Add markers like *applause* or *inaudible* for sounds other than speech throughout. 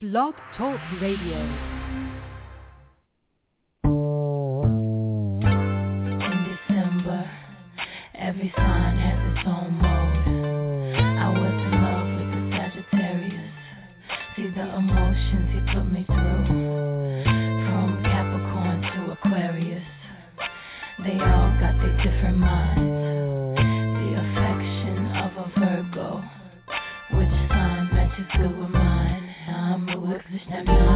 Blog Talk Radio. In December, wirklich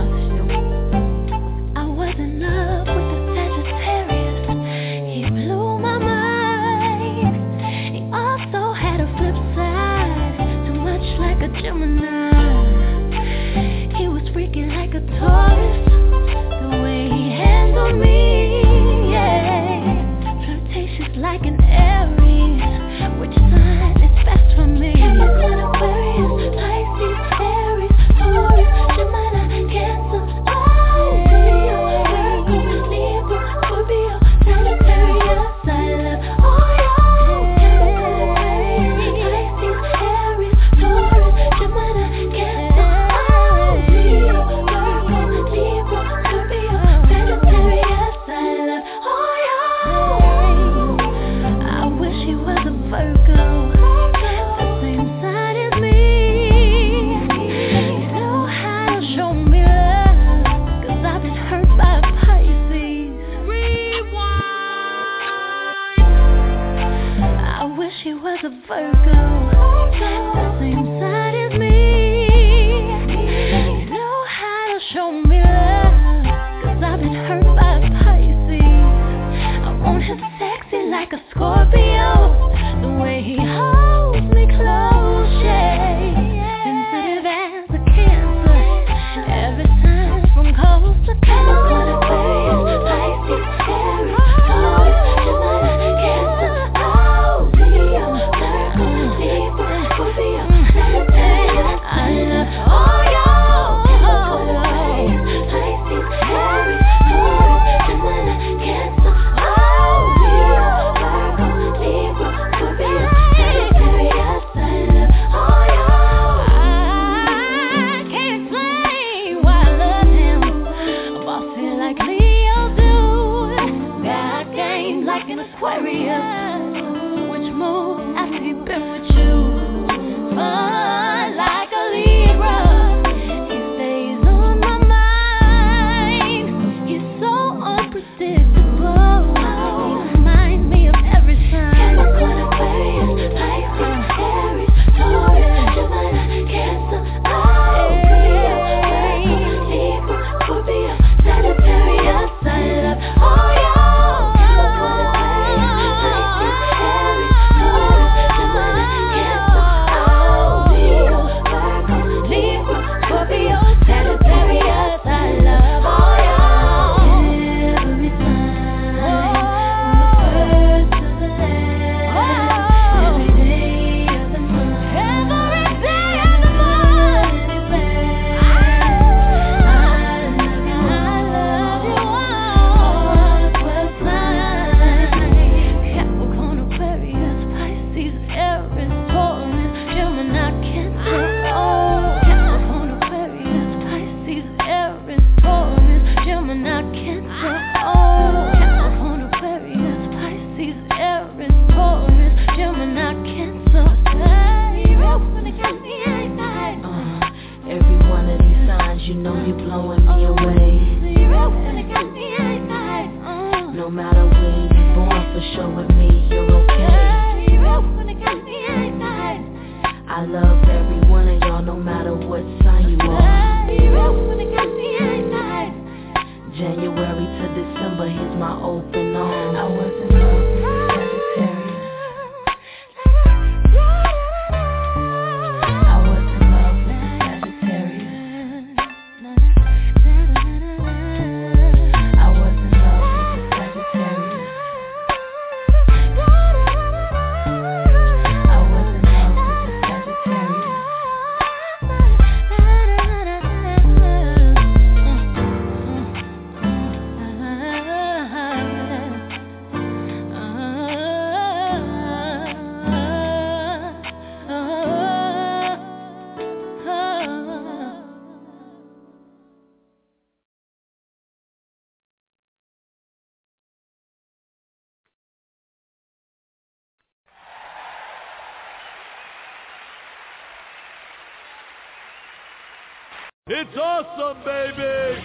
It's awesome, baby!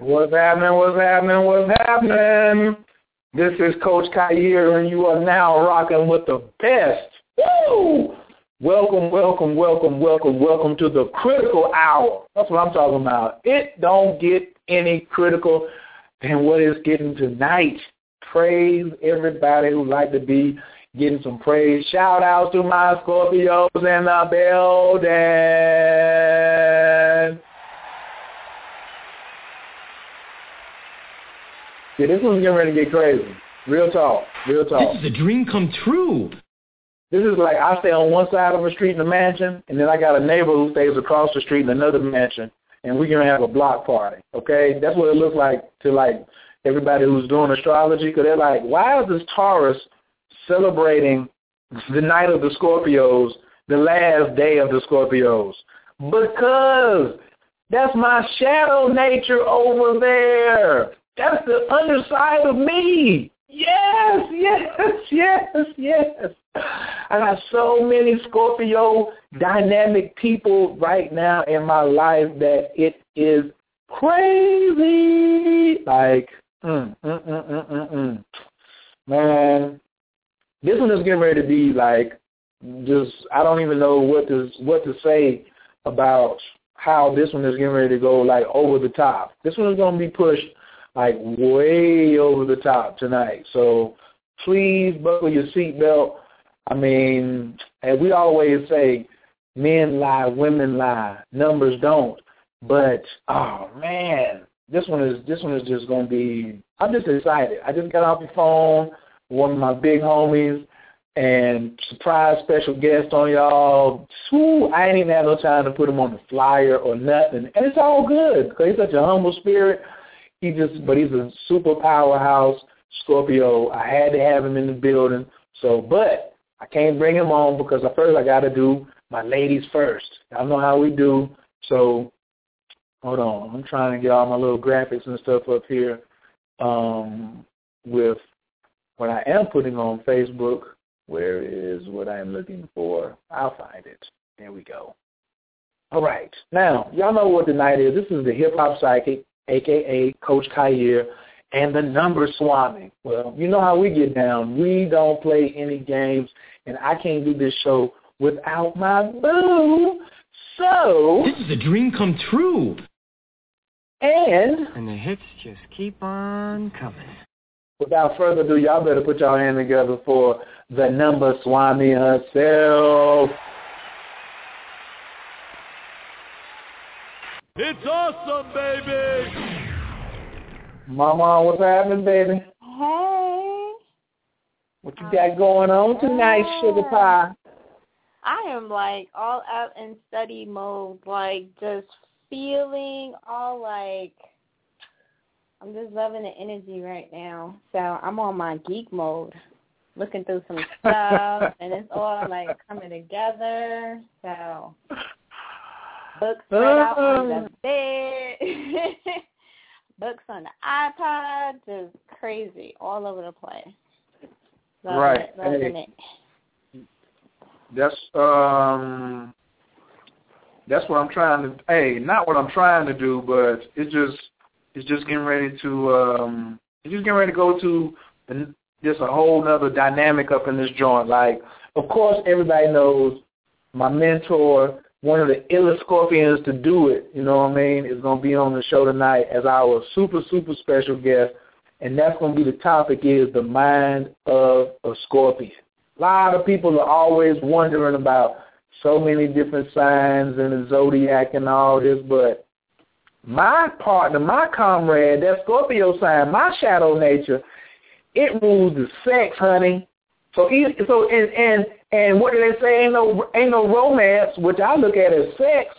What's happening? What's happening? What's happening? This is Coach Khayr, and you are now rocking with the best. Woo! Welcome, welcome, welcome, welcome, welcome to the critical hour. That's what I'm talking about. It don't get any critical than what it's getting tonight. Praise everybody who like to be getting some praise. Shout outs to my Scorpios in the building. Yeah, this one's getting ready to get crazy. Real talk. Real talk. This is a dream come true. This is like I stay on one side of a street in a mansion, and then I got a neighbor who stays across the street in another mansion, and we're gonna have a block party. Okay, that's what it looks like to like everybody who's doing astrology, because they're like, why is this Taurus celebrating the night of the Scorpios, the last day of the Scorpios? Because that's my shadow nature over there. That's the underside of me. Yes, yes, *laughs* yes, yes. I got so many Scorpio dynamic people right now in my life that it is crazy. Like, mm, mm, mm, mm, mm, mm. man, this one is getting ready to be like, just I don't even know what to what to say about how this one is getting ready to go like over the top. This one is going to be pushed like way over the top tonight. So please buckle your seatbelt. I mean, and we always say men lie, women lie, numbers don't. But oh man, this one is this one is just gonna be. I'm just excited. I just got off the phone with one of my big homies and surprise special guest on y'all. Whew, I ain't even had no time to put him on the flyer or nothing, and it's all good because he's such a humble spirit. He just, but he's a super powerhouse Scorpio. I had to have him in the building. So, but I can't bring him on because first I got to do my ladies first. Y'all know how we do. So, hold on. I'm trying to get all my little graphics and stuff up here um, with what I am putting on Facebook. Where is what I'm looking for? I'll find it. There we go. All right. Now, y'all know what the night is. This is the Hip Hop Psychic, a.k.a. Coach Khayr, and the number Swami. Well, you know how we get down. We don't play any games, and I can't do this show without my boo. So, This is a dream come true. and And the hits just keep on coming. without further ado, y'all better put y'all hand together for the number Swami herself. It's awesome, baby! Mama, what's happening, baby? Hey, What you got going on tonight, sugar pie? I am like all out in study mode, like just feeling all like I'm just loving the energy right now. So I'm on my geek mode, looking through some *laughs* stuff, and it's all like coming together. So books spread out on the bed, *laughs* books on the iPod, just crazy, all over the place. Right. it, Hey. it. That's um that's what I'm trying to hey, not what I'm trying to do, but it's just it's just getting ready to um it's just getting ready to go to an- just a whole nother dynamic up in this joint. Like of course everybody knows my mentor, one of the illest scorpions to do it, you know what I mean, is gonna be on the show tonight as our super, super special guest. And that's gonna be the topic is the mind of a scorpion. A lot of people are always wondering about so many different signs and the zodiac and all this, but my partner, my comrade, that Scorpio sign, my shadow nature, it rules the sex, honey. So, so and and and what do they say? Ain't no ain't no romance, which I look at as sex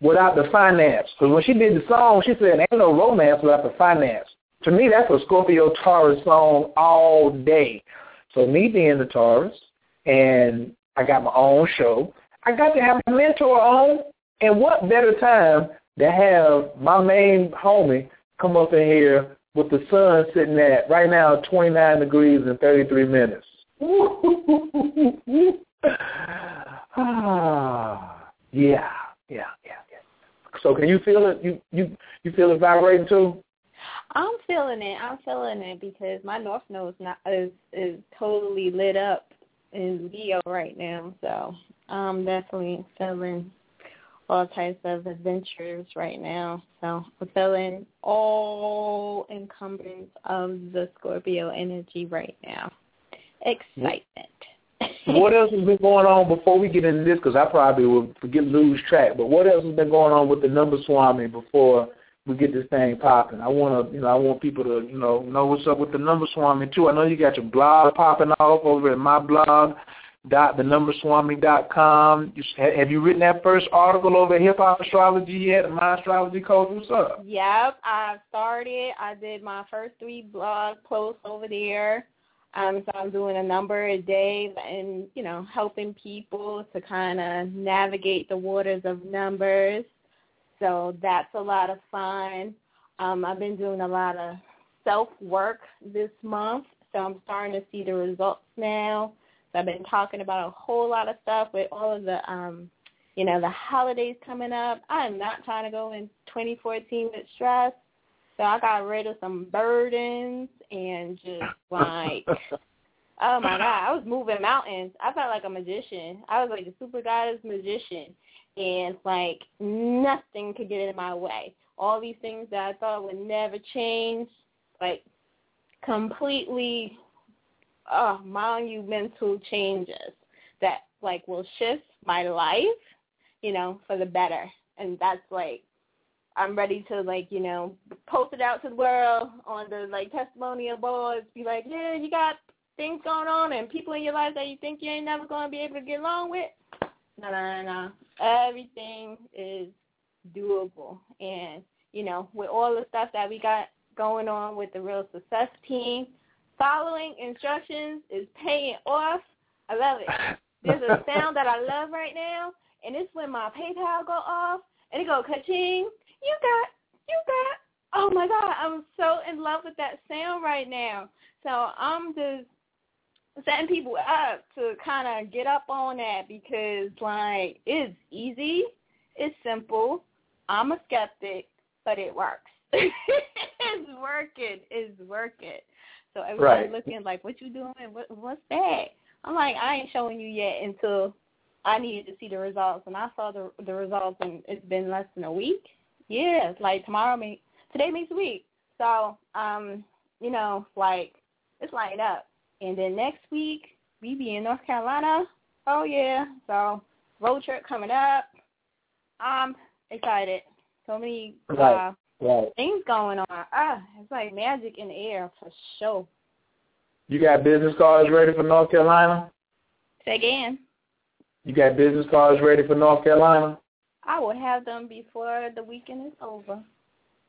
without the finance. Because when she did the song, she said ain't no romance without the finance. To me, that's a Scorpio Taurus song all day. So me being the Taurus, and I got my own show, I got to have a mentor on. And what better time to have my main homie come up in here with the sun sitting at right now 29 degrees and 33 minutes. Ah, *laughs* yeah, yeah, yeah, yeah. So can you feel it? You you you feel it vibrating too? I'm feeling it. I'm feeling it because my north node not is is totally lit up in Leo right now. So I'm definitely feeling all types of adventures right now. So I'm feeling all encumbrance of the Scorpio energy right now. Excitement. what else has been going on before we get into this? Because I probably will forget lose track. But what else has been going on with the number swami before we get this thing popping? I want to, you know, I want people to, you know, know what's up with the number swami too. I know you got your blog popping off over at my blog dot the number swami dot com. Have you written that first article over Hip Hop Astrology yet? My Astrology Coach, what's up? Yep, I started. I did my first three blog posts over there. Um, so I'm doing a number a day and, you know, helping people to kind of navigate the waters of numbers. So that's a lot of fun. Um, I've been doing a lot of self-work this month, so I'm starting to see the results now. So I've been talking about a whole lot of stuff with all of the, um, you know, the holidays coming up. I am not trying to go in 2014 with stress. So I got rid of some burdens and just like, oh my god, I was moving mountains. I felt like a magician. I was like the super goddess magician, and like nothing could get in my way. All these things that I thought would never change, like completely, oh, monumental changes that like will shift my life, you know, for the better. And that's like I'm ready to like, you know, post it out to the world on the like testimonial boards, be like, yeah, you got things going on and people in your life that you think you ain't never going to be able to get along with. No, no, no, no. Everything is doable. And, you know, with all the stuff that we got going on with the Real Success team, following instructions is paying off. I love it. *laughs* There's a sound that I love right now, and it's when my PayPal go off, and it go ka-ching, you got, you got. Oh my God, I'm so in love with that sound right now. So I'm just setting people up to kind of get up on that because like it's easy, it's simple. I'm a skeptic, but it works. *laughs* it's working. It's working. So everybody's right. looking like, "What you doing? What, what's that?" I'm like, "I ain't showing you yet until I needed to see the results." And I saw the the results, and it's been less than a week. Yeah, like tomorrow me today makes a week. So, um, you know, like it's lined up. And then next week we be in North Carolina. Oh yeah. So road trip coming up. I'm excited. So many uh right. things going on. Ah, it's like magic in the air for sure. You got business cards ready for North Carolina? Say again. You got business cards ready for North Carolina? I will have them before the weekend is over.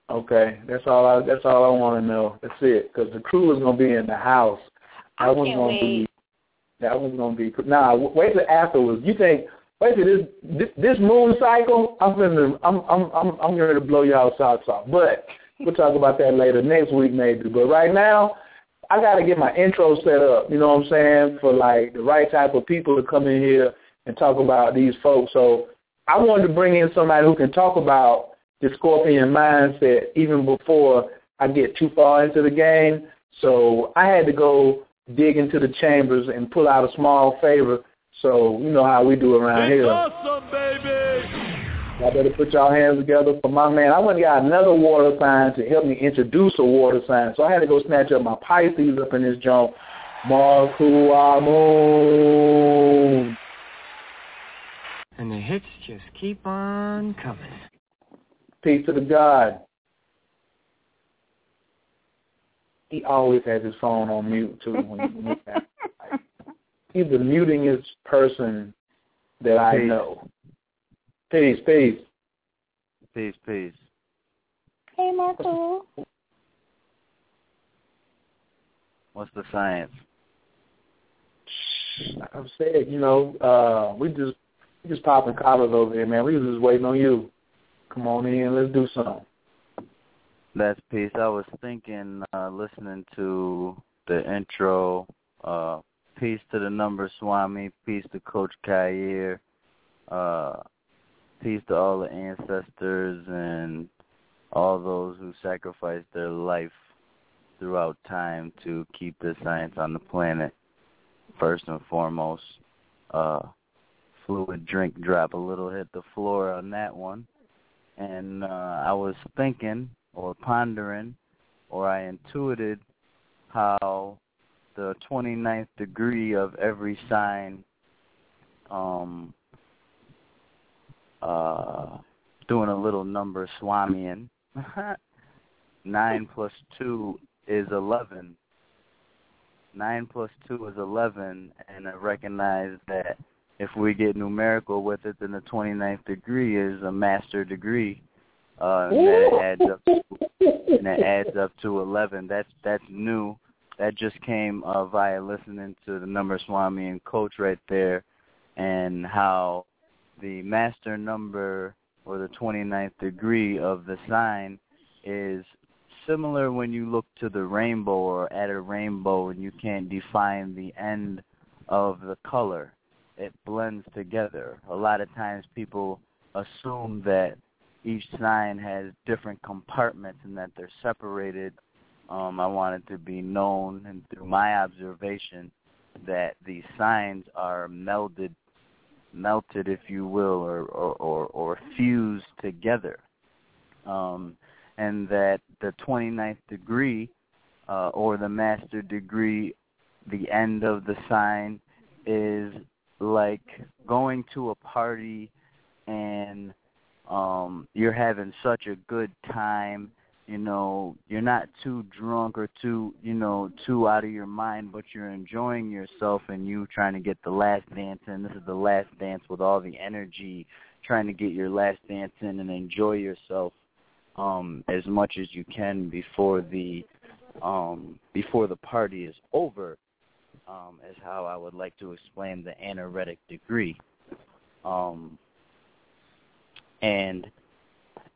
Okay, that's all. I that's all I want to know. That's it. Because the crew is gonna be in the house. I that one's gonna wait. be. That one's gonna be. Nah, wait till afterwards. You think? Wait till this this, this moon cycle. I'm gonna. I'm I'm I'm I'm going to blow y'all socks off. But we'll talk about that later next week maybe. But right now, I got to get my intro set up. You know what I'm saying? For like the right type of people to come in here and talk about these folks. So I wanted to bring in somebody who can talk about the scorpion mindset even before I get too far into the game. So I had to go dig into the chambers and pull out a small favor. So you know how we do around it's here. awesome, baby. I better put y'all hands together for my man. I went and got another water sign to help me introduce a water sign. So I had to go snatch up my Pisces up in this joint. Markuamu and the hits just keep on coming. Peace to the God. He always has his phone on mute too. When He's the mutingest person that I peace. know. Peace, peace. Peace, peace. Hey, Marco. What's the science? I've said, you know, uh, we just we just popping collars over here, man. We was just waiting on you. Come on in, let's do something. That's peace. I was thinking, uh, listening to the intro, uh, peace to the number Swami, peace to Coach Khayr, uh, peace to all the ancestors and all those who sacrificed their life throughout time to keep the science on the planet. First and foremost, uh, fluid drink drop a little hit the floor on that one. And uh, I was thinking or pondering or I intuited how the 29th degree of every sign um uh doing a little number swamian *laughs* 9 plus 2 is 11 9 plus 2 is 11 and i recognize that if we get numerical with it then the 29th degree is a master degree uh and that it adds up to, and it adds up to 11 that's that's new. That just came uh, via listening to the number swami and coach right there and how the master number or the 29th degree of the sign is similar when you look to the rainbow or at a rainbow and you can't define the end of the color. It blends together. A lot of times people assume that each sign has different compartments and that they're separated. Um, I want it to be known and through my observation that these signs are melded melted, if you will, or or, or, or fused together. Um, and that the 29th degree uh, or the master degree, the end of the sign is like going to a party and um you're having such a good time you know you're not too drunk or too you know too out of your mind but you're enjoying yourself and you trying to get the last dance in. This is the last dance with all the energy trying to get your last dance in and enjoy yourself um as much as you can before the um before the party is over um is how I would like to explain the anaretic degree um and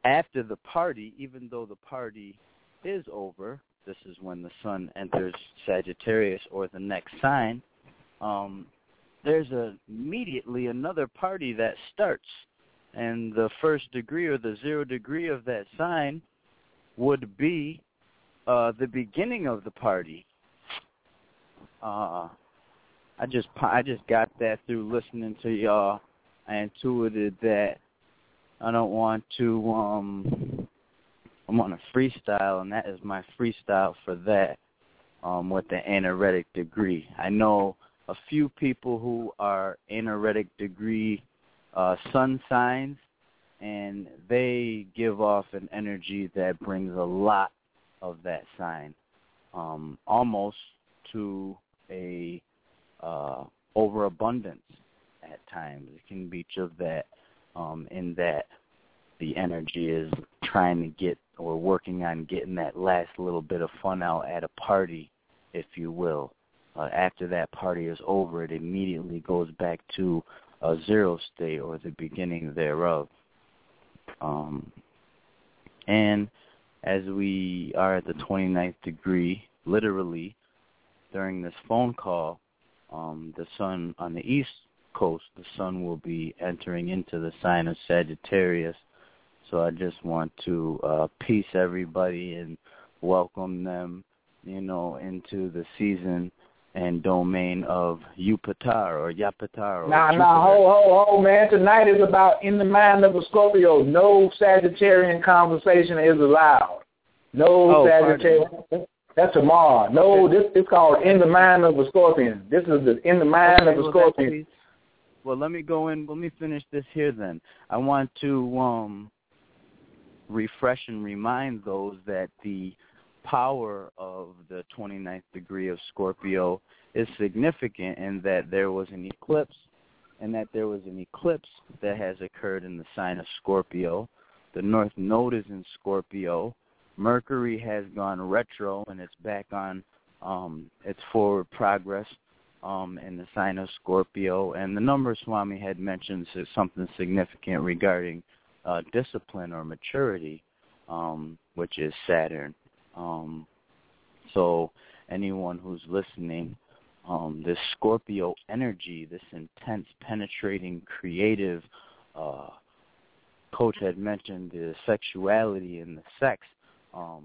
after the party, even though the party is over, this is when the sun enters Sagittarius or the next sign, um, there's a, immediately another party that starts. And the first degree or the zero degree of that sign would be uh, the beginning of the party. Uh, I just I just got that through listening to y'all. I intuited that I don't want to um I'm on a freestyle and that is my freestyle for that um with the anaretic degree. I know a few people who are anaretic degree uh sun signs and they give off an energy that brings a lot of that sign um almost to a uh overabundance at times. It can be of that um, in that the energy is trying to get or working on getting that last little bit of fun out at a party, if you will. Uh, after that party is over, it immediately goes back to a zero state or the beginning thereof. Um, and as we are at the 29th degree, literally, during this phone call, um, the sun on the east coast, the sun will be entering into the sign of Sagittarius. So I just want to uh, peace everybody and welcome them, you know, into the season and domain of Yupatar or Yapatar. Or nah, nah, hold, hold, hold, man. Tonight is about in the mind of a Scorpio. No Sagittarian conversation is allowed. No oh, Sagittarian. That's tomorrow. No, this is called in the mind of a scorpion. This is the in the mind okay, of a well, scorpion. Well, let me go in. Let me finish this here then. I want to um, refresh and remind those that the power of the 29th degree of Scorpio is significant in that there was an eclipse and that there was an eclipse that has occurred in the sign of Scorpio. The North Node is in Scorpio. Mercury has gone retro and it's back on um, its forward progress um, in the sign of Scorpio. And the number Swami had mentioned is something significant regarding uh, discipline or maturity, um, which is Saturn. Um, so anyone who's listening, um, this Scorpio energy, this intense, penetrating, creative, uh, Coach had mentioned, the sexuality and the sex um,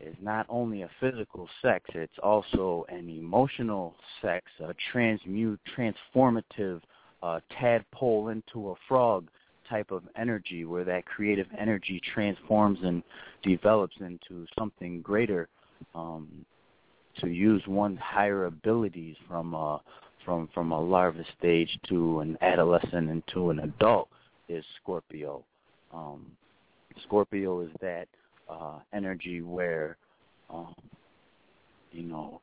is not only a physical sex; it's also an emotional sex, a transmute, transformative uh, tadpole into a frog type of energy, where that creative energy transforms and develops into something greater. Um, to use one's higher abilities from a from from a larva stage to an adolescent and to an adult is Scorpio. Um, Scorpio is that uh, energy where, um, you know,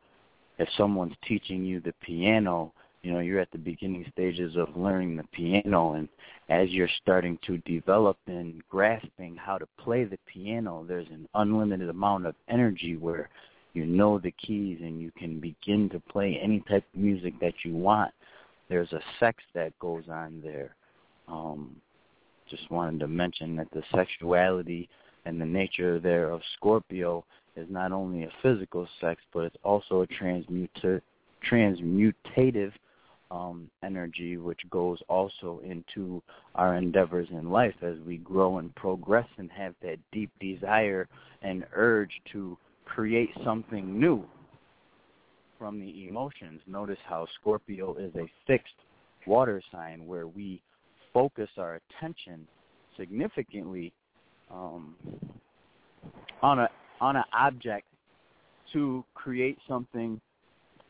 if someone's teaching you the piano, you know, you're at the beginning stages of learning the piano, and as you're starting to develop and grasping how to play the piano, there's an unlimited amount of energy where you know the keys and you can begin to play any type of music that you want. There's a sex that goes on there. Um, just wanted to mention that the sexuality and the nature there of Scorpio is not only a physical sex, but it's also a transmuta- transmutative um, energy, which goes also into our endeavors in life as we grow and progress and have that deep desire and urge to create something new from the emotions. Notice how Scorpio is a fixed water sign where we focus our attention significantly um, on a on an object to create something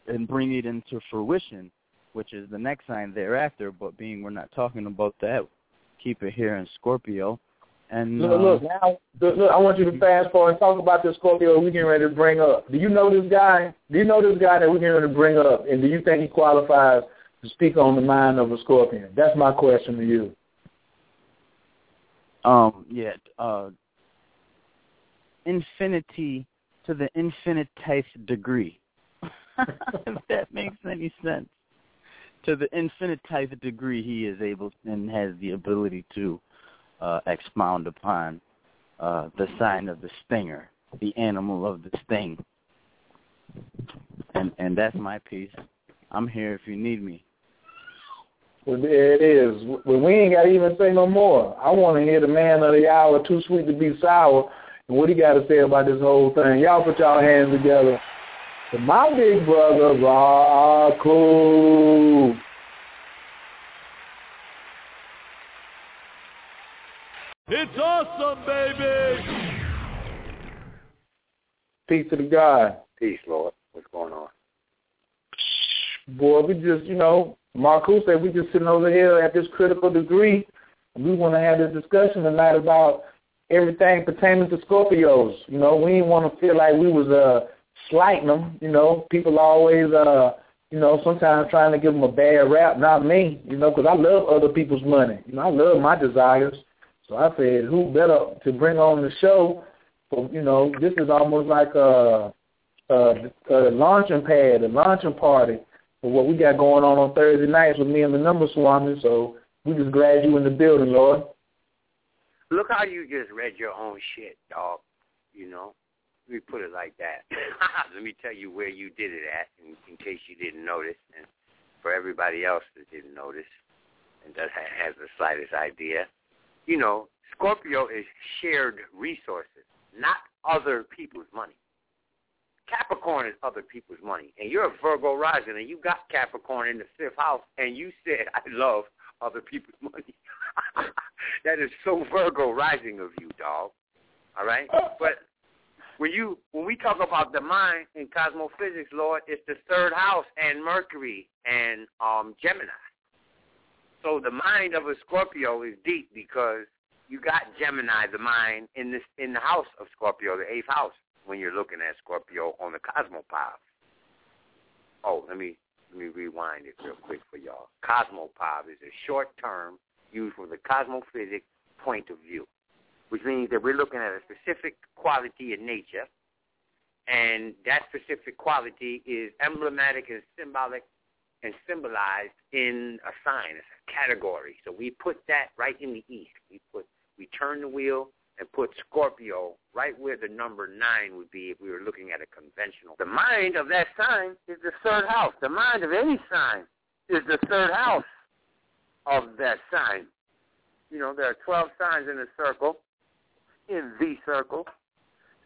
and bring it into fruition, which is the next sign thereafter. But being we're not talking about that, keep it here in Scorpio. And Look, uh, look, now, look, look, I want you to fast forward and talk about this Scorpio we're getting ready to bring up. Do you know this guy? Do you know this guy that we're getting ready to bring up? And do you think he qualifies to speak on the mind of a scorpion? That's my question to you. Um, yeah, uh, infinity to the infinitesimal degree. *laughs* if that makes any sense. To the infinitesimal degree, he is able and has the ability to uh, expound upon uh, the sign of the stinger, the animal of the sting. And and that's my piece. I'm here if you need me. Well, there it is. But we ain't got to even say no more. I want to hear the man of the hour, too sweet to be sour, and what he got to say about this whole thing. Y'all put y'all hands together. For my big brother, Raakhu. It's awesome, baby. Peace to the God. Peace, Lord. What's going on? Boy, we just, you know, Marcus said we just sitting over here at this critical degree. We want to have this discussion tonight about everything pertaining to Scorpios. You know, we didn't want to feel like we was uh, slighting them. You know, people always, uh, you know, sometimes trying to give them a bad rap. Not me, you know, because I love other people's money. You know, I love my desires. So I said, who better to bring on the show? For, you know, this is almost like a, a, a launching pad, a launching party what we got going on on Thursday nights with me and the number swami. So we just glad you in the building, Lord. Look how you just read your own shit, dog. You know, let me put it like that. *laughs* let me tell you where you did it at, in, in case you didn't notice, and for everybody else that didn't notice and that ha- has the slightest idea. You know, Scorpio is shared resources, not other people's money. Capricorn is other people's money, and you're a Virgo rising, and you got Capricorn in the fifth house, and you said, "I love other people's *laughs* money." *laughs* that is so Virgo rising of you, dog. All right, but when you when we talk about the mind in cosmophysics, Lord, it's the third house and Mercury and um Gemini. So the mind of a Scorpio is deep because you got Gemini, the mind, in this in the house of Scorpio, the eighth house, when you're looking at Scorpio on the Cosmopath. Oh, let me let me rewind it real quick for y'all. Cosmopath is a short term used from the cosmophysic point of view, which means that we're looking at a specific quality in nature, and that specific quality is emblematic and symbolic and symbolized in a sign, a category. So we put that right in the east. We put we turn the wheel and put Scorpio right where the number nine would be if we were looking at a conventional. The mind of that sign is the third house. The mind of any sign is the third house of that sign. You know, there are 12 signs in a circle, in the circle.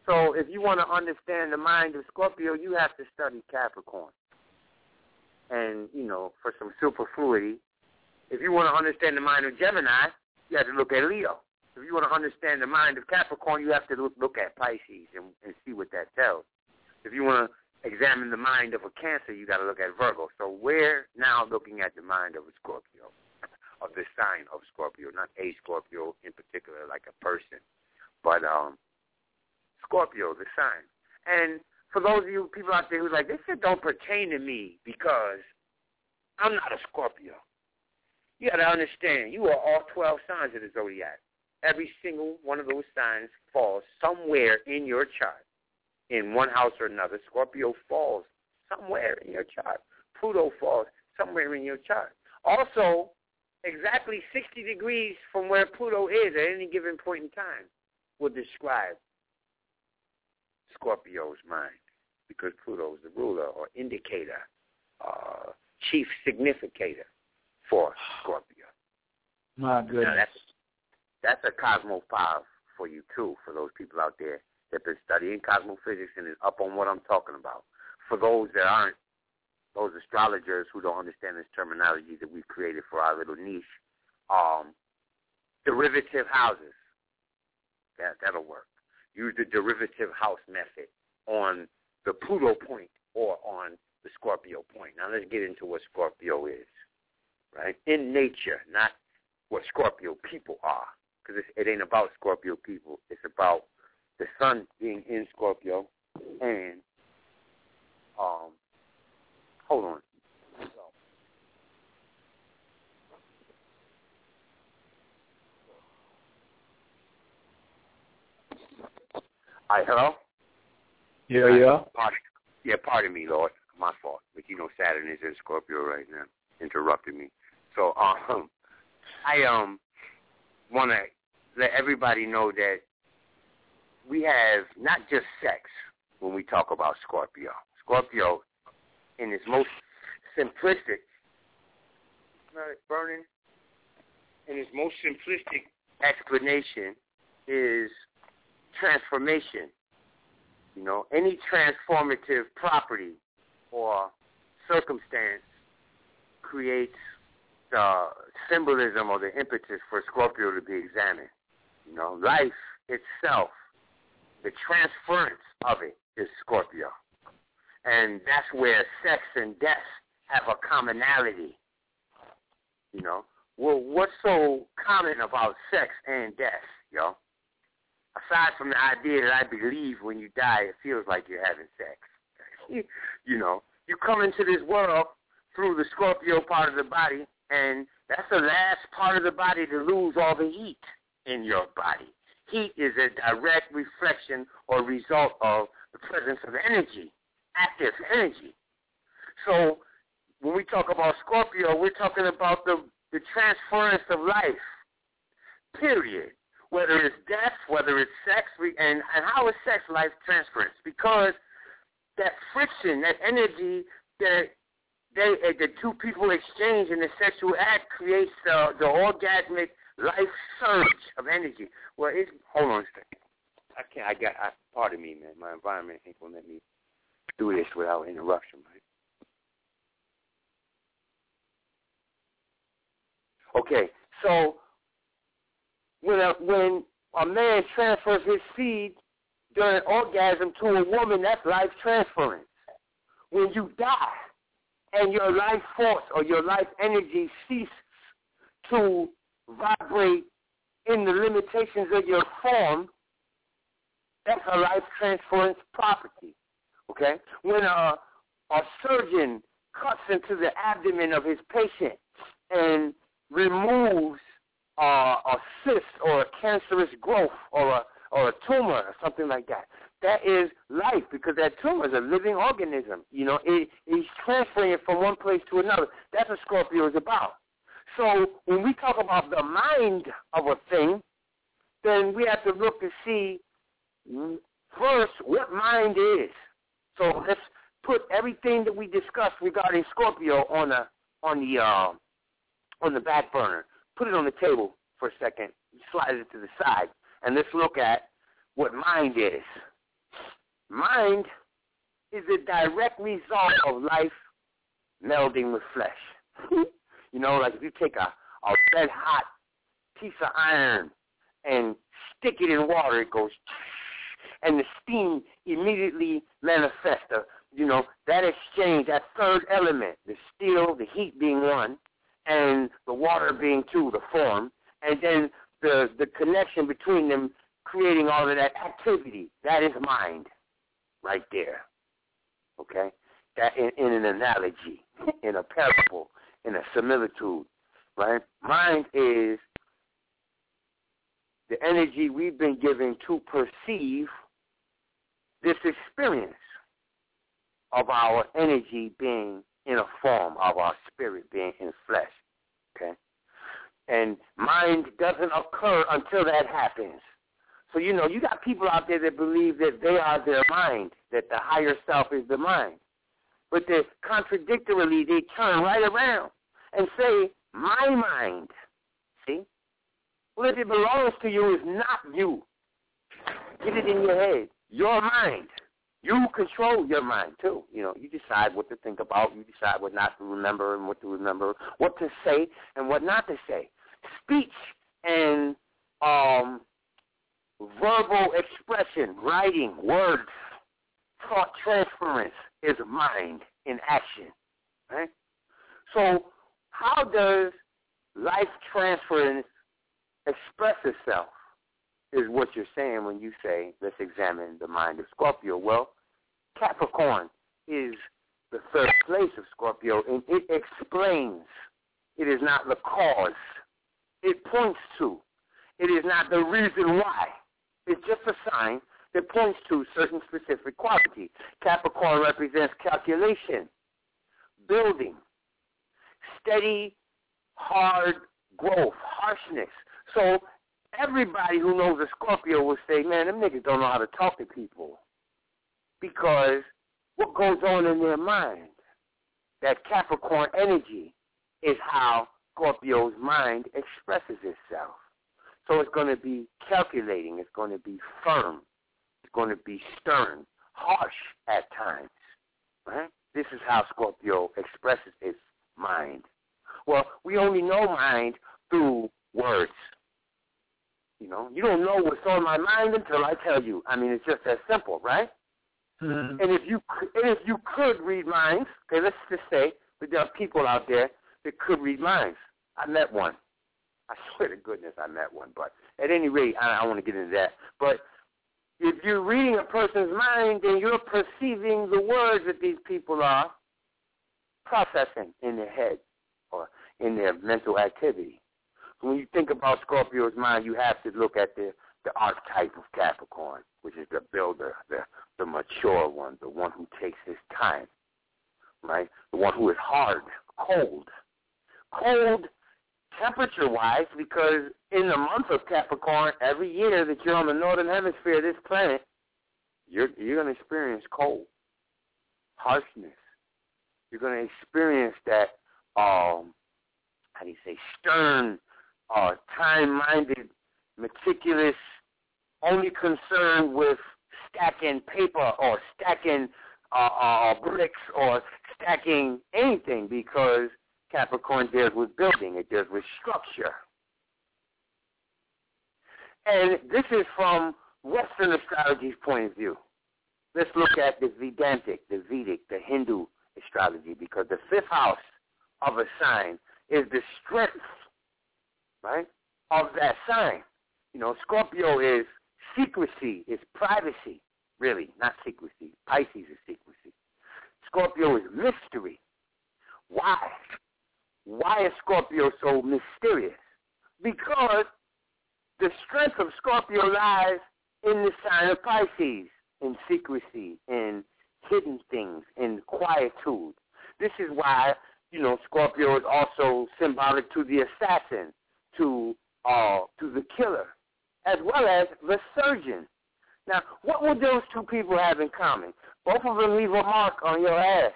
So if you want to understand the mind of Scorpio, you have to study Capricorn. And, you know, for some superfluity, if you want to understand the mind of Gemini, you have to look at Leo. If you want to understand the mind of Capricorn, you have to look, at Pisces and, and see what that tells. If you want to examine the mind of a Cancer, you got to look at Virgo. So we're now looking at the mind of a Scorpio, of the sign of Scorpio, not a Scorpio in particular, like a person, but um, Scorpio, the sign. And for those of you people out there who's like, this shit don't pertain to me because I'm not a Scorpio. You got to understand, you are all 12 signs of the zodiac. Every single one of those signs falls somewhere in your chart, in one house or another. Scorpio falls somewhere in your chart. Pluto falls somewhere in your chart. Also, exactly 60 degrees from where Pluto is at any given point in time will describe Scorpio's mind because Pluto is the ruler or indicator, uh, chief significator for Scorpio. My goodness. Now that's that's a Cosmo Five for you too, for those people out there that been studying cosmophysics and is up on what I'm talking about. For those that aren't, those astrologers who don't understand this terminology that we've created for our little niche, um, derivative houses. That that'll work. Use the derivative house method on the Pluto point or on the Scorpio point. Now let's get into what Scorpio is, right? In nature, not what Scorpio people are, because it ain't about Scorpio people. It's about the sun being in Scorpio and um. Hold on. Hi, hello. Yeah, yeah. Pardon, yeah, pardon me, Lord. My fault. But you know Saturn is in Scorpio right now, interrupting me. So um, *laughs* I um want to let everybody know that we have not just sex when we talk about Scorpio. Scorpio, in its most simplistic, burning. In its most simplistic explanation is transformation. You know, any transformative property or circumstance creates the symbolism or the impetus for Scorpio to be examined. You know, life itself, the transference of it is Scorpio. And that's where sex and death have a commonality. You know, well, what's so common about sex and death, yo? Aside from the idea that I believe when you die, it feels like you're having sex. *laughs* you know, you come into this world through the Scorpio part of the body, and that's the last part of the body to lose all the heat in your body. Heat is a direct reflection or result of the presence of energy, active energy. So when we talk about Scorpio, we're talking about the, the transference of life, period. Whether it's death, whether it's sex, and, and how is sex life transference? Because that friction, that energy that they the two people exchange in the sexual act creates the the orgasmic life surge of energy. Well, it's hold on a second. I can't. I got. I, pardon me, man. My environment ain't gonna let me do this without interruption, right? Okay, so when a when a man transfers his seed during orgasm to a woman, that's life transference. When you die and your life force or your life energy ceases to vibrate in the limitations of your form, that's a life transference property. Okay? When a, a surgeon cuts into the abdomen of his patient and removes uh, a cyst or a cancerous growth or a or a tumor or something like that. That is life because that tumor is a living organism. You know, it, it's transferring it from one place to another. That's what Scorpio is about. So when we talk about the mind of a thing, then we have to look to see first what mind is. So let's put everything that we discussed regarding Scorpio on the on the uh, on the back burner. Put it on the table for a second, slide it to the side, and let's look at what mind is. Mind is a direct result of life melding with flesh. *laughs* you know, like if you take a, a red hot piece of iron and stick it in water, it goes, and the steam immediately manifests. Uh, you know, that exchange, that third element, the steel, the heat being one, and the water being two, the form, and then the the connection between them creating all of that activity. That is mind, right there. Okay, that in, in an analogy, in a parable, in a similitude, right? Mind is the energy we've been given to perceive this experience of our energy being in a form of our spirit being in flesh. Okay? And mind doesn't occur until that happens. So, you know, you got people out there that believe that they are their mind, that the higher self is the mind. But they contradictorily, they turn right around and say, my mind. See? Well, if it belongs to you, it's not you. Get it in your head. Your mind. You control your mind too. You know, you decide what to think about. You decide what not to remember and what to remember, what to say and what not to say. Speech and um, verbal expression, writing, words, thought transference is mind in action. Right? So how does life transference express itself? is what you're saying when you say, let's examine the mind of Scorpio. Well, Capricorn is the third place of Scorpio, and it explains. It is not the cause. It points to. It is not the reason why. It's just a sign that points to certain specific quality. Capricorn represents calculation, building, steady, hard growth, harshness. So everybody who knows a Scorpio will say, man, them niggas don't know how to talk to people. Because what goes on in their mind, that Capricorn energy, is how Scorpio's mind expresses itself. So it's going to be calculating. It's going to be firm. It's going to be stern, harsh at times. Right? This is how Scorpio expresses its mind. Well, we only know mind through words. You know, you don't know what's on my mind until I tell you. I mean, it's just that simple, right? Mm-hmm. And if you and if you could read minds, okay, let's just say that there are people out there that could read minds. I met one. I *laughs* swear to goodness, I met one. But at any rate, I, I want to get into that. But if you're reading a person's mind, then you're perceiving the words that these people are processing in their head in their mental activity. So when you think about Scorpio's mind, you have to look at the the archetype of Capricorn, which is the builder, the the mature one, the one who takes his time, right? The one who is hard, cold, cold temperature-wise, because in the month of Capricorn, every year that you're on the northern hemisphere of this planet, you're you're going to experience cold, harshness. You're going to experience that, um, how do you say, stern, uh, time-minded, meticulous, only concerned with stacking paper or stacking uh, uh, bricks or stacking anything because Capricorn deals with building. It deals with structure. And this is from Western astrology's point of view. Let's look at the Vedantic, the Vedic, the Hindu astrology because the fifth house of a sign is the strength, right, of that sign. You know, Scorpio is secrecy, is privacy, really, not secrecy. Pisces is secrecy. Scorpio is mystery. Why? Why is Scorpio so mysterious? Because the strength of Scorpio lies in the sign of Pisces, in secrecy, in hidden things, in quietude. This is why, you know, Scorpio is also symbolic to the assassin, to uh, to the killer, as well as the surgeon. Now, what would those two people have in common? Both of them leave a mark on your ass.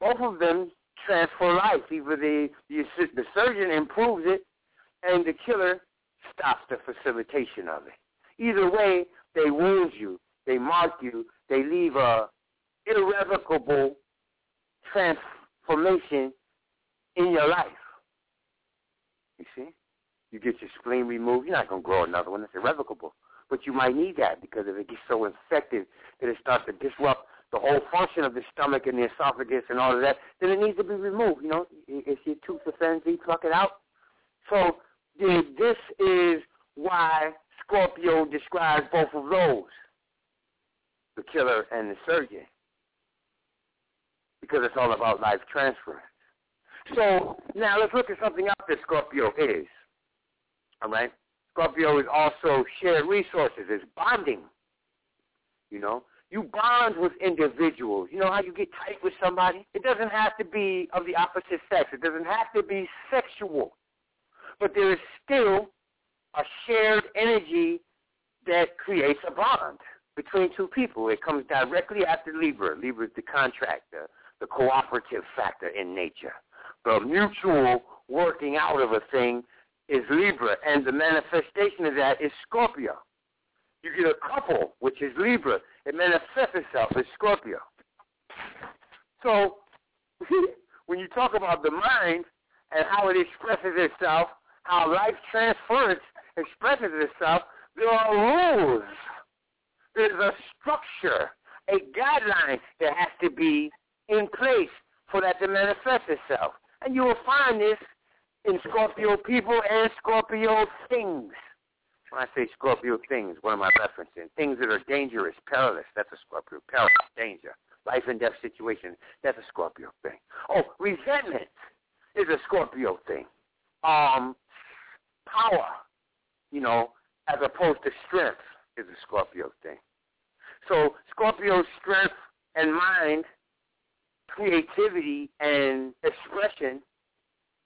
Both of them transfer life. Either the, the, the surgeon improves it, and the killer stops the facilitation of it. Either way, they wound you, they mark you, they leave a irrevocable in your life. You see? You get your spleen removed, you're not going to grow another one. It's irrevocable. But you might need that because if it gets so infected that it starts to disrupt the whole function of the stomach and the esophagus and all of that, then it needs to be removed. You know, if your tooth offends you, pluck it out. So this is why Scorpio describes both of those, the killer and the surgeon, because it's all about life transference. So now let's look at something else that Scorpio is. All right? Scorpio is also shared resources. It's bonding. You know, you bond with individuals. You know how you get tight with somebody? It doesn't have to be of the opposite sex. It doesn't have to be sexual. But there is still a shared energy that creates a bond between two people. It comes directly after Libra. Libra is the contract, the, cooperative factor in nature. The mutual working out of a thing is Libra, and the manifestation of that is Scorpio. You get a couple, which is Libra. It manifests itself as Scorpio. So *laughs* when you talk about the mind and how it expresses itself, how life transference expresses itself, there are rules. There's a structure, a guideline that has to be in place for that to manifest itself. And you will find this in Scorpio people and Scorpio things. When I say Scorpio things, what am I referencing? Things that are dangerous, perilous. That's a Scorpio. Perilous, danger. Life and death situation. That's a Scorpio thing. Oh, resentment is a Scorpio thing. Um, power, you know, as opposed to strength is a Scorpio thing. So Scorpio's strength and mind, creativity and expression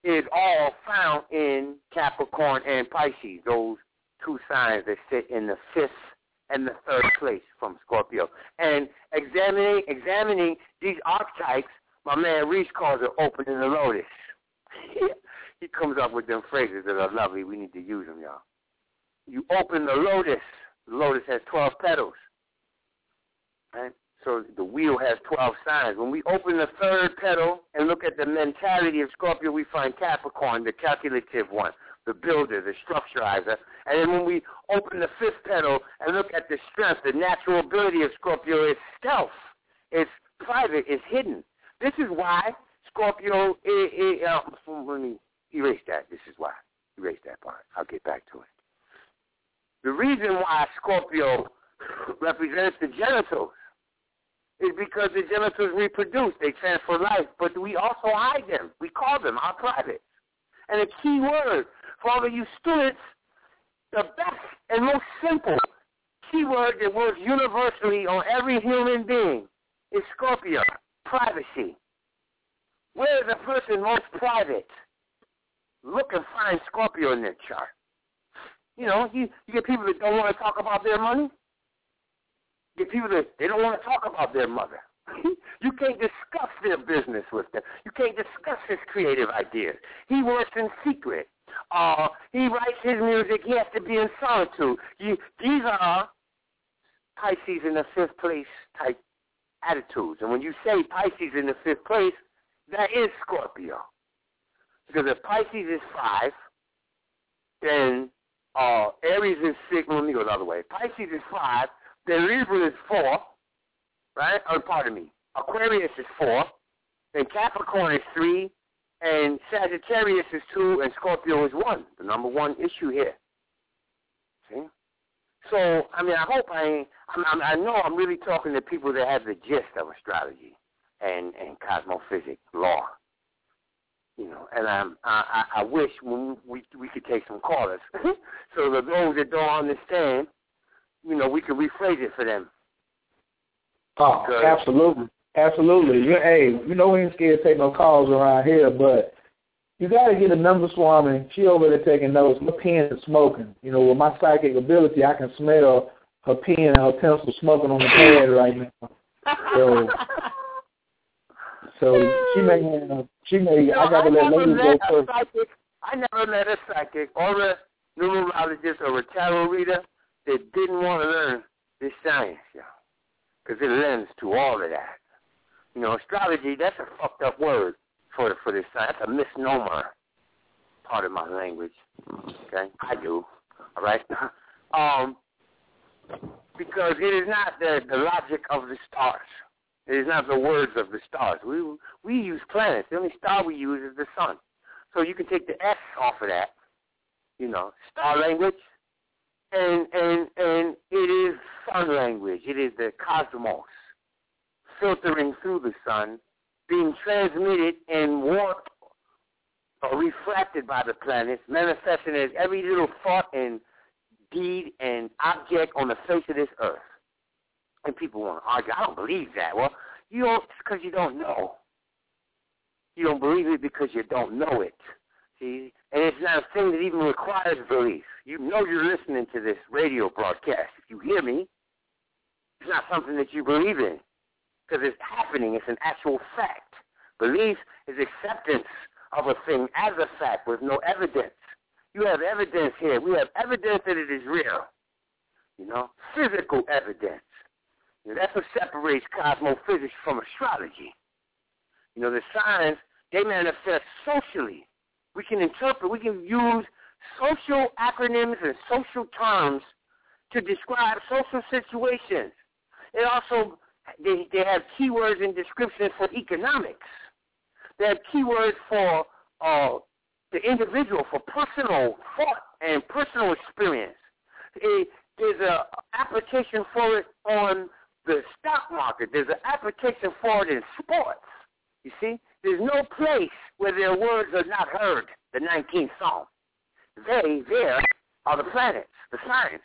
is all found in Capricorn and Pisces, those two signs that sit in the fifth and the third place from Scorpio. And examining examining these archetypes, my man Reese calls it opening the lotus. *laughs* he comes up with them phrases that are lovely. We need to use them, y'all. You open the lotus. The lotus has 12 petals. Right? So the wheel has 12 signs. When we open the third petal and look at the mentality of Scorpio, we find Capricorn, the calculative one, the builder, the structurizer. And then when we open the fifth petal and look at the strength, the natural ability of Scorpio is stealth. It's private. It's hidden. This is why Scorpio, it, it, uh, let me erase that. This is why. Erase that part. I'll get back to it. The reason why Scorpio *laughs* represents the genitals is because the genitals reproduce. They transfer life, but we also hide them. We call them our privates. And a key word for all of you students, the best and most simple key word that works universally on every human being is Scorpio, privacy. Where is a person most private? Look and find Scorpio in their chart. You know, you, you get people that don't want to talk about their money get people that they don't want to talk about their mother. *laughs* you can't discuss their business with them. You can't discuss his creative ideas. He works in secret. Uh, he writes his music. He has to be in solitude. You, these are Pisces in the fifth place type attitudes. And when you say Pisces in the fifth place, that is Scorpio. Because if Pisces is five, then uh, Aries is six. Let me go the other way. Pisces is five, then Libra is four, right? Oh, pardon me. Aquarius is four. Then Capricorn is three. And Sagittarius is two. And Scorpio is one. The number one issue here. See? So, I mean, I hope I I'm, I know I'm really talking to people that have the gist of astrology and, and cosmophysics law. You know, and I'm, I, I wish when we we could take some callers, *laughs* so that those that don't understand, you know, we could rephrase it for them. Oh, absolutely. Absolutely. You, hey, you know we ain't scared to take no calls around here, but you got to get a number swami. She over there taking notes. My pen is smoking. You know, with my psychic ability, I can smell her pen and her pencil smoking on the pad right now. So, *laughs* so she may, uh, she may. You know, I got to let ladies go first. Psychic, I never met a psychic or a numerologist or a tarot reader that didn't want to learn this science, y'all, because it lends to all of that. You know, astrology, that's a fucked up word for for this science. That's a misnomer, part of my language. Okay? I do. All right? *laughs* um, because it is not the, the logic of the stars. It is not the words of the stars. We we use planets. The only star we use is the sun. So you can take the S off of that, you know, star language, and and and it is sun language. It is the cosmos filtering through the sun, being transmitted and warped or refracted by the planets, manifesting as every little thought and deed and object on the face of this earth. And people want to argue, I don't believe that. Well, you don't, because you don't know. You don't believe it because you don't know it. See? And it's not a thing that even requires belief. You know you're listening to this radio broadcast. If you hear me, it's not something that you believe in because it's happening. It's an actual fact. Belief is acceptance of a thing as a fact with no evidence. You have evidence here. We have evidence that it is real. You know, physical evidence. You know, that's what separates cosmophysics from astrology. You know, the signs, they manifest socially. We can interpret, we can use social acronyms and social terms to describe social situations. It also, they, they have keywords and descriptions for economics. They have keywords for uh, the individual, for personal thought and personal experience. It, there's an application for it on the stock market. There's an application for it in sports. You see, there's no place where their words are not heard. The 19th Psalm. They, there, are the planets, the signs.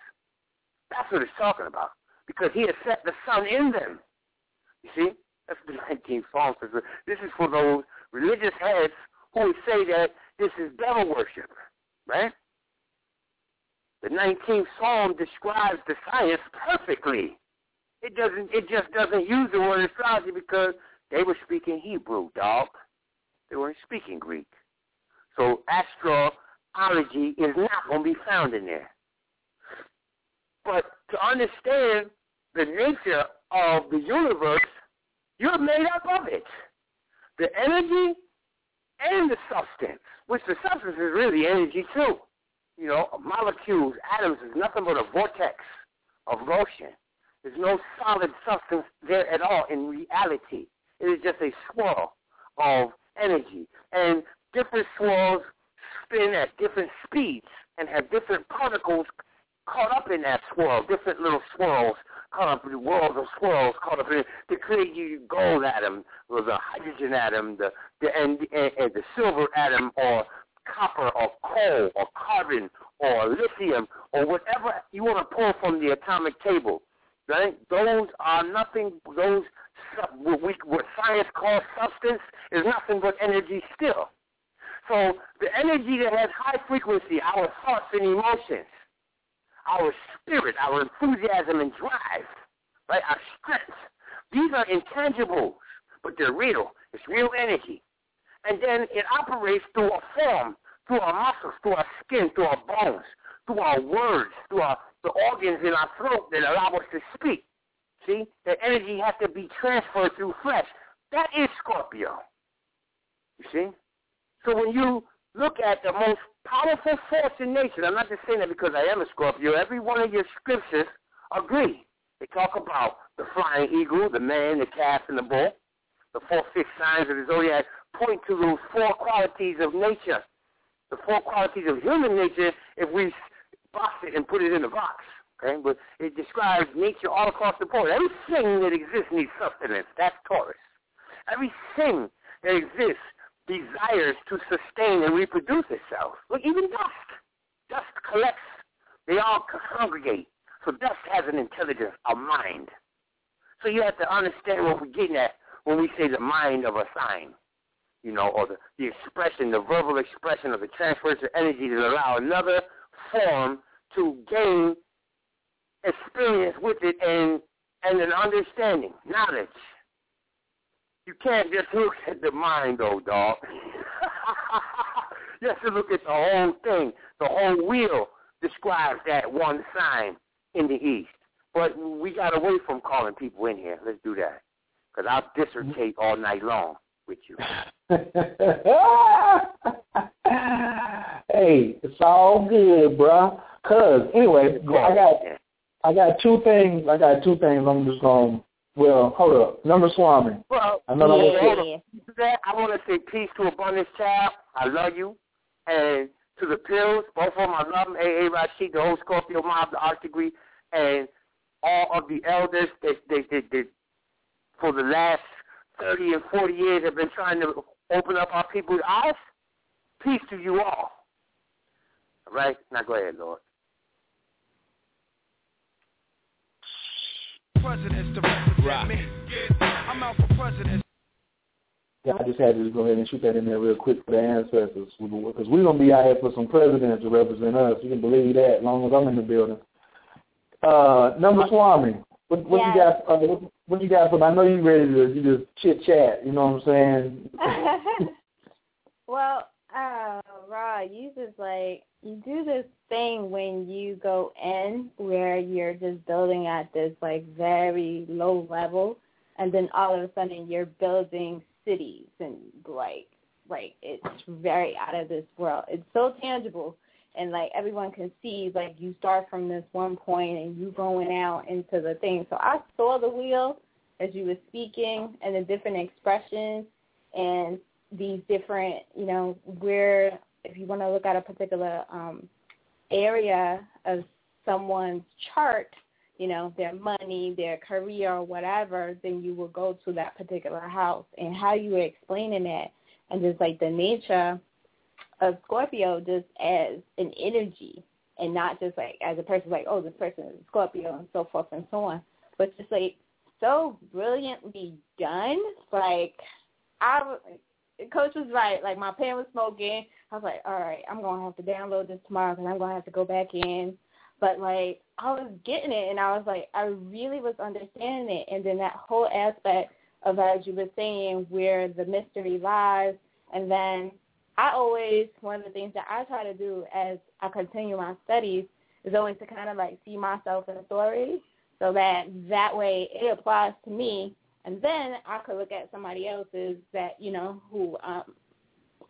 That's what it's talking about. Because he has set the sun in them. You see? That's the *laughs* 19th Psalm. This is for those religious heads who would say that this is devil worship, right? The 19th Psalm describes the science perfectly. It doesn't. It just doesn't use the word astrology because they were speaking Hebrew, dog. They weren't speaking Greek. So astrology is not going to be found in there. But to understand the nature of the universe, you're made up of it. The energy and the substance, which the substance is really energy too. You know, molecules, atoms is nothing but a vortex of motion. There's no solid substance there at all in reality. It is just a swirl of energy. And different swirls spin at different speeds and have different particles caught up in that swirl, different little swirls caught up in the worlds of swirls caught up in to create you gold atom or the hydrogen atom, the, the and, and, and the silver atom or copper or coal or carbon or lithium or whatever you want to pull from the atomic table. Right? Those are nothing. Those what, we, what science calls substance is nothing but energy still. So the energy that has high frequency, our thoughts and emotions, our spirit, our enthusiasm and drive, right? Our strength. These are intangibles, but they're real. It's real energy. And then it operates through our form, through our muscles, through our skin, through our bones, through our words, through our, the organs in our throat that allow us to speak. See? That energy has to be transferred through flesh. That is Scorpio. You see? So when you look at the most powerful force in nature, I'm not just saying that because I am a Scorpio, every one of your scriptures agree. They talk about the flying eagle, the man, the calf, and the bull. The four fixed signs of the zodiac point to those four qualities of nature. The four qualities of human nature if we box it and put it in a box. Okay, but it describes nature all across the board. Everything that exists needs sustenance. That's Taurus. Everything that exists desires to sustain and reproduce itself. Look, even dust. Dust collects. They all congregate. So dust has an intelligence, a mind. So you have to understand what we're getting at when we say the mind of a sign, you know, or the, the expression, the verbal expression of the transference of energy that allow another form to gain experience with it and and an understanding, knowledge. You can't just look at the mind, though, dog. *laughs* you have to look at the whole thing, the whole wheel, describes that one sign in the East. But we got away from calling people in here. Let's do that. Because I'll dissertate all night long with you. *laughs* hey, it's all good, bruh. Cause anyway, I got I got two things. I got two things. I'm just going. Well, hold up, number Swami. Well, I yeah, that-. That, I want to say peace to Abundance Child. I love you. And to the Pills, both of them, I love them. A.A. Rashid, the whole Scorpio mob, the Art Degree, and all of the elders that they, they, they, for the last 30 and 40 years have been trying to open up our people's eyes. Peace to you all. All right? Now go ahead, Lord. Presidents to represent me. I'm out for president. Yeah, I just had to go ahead and shoot that in there real quick for the ancestors, because we're gonna be out here for some presidents to represent us. You can believe that, as long as I'm in the building. Uh, number Swami, what, what you got? Uh, what, what you got for? I know you ready to you just chit chat. You know what I'm saying? *laughs* well, uh, Ra, you just like you do this thing when you go in where you're just building at this like very low level, and then all of a sudden you're building cities and like like it's very out of this world. It's so tangible and like everyone can see like you start from this one point and you going out into the thing. So I saw the wheel as you were speaking and the different expressions and these different, you know, where if you want to look at a particular um area of someone's chart, you know, their money, their career or whatever, then you will go to that particular house and how you were explaining it, and just like the nature of Scorpio just as an energy and not just like as a person like, oh, this person is Scorpio and so forth and so on. But just like so brilliantly done. Like I coach was right. Like my pen was smoking. I was like, all right, I'm gonna have to download this tomorrow because I'm gonna have to go back in. But like I was getting it, and I was like, I really was understanding it. And then that whole aspect of as you were saying, where the mystery lies, and then I always one of the things that I try to do as I continue my studies is always to kind of like see myself in a story, so that that way it applies to me, and then I could look at somebody else's that you know who um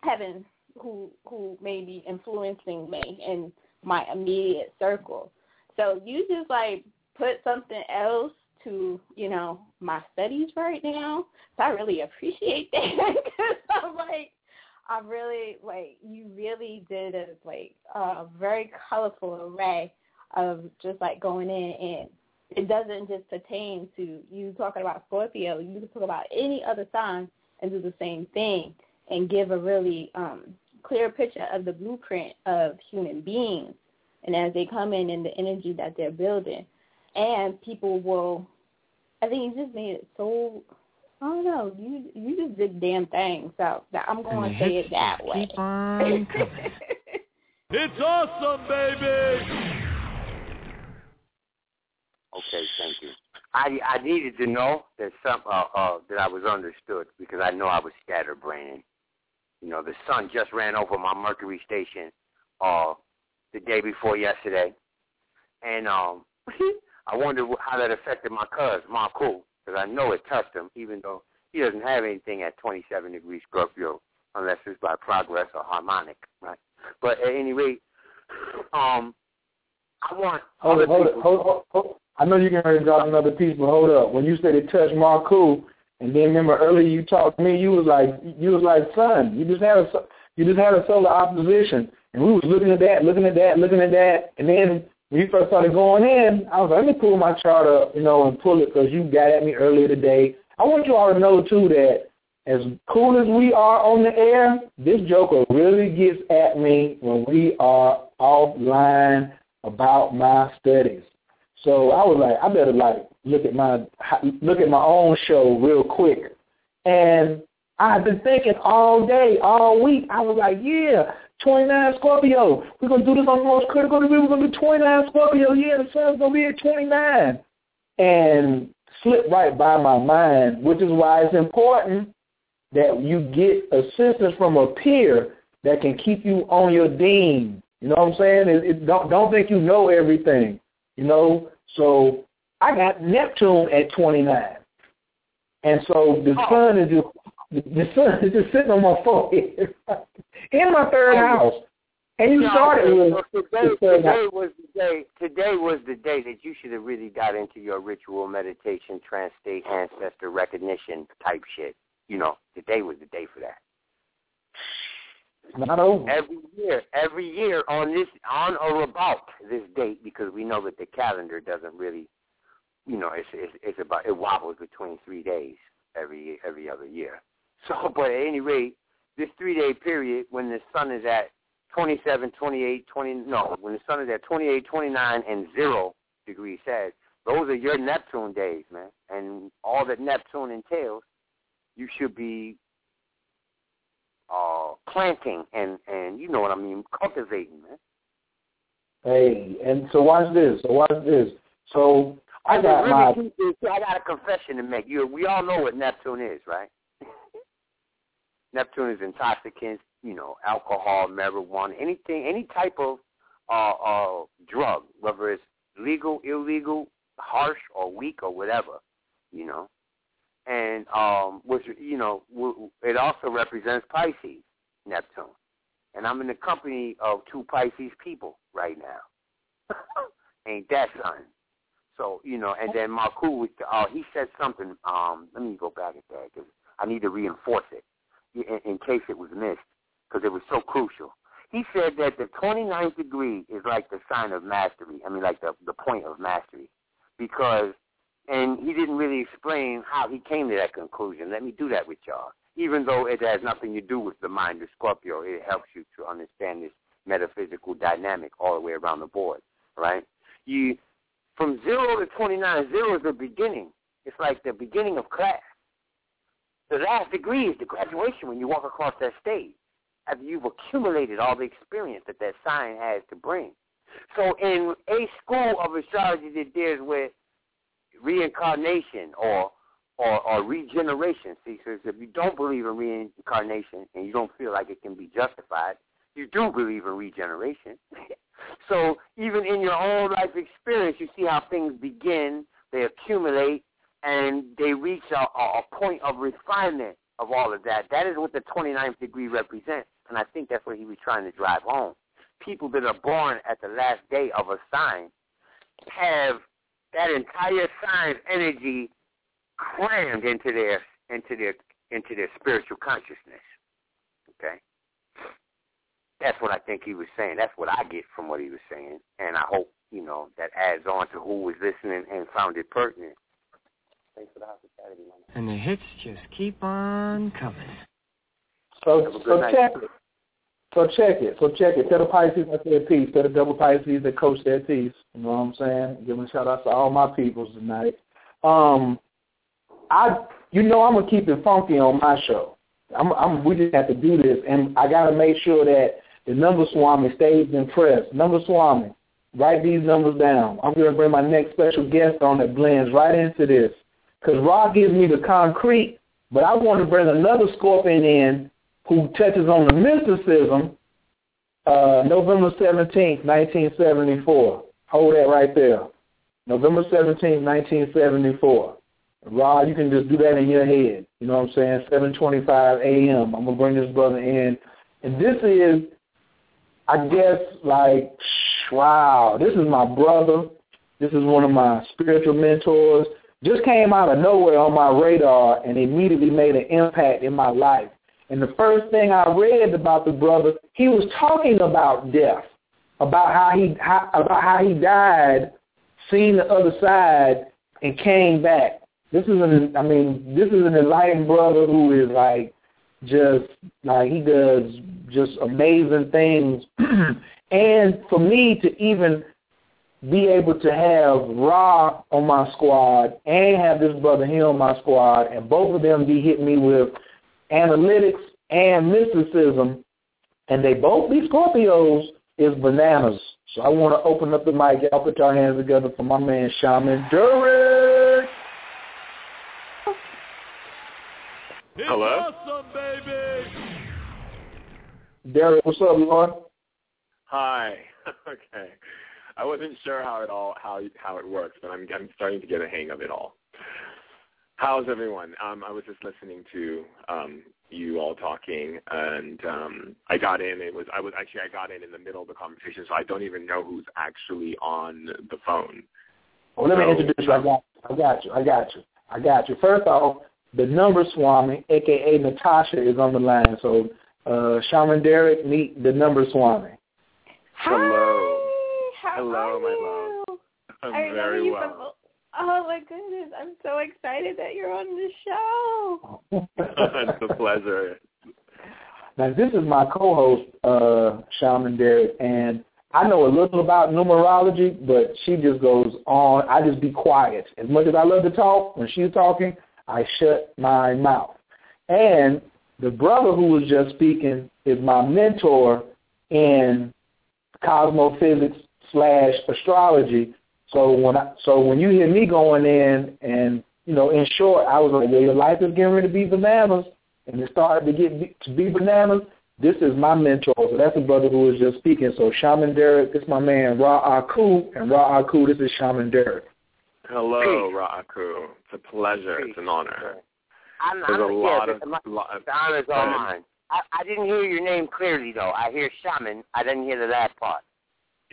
having who who may be influencing me in my immediate circle. So you just like put something else to you know my studies right now. So I really appreciate *laughs* that because I'm like I really like you really did a like a very colorful array of just like going in and it doesn't just pertain to you talking about Scorpio. You can talk about any other sign and do the same thing and give a really um, clear picture of the blueprint of human beings and as they come in and the energy that they're building. And people will, I think you just made it so, I don't know, you you just did damn thing. So I'm going to say it that way. Keep. *laughs* It's awesome, baby! Okay, thank you. I I needed to know that some uh, uh that I was understood because I know I was scatterbrained. You know, the sun just ran over my Mercury station uh the day before yesterday, and um *laughs* I wondered wh- how that affected my cuz Marco because I know it touched him, even though he doesn't have anything at 27 degrees Scorpio unless it's by progress or harmonic, right? But at any rate, um, I want Hold other it, hold it, people- hold, hold, hold. I know you're going to drop another piece, but hold up. When you said it touched Marku, and then remember earlier you talked to me, you was like, you was like, son, you just had a, you just had a solar opposition, and we was looking at that, looking at that, looking at that, and then when you first started going in, I was like, let me pull my chart up, you know, and pull it because you got at me earlier today. I want you all to know too that as cool as we are on the air, this joker really gets at me when we are offline about my studies. So I was like, I better like look at my look at my own show real quick. And I've been thinking all day, all week. I was like, yeah, 29 Scorpio. We're gonna do this on the most critical degree. We're gonna do 29 Scorpio. Yeah, the sun's gonna be at 29. And slipped right by my mind, which is why it's important that you get assistance from a peer that can keep you on your dean You know what I'm saying? It, it, don't don't think you know everything. You know, so I got Neptune at 29, and so the oh. sun is just the sun is just sitting on my forehead *laughs* in my third oh. house. And you No, started with today, today was the day. Today was the day that you should have really got into your ritual meditation, trance state, ancestor recognition type shit. You know, today was the day for that. Not over. Every year, every year on this, on or about this date, because we know that the calendar doesn't really, you know, it's it's, it's about it wobbles between three days every every other year. *laughs* So, but at any rate, this three day period when the sun is at 27, 28, 20, no, when the sun is at 28, 29, and zero degrees Celsius, those are your Neptune days, man. And all that Neptune entails, you should be uh, planting and, and you know what I mean, cultivating, man. Hey, and so watch this. So watch this. So I And got really my I got a confession to make. You, we all know what Neptune is, right? *laughs* Neptune is intoxicants, you know, alcohol, marijuana, anything, any type of uh, uh, drug, whether it's legal, illegal, harsh, or weak, or whatever, you know. And um, which you know, it also represents Pisces, Neptune. And I'm in the company of two Pisces people right now. *laughs* Ain't that something? So you know, and then Marku, uh, he said something. Um, let me go back at that because I need to reinforce it in, in case it was missed because it was so crucial. He said that the 29th degree is like the sign of mastery. I mean, like the the point of mastery, because and he didn't really explain how he came to that conclusion. Let me do that with y'all. Even though it has nothing to do with the mind of Scorpio, it helps you to understand this metaphysical dynamic all the way around the board, right? You from zero to 29, zero is the beginning. It's like the beginning of class. The last degree is the graduation when you walk across that stage after you've accumulated all the experience that that sign has to bring. So in a school of astrology that deals with reincarnation or or, or regeneration, see, so if you don't believe in reincarnation and you don't feel like it can be justified, you do believe in regeneration. *laughs* so even in your own life experience, you see how things begin, they accumulate, and they reach a, a a point of refinement of all of that. That is what the 29th degree represents, and I think that's what he was trying to drive home. People that are born at the last day of a sign have that entire science energy crammed into their into their into their spiritual consciousness. Okay? That's what I think he was saying. That's what I get from what he was saying. And I hope, you know, that adds on to who was listening and found it pertinent. Thanks for the hospitality, man. And the hits just keep on coming. So, Have a good so night. check it. So check it. So check it. Tell the Pisces I said peace. Tell the double Pisces that coach their peace. You know what I'm saying? Give a shout out to all my peoples tonight. Um, I, you know, I'm gonna keep it funky on my show. I'm, I'm, we just have to do this, and I gotta make sure that the number swami stays impressed. Number swami, write these numbers down. I'm gonna bring my next special guest on that blends right into this, because Rock gives me the concrete, but I want to bring another scorpion in who touches on the mysticism, uh, November 17th, 1974. Hold that right there. November 17th, 1974. Rod, you can just do that in your head. You know what I'm saying? 7.25 a.m. I'm to bring this brother in. And this is, I guess, like, wow, this is my brother. This is one of my spiritual mentors. Just came out of nowhere on my radar and immediately made an impact in my life. And the first thing I read about the brother, he was talking about death, about how he how, about how he died, seen the other side, and came back. This is an I mean, this is an enlightened brother who is like just like he does just amazing things. *clears throat* and for me to even be able to have Ra on my squad and have this brother here on my squad, and both of them be hitting me with analytics and mysticism, and they both be Scorpios, is bananas. So I want to open up the mic. Y'all put your hands together for my man Shaman Durek. Hello? awesome, baby. Durek, what's up, Lord? Hi. *laughs* okay. I wasn't sure how it all how how it works, but I'm I'm starting to get a hang of it all. How's everyone? Um, I was just listening to um, you all talking, and um, I got in. It was I was actually I got in in the middle of the conversation, so I don't even know who's actually on the phone. Well, let me introduce you. I got, I got you. I got you. I got you. First off, the number swami, aka Natasha, is on the line. So, uh, Shaman Durek, meet the number swami. Hello. How Hello, are my you? love. I I'm remember very you well. from. Oh my goodness! I'm so excited that you're on the *laughs* show. it's a pleasure. Now, this is my co-host, uh, Shaman Durek, and I know a little about numerology, but she just goes on. I just be quiet. As much as I love to talk, when she's talking, I shut my mouth. And the brother who was just speaking is my mentor in cosmophysics slash astrology. So when I so when you hear me going in and you know, in short, I was like, well, your life is getting ready to be bananas, and it started to get to be bananas. This is my mentor. So that's the brother who was just speaking. So Shaman Durek, this is my man Raakhu, and Raakhu, this is Shaman Durek. Hello, Peace. Raakhu. It's a pleasure. It's an honor. I'm, There's I'm a lot the, of, my, lot of the honor's Go all mine. I, I didn't hear your name clearly though. I hear shaman. I didn't hear the last part.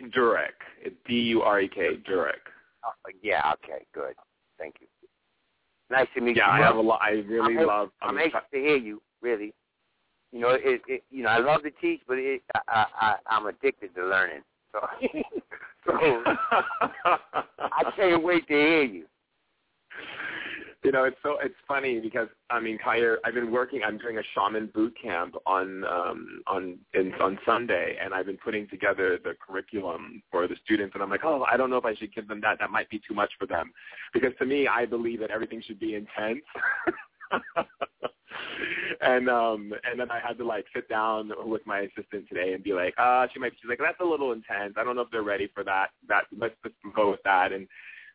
Durek. It's D-U-R-E-K, Durek. Oh, yeah. Okay. Good. Thank you. Nice to meet Yeah, you. I have a lot. I really I'm, love. I'm I'm anxious to hear you. Really. You know, it, it. You know, I love to teach, but it, I, I, I, I'm addicted to learning. So, *laughs* so *laughs* I can't wait to hear you. You know, it's so it's funny because I mean, Khayr, I've been working. I'm doing a shaman boot camp on um, on in, on Sunday, and I've been putting together the curriculum for the students. And I'm like, oh, I don't know if I should give them that. That might be too much for them, because to me, I believe that everything should be intense. *laughs* and um and then I had to like sit down with my assistant today and be like, uh, she might she's like, that's a little intense. I don't know if they're ready for that. That let's just go with that. And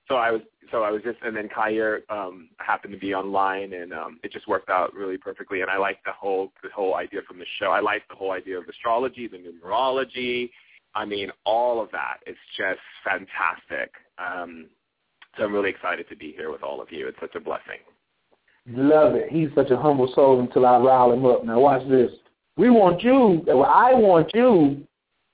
so I was so I was just and then Khayr um happened to be online and um it just worked out really perfectly and I like the whole the whole idea from the show. I like the whole idea of astrology, the numerology. I mean, all of that is just fantastic. Um so I'm really excited to be here with all of you. It's such a blessing. Love it. He's such a humble soul until I rile him up. Now watch this. We want you, well, I want you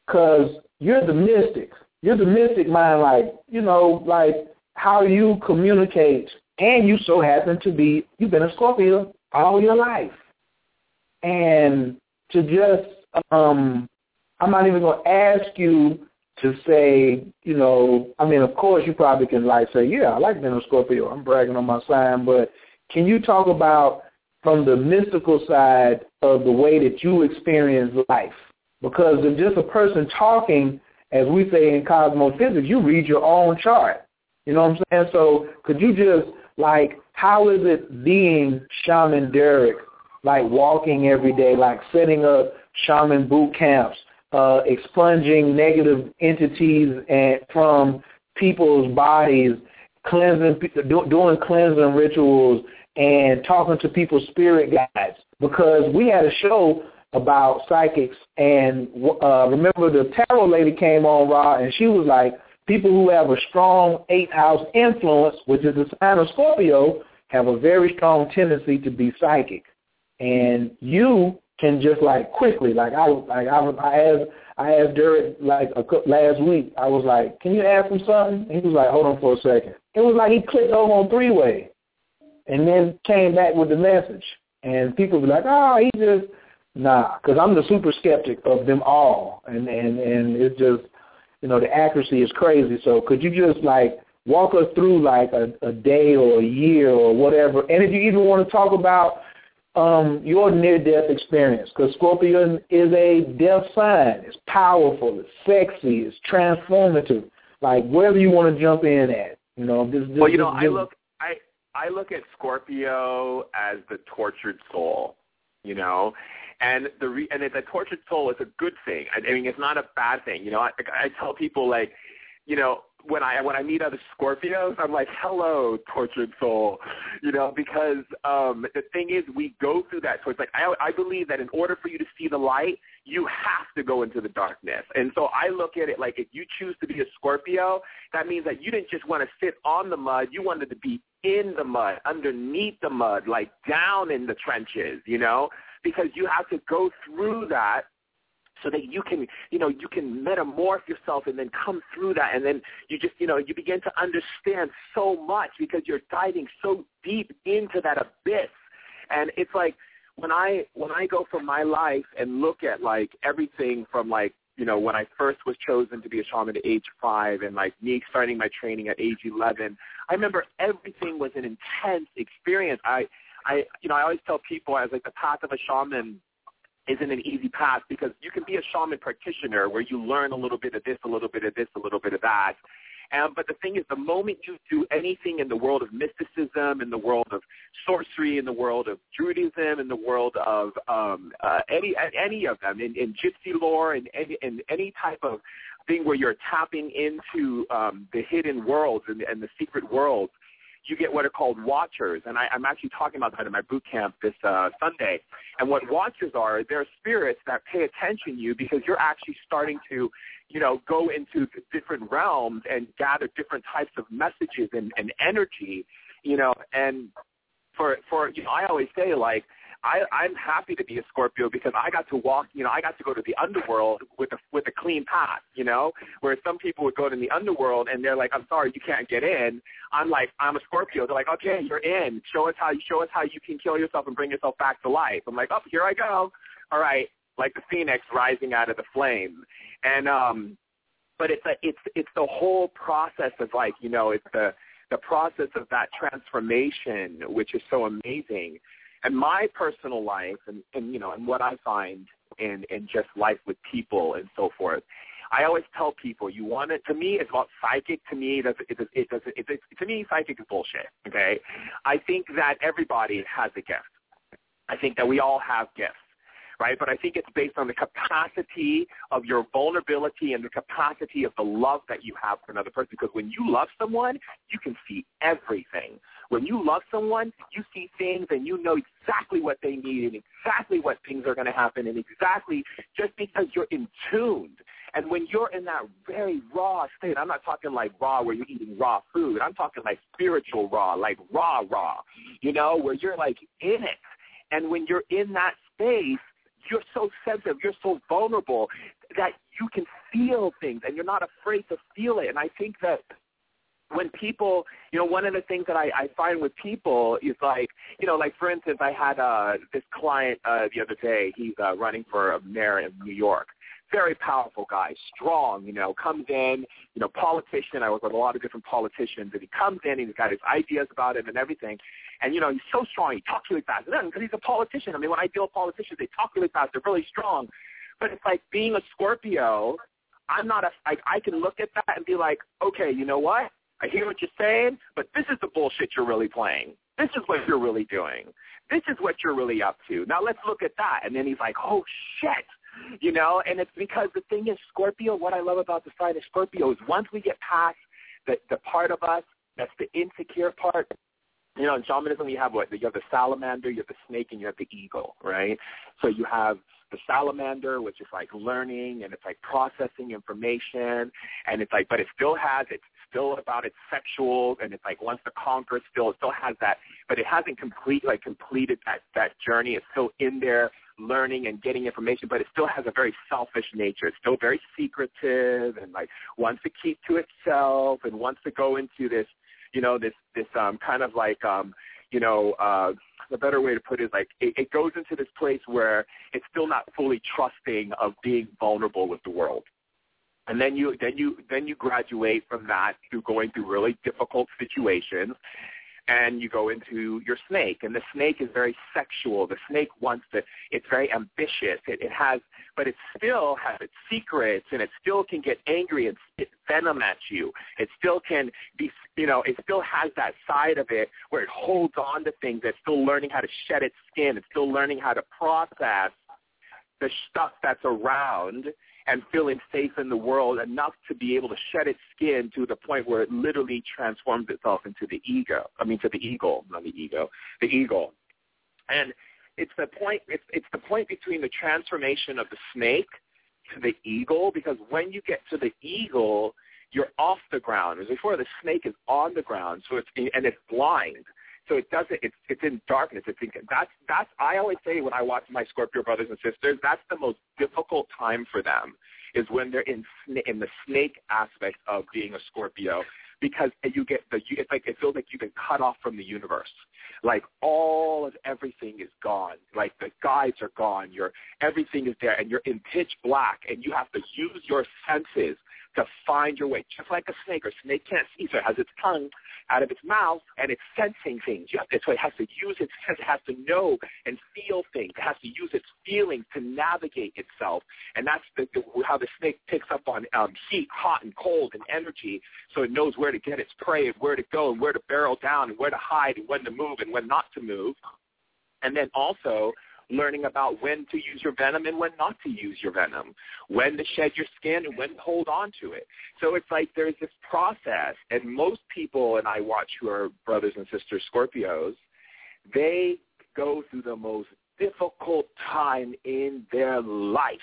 because you're the mystic. You're the mystic mind, like, you know, like how you communicate. And you so happen to be, you've been a Scorpio all your life. And to just, um, I'm not even going to ask you to say, you know, I mean, of course you probably can like say, yeah, I like being a Scorpio. I'm bragging on my sign, but can you talk about from the mystical side of the way that you experience life? Because if just a person talking, as we say in cosmophysics, you read your own chart. You know what I'm saying? So could you just like how is it being shaman Durek, like walking every day, like setting up shaman boot camps, uh, expunging negative entities and from people's bodies, cleansing, do, doing cleansing rituals, and talking to people's spirit guides. Because we had a show about psychics, and uh, remember the tarot lady came on Raw, and she was like, people who have a strong eighth house influence, which is the sign of Scorpio, have a very strong tendency to be psychic. And you can just like quickly, like I like I, was I asked I asked Durek like a, last week. I was like, "Can you ask him something?" He was like, "Hold on for a second. It was like he clicked over on three way, and then came back with the message. And people be like, "Oh, he just nah," because I'm the super skeptic of them all, and and and it's just you know the accuracy is crazy. So could you just like walk us through like a, a day or a year or whatever? And if you even want to talk about um, your near-death experience, because Scorpion is a death sign. It's powerful. It's sexy. It's transformative. Like wherever you want to jump in at, you know. This, this, Well, you know, this- I look I I look at Scorpio as the tortured soul, you know, and the re- and a tortured soul is a good thing. I, I mean, it's not a bad thing. You know, I, I tell people like, you know, when I when I meet other Scorpios, I'm like, "Hello, tortured soul," you know, because um the thing is, we go through that. So it's like I I believe that in order for you to see the light, you have to go into the darkness. And so I look at it like if you choose to be a Scorpio, that means that you didn't just want to sit on the mud, you wanted to be in the mud, underneath the mud, like down in the trenches, you know, because you have to go through that so that you can, you know, you can metamorph yourself and then come through that and then you just, you know, you begin to understand so much because you're diving so deep into that abyss. And it's like when I when I go from my life and look at like everything from like you know when I first was chosen to be a shaman at age five and like me starting my training at age eleven, I remember everything was an intense experience. I I you know I always tell people as like the path of a shaman isn't an easy path because you can be a shaman practitioner where you learn a little bit of this, a little bit of this, a little bit of that. Um, but the thing is, the moment you do anything in the world of mysticism, in the world of sorcery, in the world of Druidism, in the world of um, uh, any any of them, in, in Gypsy lore, and any, in any type of thing where you're tapping into um, the hidden worlds and, and the secret worlds, you get what are called watchers, and I, I'm actually talking about that in my boot camp this uh, Sunday. And what watchers are, they're spirits that pay attention to you because you're actually starting to, you know, go into different realms and gather different types of messages and, and energy, you know. And for for you know, I always say like I, I'm happy to be a Scorpio because I got to walk, you know, I got to go to the underworld with a with a clean path, you know, where some people would go to the underworld and they're like, I'm sorry, you can't get in. I'm like, I'm a Scorpio. They're like, okay, you're in. Show us how you show us how you can kill yourself and bring yourself back to life. I'm like, oh, here I go. All right, like the phoenix rising out of the flame, and um, but it's a it's it's the whole process of like you know it's the the process of that transformation which is so amazing and my personal life and, and you know and what I find in in just life with people and so forth. I always tell people you want it to me it's about psychic to me it doesn't it, it doesn't it, it, to me psychic is bullshit okay I think that everybody has a gift I think that we all have gifts right? But I think it's based on the capacity of your vulnerability and the capacity of the love that you have for another person. Because when you love someone, you can see everything. When you love someone, you see things and you know exactly what they need and exactly what things are going to happen and exactly just because you're in tuned. And when you're in that very raw state, I'm not talking like raw where you're eating raw food. I'm talking like spiritual raw, like raw raw, you know, where you're like in it. And when you're in that space, you're so sensitive, you're so vulnerable that you can feel things and you're not afraid to feel it. And I think that when people, you know, one of the things that I, I find with people is like, you know, like for instance, I had uh, this client uh, the other day. He's uh, running for mayor of New York. Very powerful guy, strong, you know, comes in, you know, politician. I work with a lot of different politicians, and he comes in and he's got his ideas about it and everything. And, you know, he's so strong. He talks really fast. Because he's a politician. I mean, when I deal with politicians, they talk really fast. They're really strong. But it's like being a Scorpio, I'm not a, I, I can look at that and be like, okay, you know what? I hear what you're saying, but this is the bullshit you're really playing. This is what you're really doing. This is what you're really up to. Now let's look at that. And then he's like, oh, shit. You know, and it's because the thing is, Scorpio, what I love about the sign of Scorpio is once we get past the, the part of us that's the insecure part, you know, in shamanism, you have what? You have the salamander, you have the snake, and you have the eagle, right? So you have the salamander, which is like learning and it's like processing information, and it's like, but it still has, it's still about its sexual, and it's like once the conquer, still, it still has that, but it hasn't complete, like completed that that journey. It's still in there learning and getting information, but it still has a very selfish nature. It's still very secretive and like wants to keep to itself and wants to go into this you know, this this um, kind of like um, you know, uh, the better way to put it is like it, it goes into this place where it's still not fully trusting of being vulnerable with the world. And then you then you then you graduate from that to going through really difficult situations and you go into your snake. And the snake is very sexual. The snake wants to it's very ambitious. It, it has but it still has its secrets and it still can get angry and spit venom at you. It still can be you know it still has that side of it where it holds on to things. It's still learning how to shed its skin. It's still learning how to process the stuff that's around and feeling safe in the world enough to be able to shed its skin to the point where it literally transforms itself into the ego. I mean, to the eagle, not the ego, the eagle. And it's the point. It's it's the point between the transformation of the snake to the eagle, because when you get to the eagle, you're off the ground. As before, the snake is on the ground, so it's and it's blind. So it doesn't. It's it's in darkness. It's in, that's that's. I always say when I watch my Scorpio brothers and sisters, that's the most difficult time for them is when they're in in the snake aspect of being a Scorpio because you get the you, it's like it feels like you've been cut off from the universe. Like all of everything is gone. Like the guides are gone. Your everything is there, and you're in pitch black, and you have to use your senses to find your way, just like a snake. Or snake can't see, so it has its tongue out of its mouth, and it's sensing things. To, so it has to use its sense. It has to know and feel things. It has to use its feelings to navigate itself, and that's the, the, how the snake picks up on um, heat, hot, and cold, and energy, so it knows where to get its prey, and where to go, and where to barrel down, and where to hide, and when to move, and when not to move. And then also learning about when to use your venom and when not to use your venom, when to shed your skin and when to hold on to it. So it's like there's this process, and most people, and I watch who are brothers and sisters Scorpios, they go through the most difficult time in their life.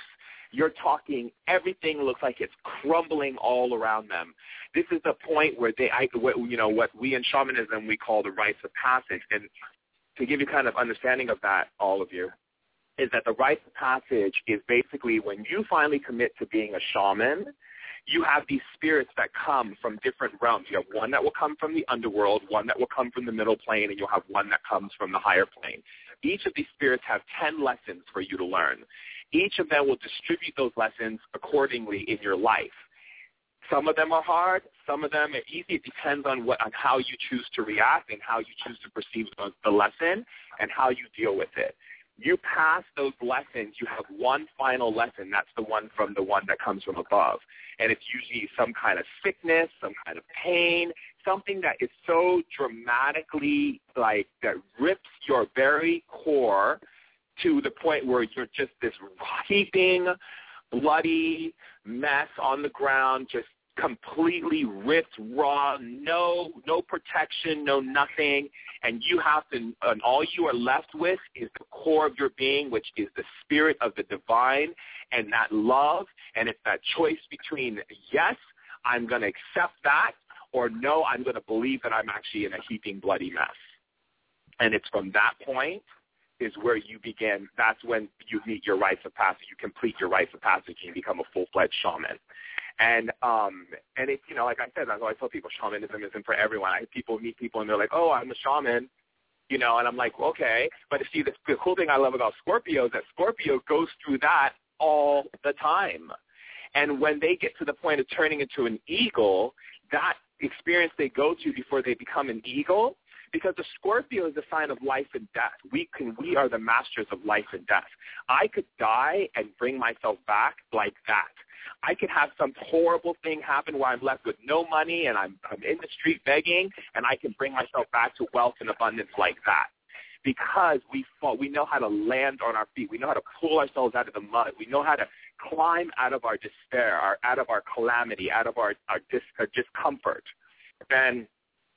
You're talking everything looks like it's crumbling all around them. This is the point where they, I, you know, what we in shamanism we call the rites of passage, and to give you kind of understanding of that, all of you, is that the rites of passage is basically when you finally commit to being a shaman, you have these spirits that come from different realms. You have one that will come from the underworld, one that will come from the middle plane, and you'll have one that comes from the higher plane. Each of these spirits have 10 lessons for you to learn. Each of them will distribute those lessons accordingly in your life. Some of them are hard. Some of them are easy. It depends on what on how you choose to react and how you choose to perceive the, the lesson and how you deal with it. You pass those lessons. You have one final lesson. That's the one from the one that comes from above, and it's usually some kind of sickness, some kind of pain, something that is so dramatically like that rips your very core to the point where you're just this heaping bloody mess on the ground, just completely ripped raw, no no protection, no nothing, and you have to and all you are left with is the core of your being, which is the spirit of the divine and that love, and it's that choice between yes, I'm going to accept that, or no, I'm going to believe that I'm actually in a heaping bloody mess. And it's from that point is where you begin. That's when you meet your rites of passage. You complete your rites of passage and you become a full-fledged shaman. And um and it's you know like I said, I always tell people shamanism isn't for everyone. I people meet people and they're like, oh, I'm a shaman, you know, and I'm like, okay. But see, the, the cool thing I love about Scorpio is that Scorpio goes through that all the time. And when they get to the point of turning into an eagle, that experience they go to before they become an eagle because the Scorpio is a sign of life and death. We can we are the masters of life and death. I could die and bring myself back like that. I could have some horrible thing happen where I'm left with no money and I'm I'm in the street begging and I can bring myself back to wealth and abundance like that. Because we fall, we know how to land on our feet. We know how to pull ourselves out of the mud. We know how to climb out of our despair, our, out of our calamity, out of our, our, dis, our discomfort. And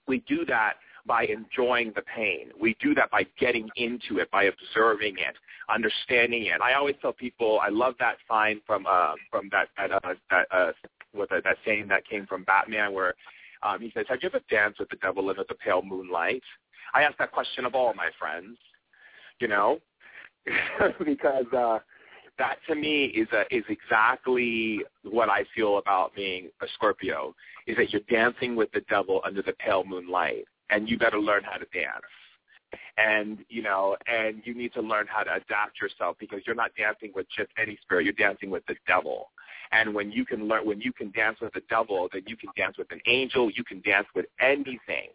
we do that by enjoying the pain. We do that by getting into it, by observing it, understanding it. I always tell people I love that sign from uh, from that that uh, that uh, what that, that saying that came from Batman where um, he says, "Have you ever danced with the devil under the pale moonlight?" I ask that question of all my friends, you know, *laughs* because uh, that to me is a, is exactly what I feel about being a Scorpio. Is that you're dancing with the devil under the pale moonlight and you better learn how to dance. And you know, and you need to learn how to adapt yourself because you're not dancing with just any spirit. You're dancing with the devil. And when you can learn, when you can dance with the devil, then you can dance with an angel. You can dance with anything.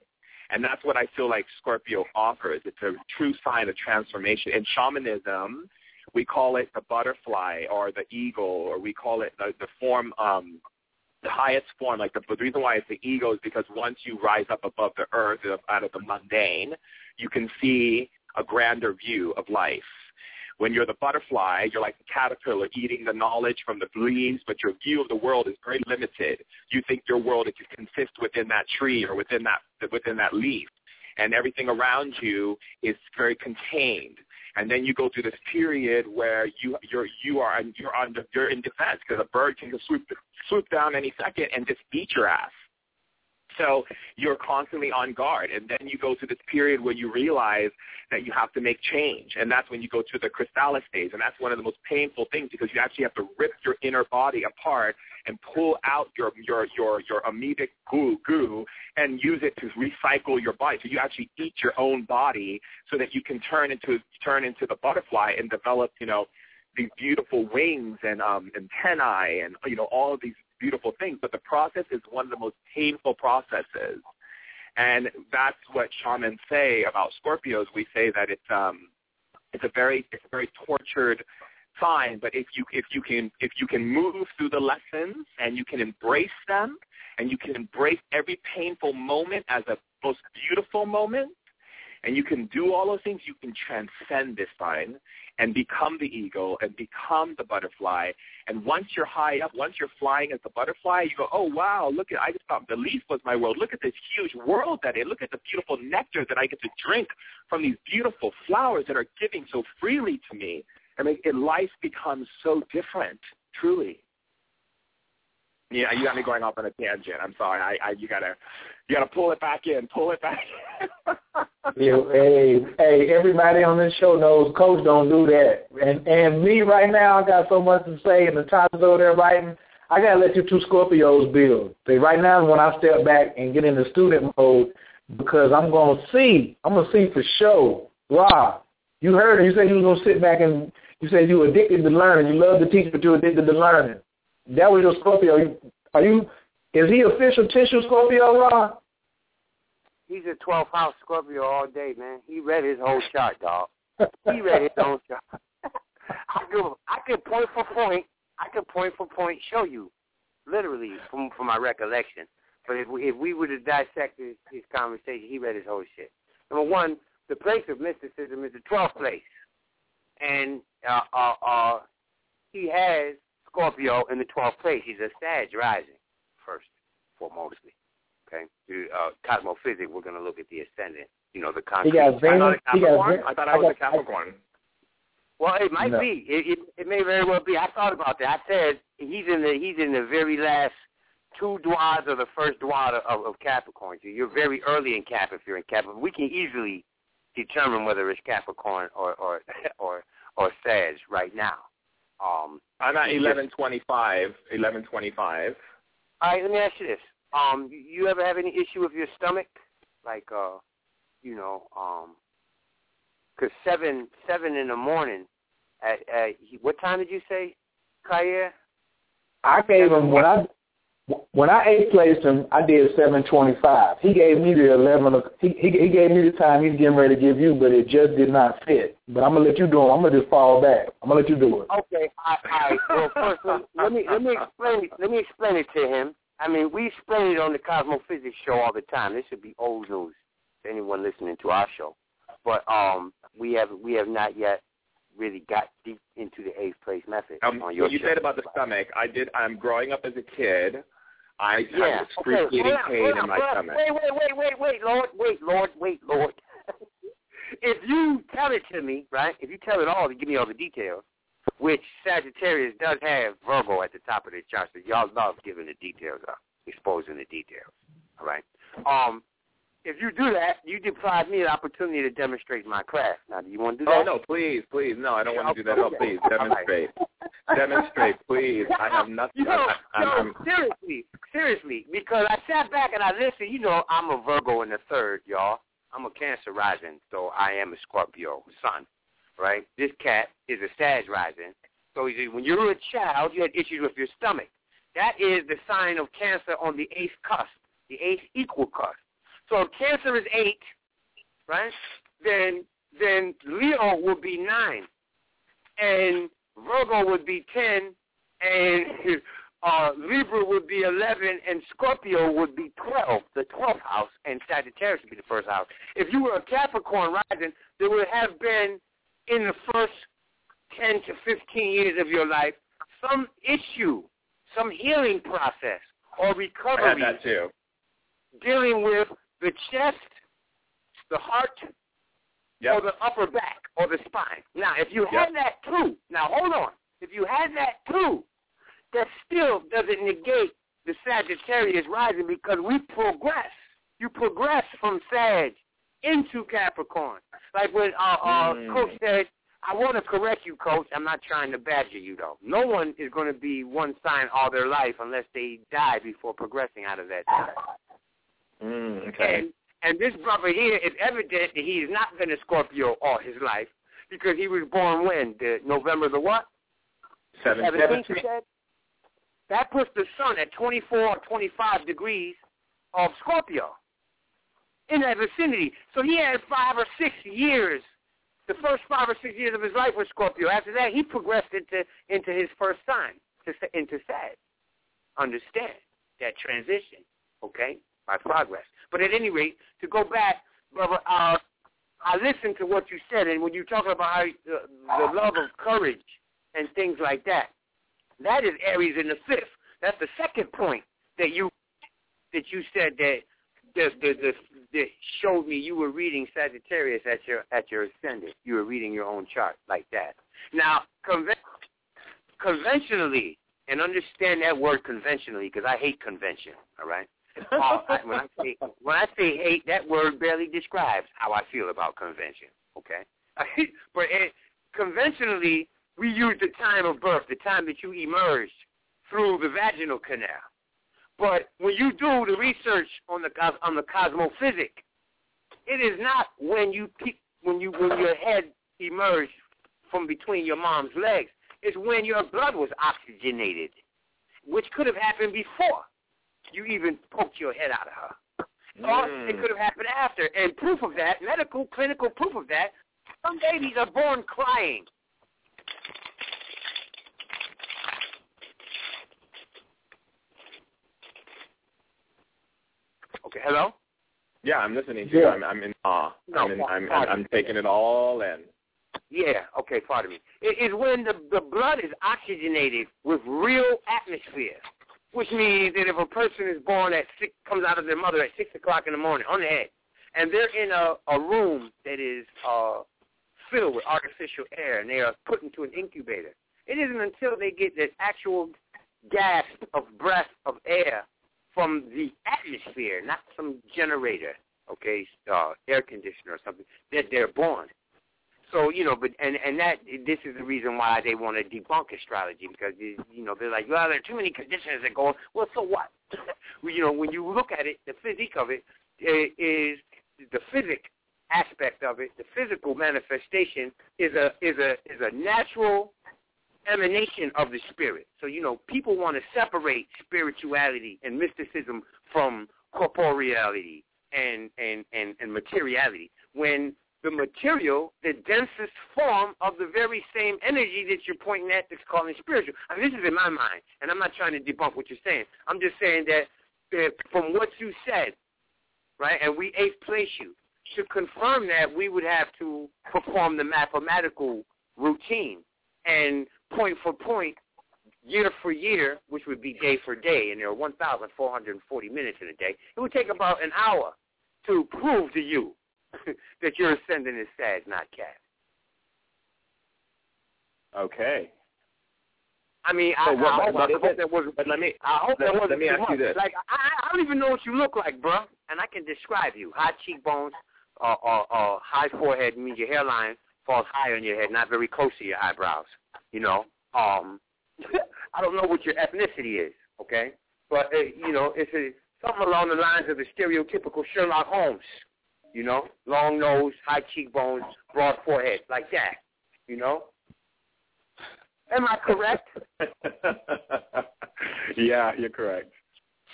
And that's what I feel like Scorpio offers. It's a true sign of transformation. In shamanism, we call it the butterfly or the eagle, or we call it the, the form um, the highest form. Like the, the reason why it's the ego is because once you rise up above the earth, out of the mundane, you can see a grander view of life. When you're the butterfly, you're like the caterpillar eating the knowledge from the leaves, but your view of the world is very limited. You think your world is consists within that tree or within that within that leaf, and everything around you is very contained. And then you go through this period where you you're you are you're on you're in defense because a bird can just swoop swoop down any second and just eat your ass. So you're constantly on guard. And then you go through this period where you realize that you have to make change. And that's when you go through the chrysalis phase. And that's one of the most painful things because you actually have to rip your inner body apart and pull out your your your your amoebic goo goo and use it to recycle your body. So you actually eat your own body so that you can turn into turn into the butterfly and develop, you know, these beautiful wings and um antennae and you know all of these beautiful things, but the process is one of the most painful processes. And that's what shamans say about Scorpios. We say that it's um it's a very it's a very tortured sign, but if you if you can if you can move through the lessons and you can embrace them and you can embrace every painful moment as a most beautiful moment and you can do all those things, you can transcend this sign and become the eagle and become the butterfly. And once you're high up, once you're flying as the butterfly, you go, oh, wow, look at, I just thought the leaf was my world. Look at this huge world that is. Look at the beautiful nectar that I get to drink from these beautiful flowers that are giving so freely to me. I mean, it, life becomes so different, truly. Yeah, you got me going off on a tangent. I'm sorry. I, I you gotta you gotta pull it back in, pull it back. yeah, hey, hey, everybody on this show knows Coach don't do that, and and me right now, I got so much to say, and the title's over there writing. I gotta let you two Scorpios build. See, right now is when I step back and get into student mode because I'm gonna see. I'm gonna see for sure. Rob, you heard it. You said you was gonna sit back and you said you were addicted to learning. You love to teach, but you're addicted to learning. That was your Scorpio. Are you? Is he official tissue Scorpio, Ron? He's a 12th house Scorpio all day, man. He read his whole chart, dog. He read his own chart. *laughs* I could, I could point for point. I could point for point show you, literally from from my recollection. But if we, if we were to dissect his, his conversation, he read his whole shit. Number one, the place of mysticism is the 12th place, and uh, uh, uh, he has Scorpio in the 12th place. He's a Sag rising, first, foremostly. Okay? The, uh, cosmophysics, we're going to look at the ascendant. You know, the concrete. He got Venus. I, got, I thought I was a Capricorn. Well, it might No. be. It, it it may very well be. I thought about that. I said he's in the he's in the very last two dwads of the first dwad of, of Capricorn. So you're very early in Cap if you're in Cap. We can easily determine whether it's Capricorn or or *laughs* or or Sag right now. Um, I'm at 1125. 1125. All right, let me ask you this. Um, you- ever have any issue with your stomach? Like, uh, you know, um 'cause seven seven in the morning. At, at what time did you say, Khayr? I gave him when I when I eighth placed him, I did seven twenty five. He gave me the eleven. He, he he gave me the time he's getting ready to give you, but it just did not fit. But I'm gonna let you do it. I'm gonna just fall back. I'm gonna let you do it. Okay, I, I well first let, let me let me explain let me explain it to him. I mean, we explain it on the Cosmophysics show all the time. This should be old news to anyone listening to our show. But um, we have we have not yet really got deep into the eighth place method Um, on your you show. said about the stomach, I did. I'm growing up as a kid. I Yeah. had excruciating okay, on, pain hold in on, my on. stomach. Wait, wait, wait, wait, wait, Lord, wait, Lord, wait, Lord. *laughs* if you tell it to me, right? If you tell it all, to give me all the details, which Sagittarius does have Virgo at the top of their chart, so y'all love giving the details up, exposing the details. All right. Um, if you do that, you deprive me of the opportunity to demonstrate my craft. Now, do you want to do oh, that? Oh no, please, please, no, I don't want to do that. Oh, please, demonstrate, demonstrate, please. I have *laughs* nothing. You know, I, I'm, no, seriously, seriously, because I sat back and I listened. You know, I'm a Virgo in the third, y'all. I'm a Cancer rising, so I am a Scorpio sun, right? This cat is a Sag rising. So when you were a child, you had issues with your stomach. That is the sign of Cancer on the eighth cusp, the eighth equal cusp. So if Cancer is eight, right? Then then Leo would be nine, and Virgo would be ten, and *laughs* uh, Libra would be 11, and Scorpio would be 12, the 12th house, and Sagittarius would be the first house. If you were a Capricorn rising, there would have been in the first 10 to 15 years of your life, some issue, some healing process or recovery. I had that too. dealing with the chest, the heart, Yep. or the upper back or the spine. Now, if you had that too, now hold on. If you had that too, that still doesn't negate the Sagittarius rising because we progress. You progress from Sag into Capricorn. Like when uh, uh, Mm. Coach said, I want to correct you, Coach. I'm not trying to badger you, though. No one is going to be one sign all their life unless they die before progressing out of that sign. Mm, okay. And and this brother here is evident that he has not been a Scorpio all his life because he was born when? The November the what? Seven. 17th. That puts the sun at 24 or 25 degrees of Scorpio in that vicinity. So he had five or six years. The first five or six years of his life was Scorpio. After that, he progressed into into his first sign, to, into Sag. Understand that transition, okay, by progress. But at any rate, to go back, brother, uh, I listened to what you said, and when you talk about how, uh, the love of courage and things like that, that is Aries in the fifth. That's the second point that you that you said that the the the that showed me you were reading Sagittarius at your at your ascendant. You were reading your own chart like that. Now, conven- conventionally, and understand that word conventionally because I hate convention. All right. Uh, I, when I *laughs* say when I say hate, that word barely describes how I feel about convention. Okay. *laughs* but it, conventionally, we use the time of birth, the time that you emerged through the vaginal canal. But when you do the research on the on the cosmophysic, it is not when you when you when your head emerged from between your mom's legs. It's when your blood was oxygenated, which could have happened before you even poked your head out of her. Mm. Or it could have happened after. And proof of that, medical, clinical proof of that, some babies are born crying. Okay, hello? Yeah, I'm listening to you. Yeah. I'm, I'm in awe. No, I'm, in, I'm, I'm, pardon I'm taking it all in. Yeah, okay, pardon me. It is when the, the blood is oxygenated with real atmosphere, which means that if a person is born at six, comes out of their mother at 6 o'clock in the morning on the head, and they're in a, a room that is uh, filled with artificial air, and they are put into an incubator, it isn't until they get this actual gasp of breath of air from the atmosphere, not some generator, okay, uh, air conditioner or something, that they're born. So you know, but and and that this is the reason why they want to debunk astrology because you know they're like, well, there are too many conditions that go. on. Well, so what? *laughs* You know, when you look at it, the physique of it i- is the physic aspect of it. The physical manifestation is a is a is a natural emanation of the spirit. So you know, people want to separate spirituality and mysticism from corporeality and and and, and materiality when the material, the densest form of the very same energy that you're pointing at that's calling spiritual. I mean, this is in my mind, and I'm not trying to debunk what you're saying. I'm just saying that, that from what you said, right, and we eighth place you, to confirm that, we would have to perform the mathematical routine and point for point, year for year, which would be day for day, and there are 1,440 minutes in a day. It would take about an hour to prove to you *laughs* that your ascendant is Sag, not Cap. Okay. I mean, So I, what- I, hope, but I hope that wasn't. But let me I hope that let, wasn't let me ask you this. Like I, I don't even know what you look like, bruh, and I can describe you: high cheekbones, uh, uh, uh, high forehead means your hairline falls high on your head, not very close to your eyebrows. You know, um, *laughs* I don't know what your ethnicity is, okay, but uh, you know, it's a, something along the lines of the stereotypical Sherlock Holmes. You know, long nose, high cheekbones, broad forehead, like that. You know. Am I correct? *laughs* yeah, you're correct.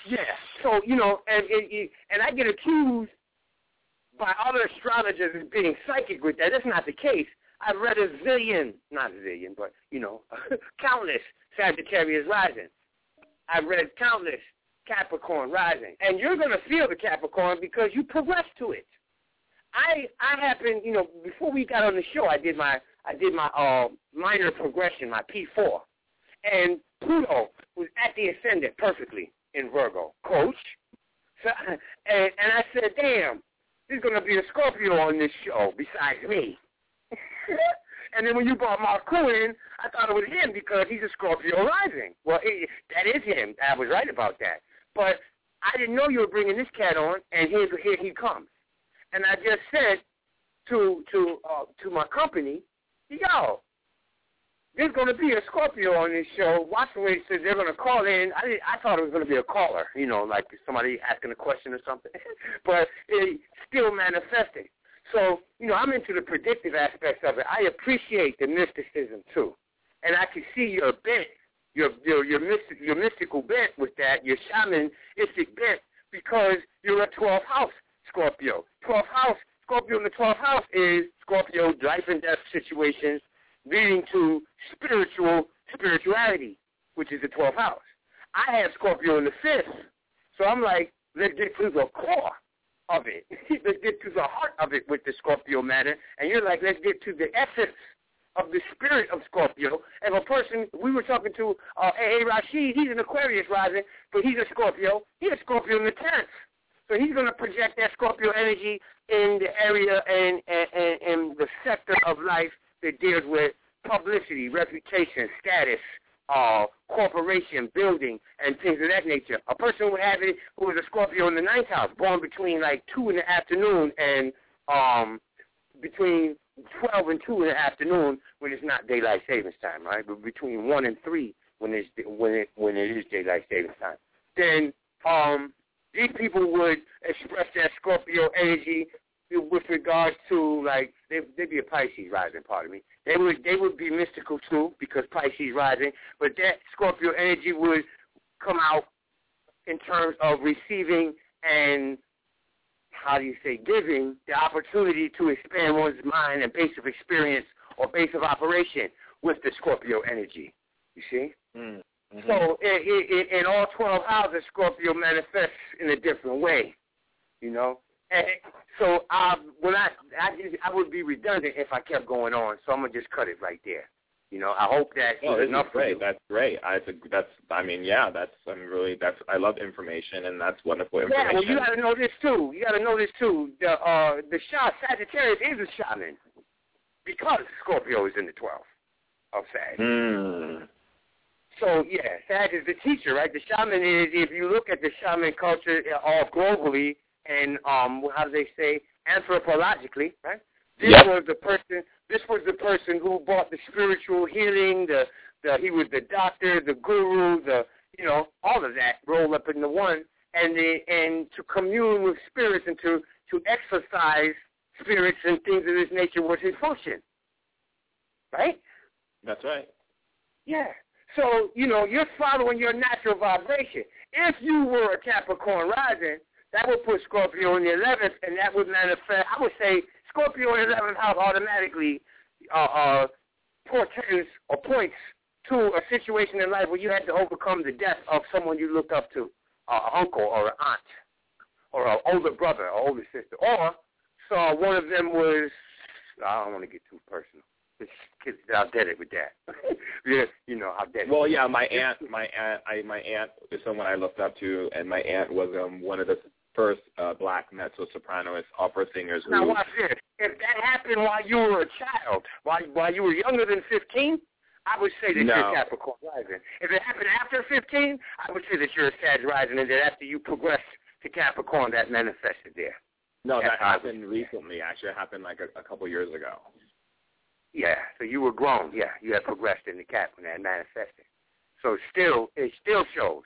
Yeah. So you know, and and, and I get accused by other astrologers as being psychic with that. That's not the case. I've read a zillion, not a zillion, but you know, *laughs* countless Sagittarius rising. I've read countless Capricorn rising, and you're going to feel the Capricorn because you progress to it. I I happened, you know, before we got on the show, I did my I did my uh minor progression, my P four, and Pluto was at the ascendant perfectly in Virgo, Coach. So, *laughs* and and I said, damn, there's gonna be a Scorpio on this show besides me. *laughs* and then when you brought Mark in, I thought it was him because he's a Scorpio rising. Well, it, that is him. I was right about that. But I didn't know you were bringing this cat on, and here here he comes. And I just said to to uh, to my company, yo, there's going to be a Scorpio on this show. Watchway said they're going to call in. I I thought it was going to be a caller, you know, like somebody asking a question or something, *laughs* but it still manifested. So, you know, I'm into the predictive aspects of it. I appreciate the mysticism too, and I can see your bent, your your your, mystic, your mystical bent with that, your shamanistic bent, because you're a 12th house Scorpio. 12th house Scorpio in the 12th house is Scorpio life and death situations leading to spiritual spirituality, which is the 12th house. I have Scorpio in the fifth, so I'm like, let's get to the core of it. *laughs* let's get to the heart of it with the Scorpio matter. And you're like, let's get to the essence of the spirit of Scorpio. And a person, we were talking to uh, A.A. Rashid, he's an Aquarius rising, but he's a Scorpio. He's a Scorpio in the 10th. So he's going to project that Scorpio energy in the area and, and, and, the sector of life that deals with publicity, reputation, status, uh, corporation, building, and things of that nature. A person would have it who was a Scorpio in the ninth house, born between like 2 in the afternoon and um, between 12 and 2 in the afternoon when it's not daylight savings time, right? But between 1 and 3 when it's when it when it is daylight savings time. Then um, these people would express that Scorpio energy with regards to like they they'd be a Pisces rising, pardon me. They would they would be mystical too because Pisces rising, but that Scorpio energy would come out in terms of receiving and how do you say giving the opportunity to expand one's mind and base of experience or base of operation with the Scorpio energy. You see? Mm. Mm-hmm. So in, in, in all 12 houses, Scorpio manifests in a different way, you know. And so um, when I I, just, I would be redundant if I kept going on, so I'm gonna just cut it right there. You know, I hope that oh, is enough is for great. you. That's great. I that's I mean, yeah, that's I'm really that's I love information and that's wonderful information. Yeah, well, you got to know this too. You got to know this too. The uh the shah Sagittarius is a shaman because Scorpio is in the 12th of Sag. Mm. So yeah, that is the teacher, right? The shaman is if you look at the shaman culture uh, all globally and um how do they say anthropologically, right? This Yep. was the person this was the person who brought the spiritual healing, the the he was the doctor, the guru, the you know, all of that rolled up into one and the and to commune with spirits and to to exercise spirits and things of this nature was his function. Right? That's right. Yeah. So, you know, you're following your natural vibration. If you were a Capricorn rising, that would put Scorpio in the 11th, and that would manifest, I would say Scorpio in the 11th house automatically uh, uh, portends or points to a situation in life where you had to overcome the death of someone you looked up to, an uncle or an aunt, or an older brother or older sister. Or so one of them was, I don't want to get too personal. Kids it with that. *laughs* yeah, you know, dead it. Well, yeah, my aunt, my aunt, I, my aunt is someone I looked up to, and my aunt was um one of the first uh, black mezzo sopranos opera singers who. Now watch this. If that happened while you were a child, while while you were younger than fifteen, I would say that No. you're Capricorn rising. If it happened after fifteen, I would say that you're a Sag rising, and that after you progressed to Capricorn, that manifested there. no, That's that happened recently. Actually, it happened like a, a couple years ago. Yeah, so you were grown. Yeah, you had progressed in the Cap when that manifested. So still, it still shows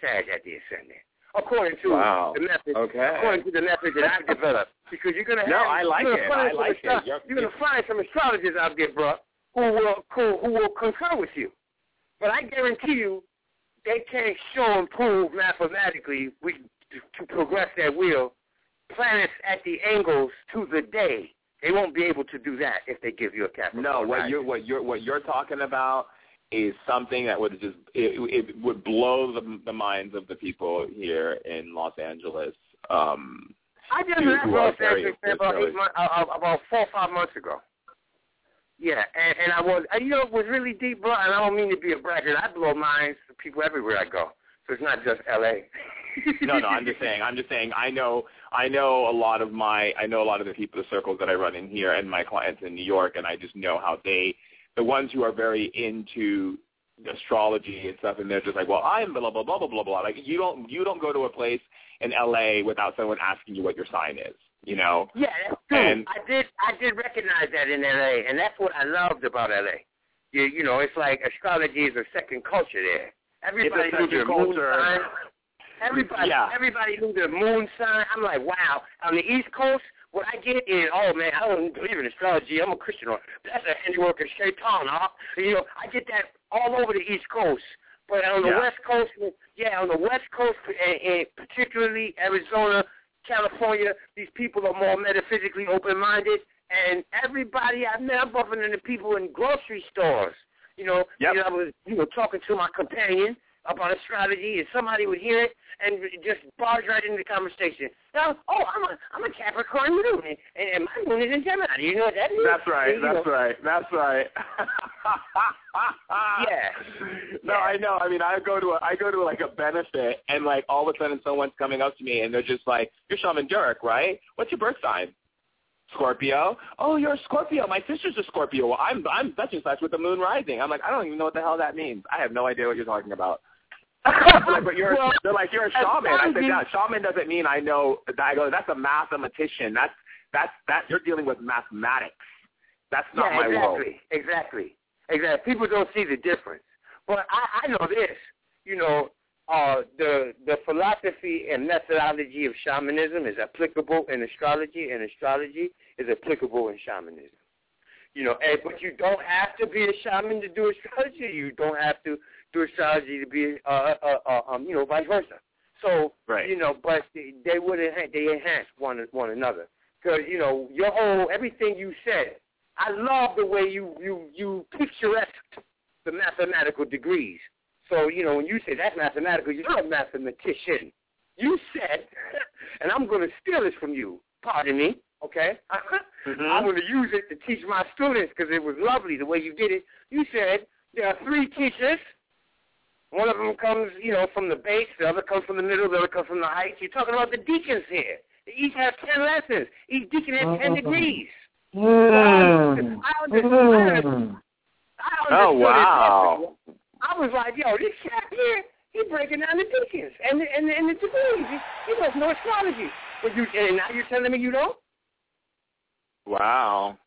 Sag at the ascendant. According to Wow. the method, Okay. according to the method that I've developed, because you're gonna have No, I like it. find I like astro- it. You're- You're gonna find some astrologers out there, bro, who will who, who will concur with you. But I guarantee you, they can't show and prove mathematically we to, to progress that wheel planets at the angles to the day. They won't be able to do that if they give you a Capricorn. No, what rising. you're what you're what you're talking about is something that would just it, it would blow the the minds of the people here in Los Angeles. Um, I just left Los Angeles about eight months, uh, uh, about four or five months ago. Yeah, and, and I was, and you know, it was really deep, bro. And I don't mean to be a braggart. I blow minds to people everywhere I go, so it's not just L.A. no, no, I'm *laughs* just saying. I'm just saying. I know. I know a lot of my. I know a lot of the people, the circles that I run in here, and my clients in New York, and I just know how they, the ones who are very into astrology and stuff, and they're just like, well, I'm blah blah blah blah blah blah. Like you don't you don't go to a place in L.A. without someone asking you what your sign is. You know. Yeah, that's true. And- I did I did recognize that in LA and that's what I loved about LA. You you know, it's like astrology is a second culture there. Everybody It's a knew their second moon culture. sign. Everybody Yeah. everybody knew their moon sign. I'm like, wow. On the East Coast, what I get is, oh man, I don't believe in astrology. I'm a Christian. Or that's a handiwork of Shaitan. Huh? You know, I get that all over the East Coast. But on the Yeah. West Coast, yeah, on the West Coast, and, and particularly Arizona, California, these people are more metaphysically open-minded, and everybody I met, I'm bumping into people in grocery stores. You know, Yep. you know, I was you know talking to my companion about astrology, and somebody would hear it and just barge right into the conversation. Now, oh, I'm a I'm a Capricorn moon, and, and my moon is in Gemini. You know what that is? That's right. That's know, right. That's *laughs* right. Yeah. No, I know. I mean, I go to a, I go to like a benefit, and like all of a sudden someone's coming up to me, and they're just like, "You're Shaman Durek, right? What's your birth sign?" Scorpio. Oh, you're a Scorpio. My sister's a Scorpio. Well, I'm I'm such and such with the moon rising. I'm like, I don't even know what the hell that means. I have no idea what you're talking about. They're *laughs* like, but you're Well, they're like you're a shaman. I said, yeah, shaman doesn't mean I know. I go, that's a mathematician. That's that's that you're dealing with mathematics. That's not yeah, my exactly, world. exactly, exactly. People don't see the difference, but I, I know this. You know, uh, the the philosophy and methodology of shamanism is applicable in astrology, and astrology is applicable in shamanism. You know, and, but you don't have to be a shaman to do astrology. You don't have to do astrology to be, uh, uh, uh, um, you know, vice versa. So, Right. you know, but they, they would enhance, they enhance one one another. Because you know, your whole everything you said, I love the way you you you picturesque the mathematical degrees. So you know, when you say that's mathematical, you're a mathematician. You said, *laughs* and I'm going to steal this from you. Pardon me, okay? *laughs* Mhm. I'm going to use it to teach my students because it was lovely the way you did it. You said there are three teachers. One of them comes, you know, from the base. The other comes from the middle. The other comes from the heights. You're talking about the decans here. They each have ten lessons. Each decan has 10 Uh-uh. degrees. Mm. I understood. Mm. I Oh, understood it wow. I was like, yo, this cat here, he breaking down the decans and the, and the, and the degrees. He, he doesn't know astrology. But you, and now you're telling me you don't? Wow.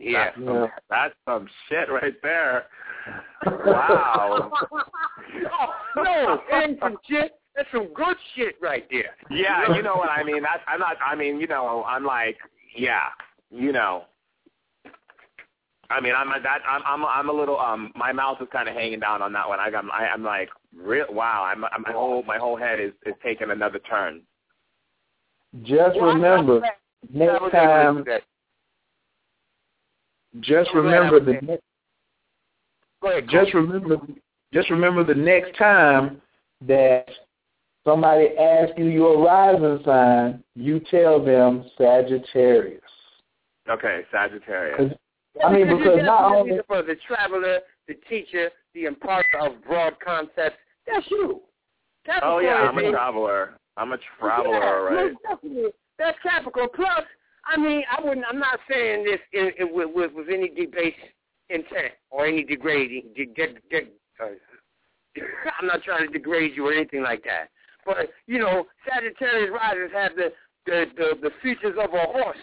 Yeah. That's some, that's some shit right there. Wow. *laughs* oh, no, it ain't some shit. That's some good shit right there. Yeah, you know what I mean. That's I'm not. I mean, you know, I'm like, yeah, you know. I mean, I'm that. I'm I'm I'm a little. Um, my mouth is kind of hanging down on that one. I, I'm I, I'm like, real. Wow. I'm, I'm my whole my whole head is is taking another turn. Just remember, next was able to time, that. Just I'm glad I remember the next, Go ahead. just remember, just remember the next time that somebody asks you your rising sign, you tell them Sagittarius. Okay, Sagittarius. I mean, Because because not only for the traveler, the teacher, the imparter of broad concepts. That's you. Oh yeah, I'm a traveler. I'm a traveler, yeah, all right. That's Capricorn. Plus, I mean, I wouldn't. I'm not saying this in, in, with, with with any debased intent or any degrading. De, de, de, uh, *coughs* I'm not trying to degrade you or anything like that. But you know, Sagittarius riders have the the the, the features of a horse.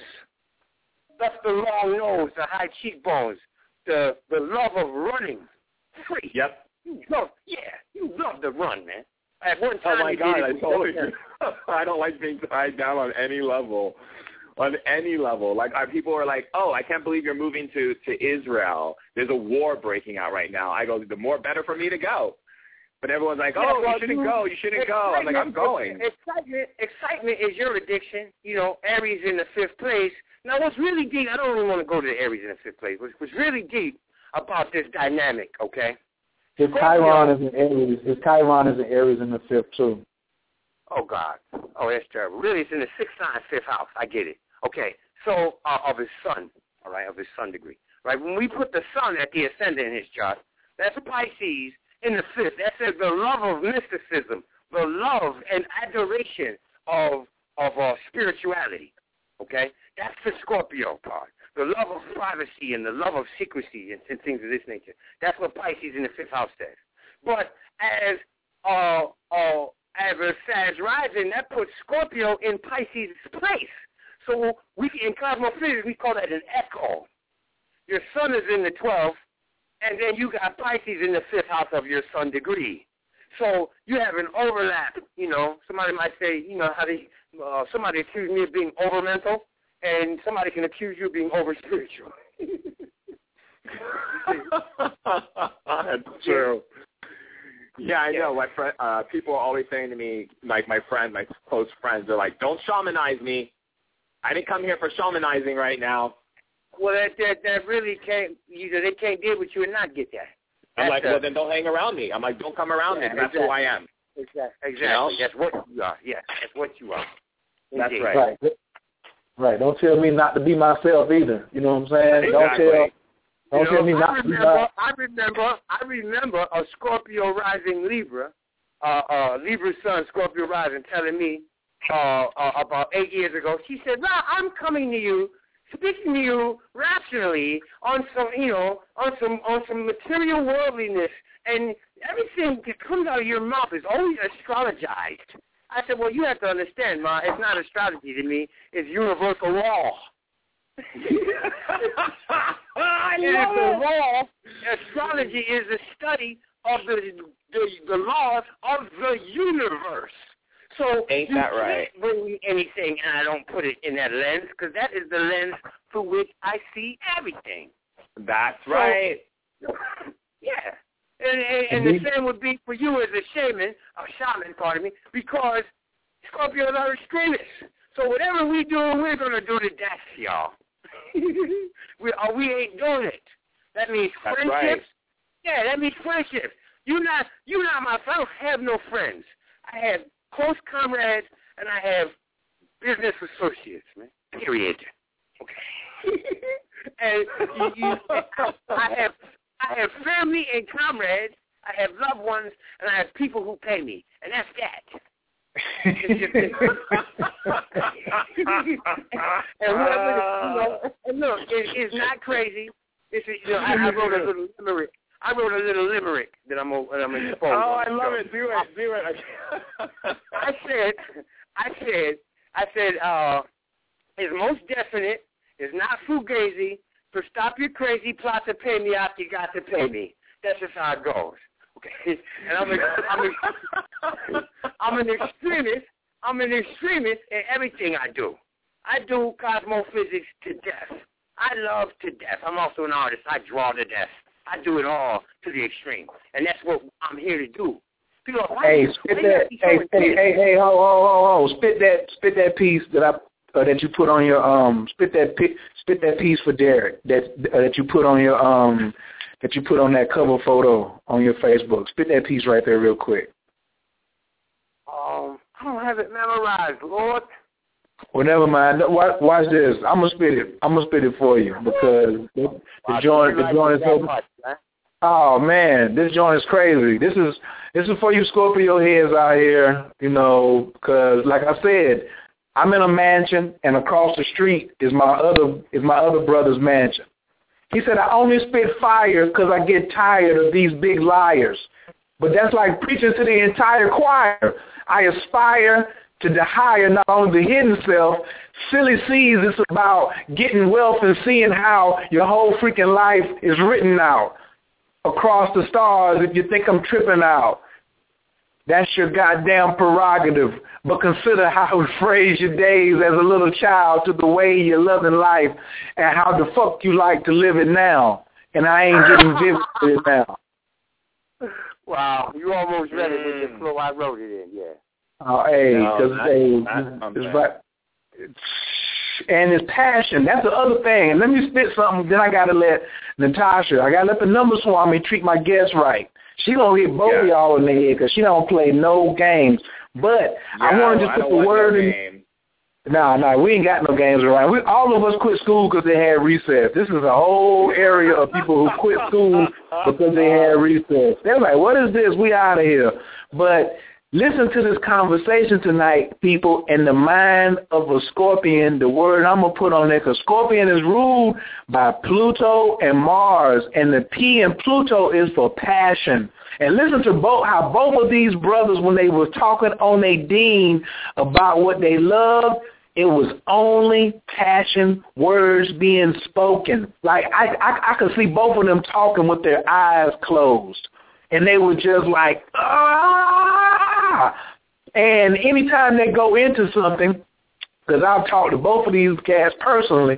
That's the long nose, the high cheekbones, the the love of running free. Yep. You love, yeah, you love to run, man. At one Oh time, oh my god, I with totally *laughs* I don't like being tied down on any level. On any level. Like I, people are like, "Oh, I can't believe you're moving to to Israel. There's a war breaking out right now." I go, "The more better for me to go." But everyone's like, oh, Yeah, "Oh, well, you shouldn't you- go. You shouldn't go." I'm like, "I'm going." Excitement, excitement is your addiction. You know, Aries in the fifth place. Now, what's really deep? I don't even want to go to the Aries in the fifth place. What's, what's really deep about this dynamic? Okay. his Chiron is in Aries. His Chiron is in Aries in the fifth too. Oh God. Oh, that's terrible. Really, it's in the sixth sign, fifth house. I get it. Okay. So uh, of his son, all right, of his son degree, right? When we put the sun at the ascendant in his chart, that's a Pisces in the fifth. That says the love of mysticism, the love and adoration of of uh, spirituality. Okay, that's the Scorpio part. The love of privacy and the love of secrecy and, and things of this nature. That's what Pisces in the fifth house says. But as uh, uh, as a Sag rising, that puts Scorpio in Pisces' place. So we in cosmophysics we call that an echo. Your sun is in the 12th, and then you got Pisces in the fifth house of your sun degree. So you have an overlap. You know, somebody might say, you know, how they uh, somebody accused me of being over mental, and somebody can accuse you of being over spiritual. *laughs* That's *laughs* true. Yeah, I know. My friend, uh, people are always saying to me, like my friends, my close friends, they're like, "Don't shamanize me. I didn't come here for shamanizing right now." Well, that that, that really can't. Either they can't deal with you and not get that. I'm like, a- well, then don't hang around me. I'm like, don't come around Yeah, me. 'cause That's who. I am. Exactly. Exactly. You know? That's what you are. Yeah, that's what you are. That's Indeed. right. Right. Right. Don't tell me not to be myself either. You know what I'm saying? Don't Exactly. tell don't You tell know, me I not to be remember, I remember, I remember a Scorpio rising Libra, uh, uh, Libra sun, Scorpio rising, telling me uh, uh, about eight years ago. She said, "Nah, I'm coming to you, speaking to you rationally on some, you know, on some on some material worldliness, and everything that comes out of your mouth is always astrologized." I said, "Well, you have to understand, Ma. It's not astrology to me. It's universal law." *laughs* I And if the law, astrology is the study of the, the the laws of the universe. So Ain't you that right? can't bring me anything, and I don't put it in that lens because that is the lens through which I see everything. That's So- right. *laughs* Yeah. And, and, and the same would be for you as a shaman, a shaman, pardon me, because Scorpios are extremists. So whatever we do, we're going to do to death, y'all. *laughs* we, uh, we ain't doing it. That means That's friendships. right. Yeah, that means friendships. You not, you not my. I don't have no friends. I have close comrades and I have business associates, man. Period. Okay. *laughs* and you, you, I have I have family and comrades. I have loved ones, and I have people who pay me, and that's that. *laughs* and whoever, you know, and look, it, it's not crazy. It's a, you know, I, I wrote a little limerick. I wrote a little limerick that I'm gonna, that I'm gonna *laughs* expose. Oh, I love show. it. Do it. Do it. *laughs* I said, I said, I said, uh, is most definite, is not fugazi. So stop your crazy plot to pay me out. You got to pay me. That's just how it goes. Okay, and I'm, a, I'm, a, I'm an extremist. I'm an extremist in everything I do. I do cosmophysics to death. I love to death. I'm also an artist. I draw to death. I do it all to the extreme, and that's what I'm here to do. People are, Hey, spit that. gotta be so Hey, hey, hey, hey, ho, ho, ho, ho! Spit that, spit that piece that I uh, that you put on your um, spit that spit that piece for Durek that uh, that you put on your um, that you put on that cover photo on your Facebook. Spit that piece right there, real quick. Um, I don't have it memorized, Lord. Well, never mind. Watch, watch this. I'm gonna spit it. I'm gonna spit it for you because the, the joint, the joint is much. Oh man, this joint is crazy. This is this is for you Scorpio heads out here, you know, because like I said, I'm in a mansion, and across the street is my other is my other brother's mansion. He said I only spit fire because I get tired of these big liars. But that's like preaching to the entire choir. I aspire to the higher, not only the hidden self. Silly sees it's about getting wealth and seeing how your whole freaking life is written out across the stars if you think I'm tripping out. That's your goddamn prerogative. But consider how you phrase your days as a little child to the way you're loving life and how the fuck you like to live it now. And I ain't getting *laughs* vivid with it now. Wow, you almost read it with the mm. flow I wrote it in, yeah. Oh, hey, No, because that's- hey, it's right. And it's passion. That's the other thing. And let me spit something. Then I gotta let Natasha. I gotta let the number swami treat my guests right. She gonna hit both of y'all in the head because she don't play no games. But I Yeah, want to I just put the word no in. games. Nah, nah, we ain't got no games around. We, all of us quit school because they had recess. This is a whole area of people who quit school because they had *laughs* recess. They're like, what is this? We out of here. But listen to this conversation tonight, people, in the mind of a scorpion, the word I'm going to put on there, because scorpion is ruled by Pluto and Mars, and the P in Pluto is for passion. And listen to both how both of these brothers, when they were talking on their dean about what they loved, it was only passion words being spoken. Like I, I, I could see both of them talking with their eyes closed, and they were just like, ah. And anytime they go into something, because I've talked to both of these cats personally,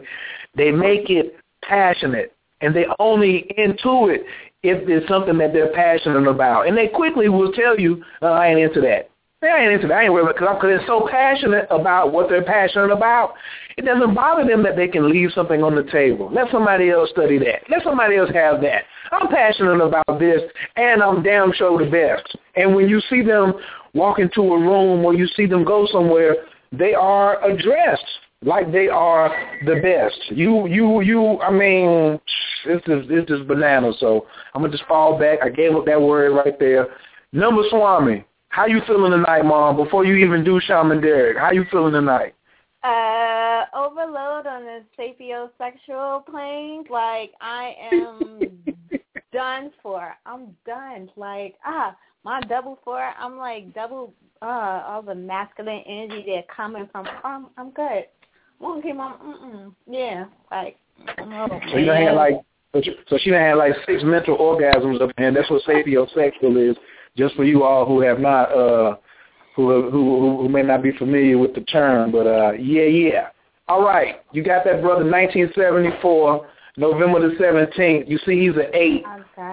they make it passionate, and they only into it if it's something that they're passionate about. And they quickly will tell you, uh, I ain't into that. They ain't into that. I ain't worried because they're so passionate about what they're passionate about. It doesn't bother them that they can leave something on the table. Let somebody else study that. Let somebody else have that. I'm passionate about this, and I'm damn sure the best. And when you see them walk into a room or you see them go somewhere, they are addressed like they are the best. You, you, you. I mean, this is this is banana. So I'm gonna just fall back. I gave up that word right there. Number Swami, how you feeling tonight, Mom? Before you even do Shaman Durek, how you feeling tonight? Uh, overload on the sapiosexual plane. Like I am *laughs* done for. I'm done. Like ah, my double four. I'm like double. Uh, all the masculine energy that coming from. I'm I'm good. Keep on. Mm-mm. Yeah, like. So you had like, so she- had like six mental orgasms up and that's what sapiosexual is. Just for you all who have not, uh, who who who may not be familiar with the term, but uh, yeah, yeah. All right, you got that brother, 1974, November the 17th. You see, he's an eight.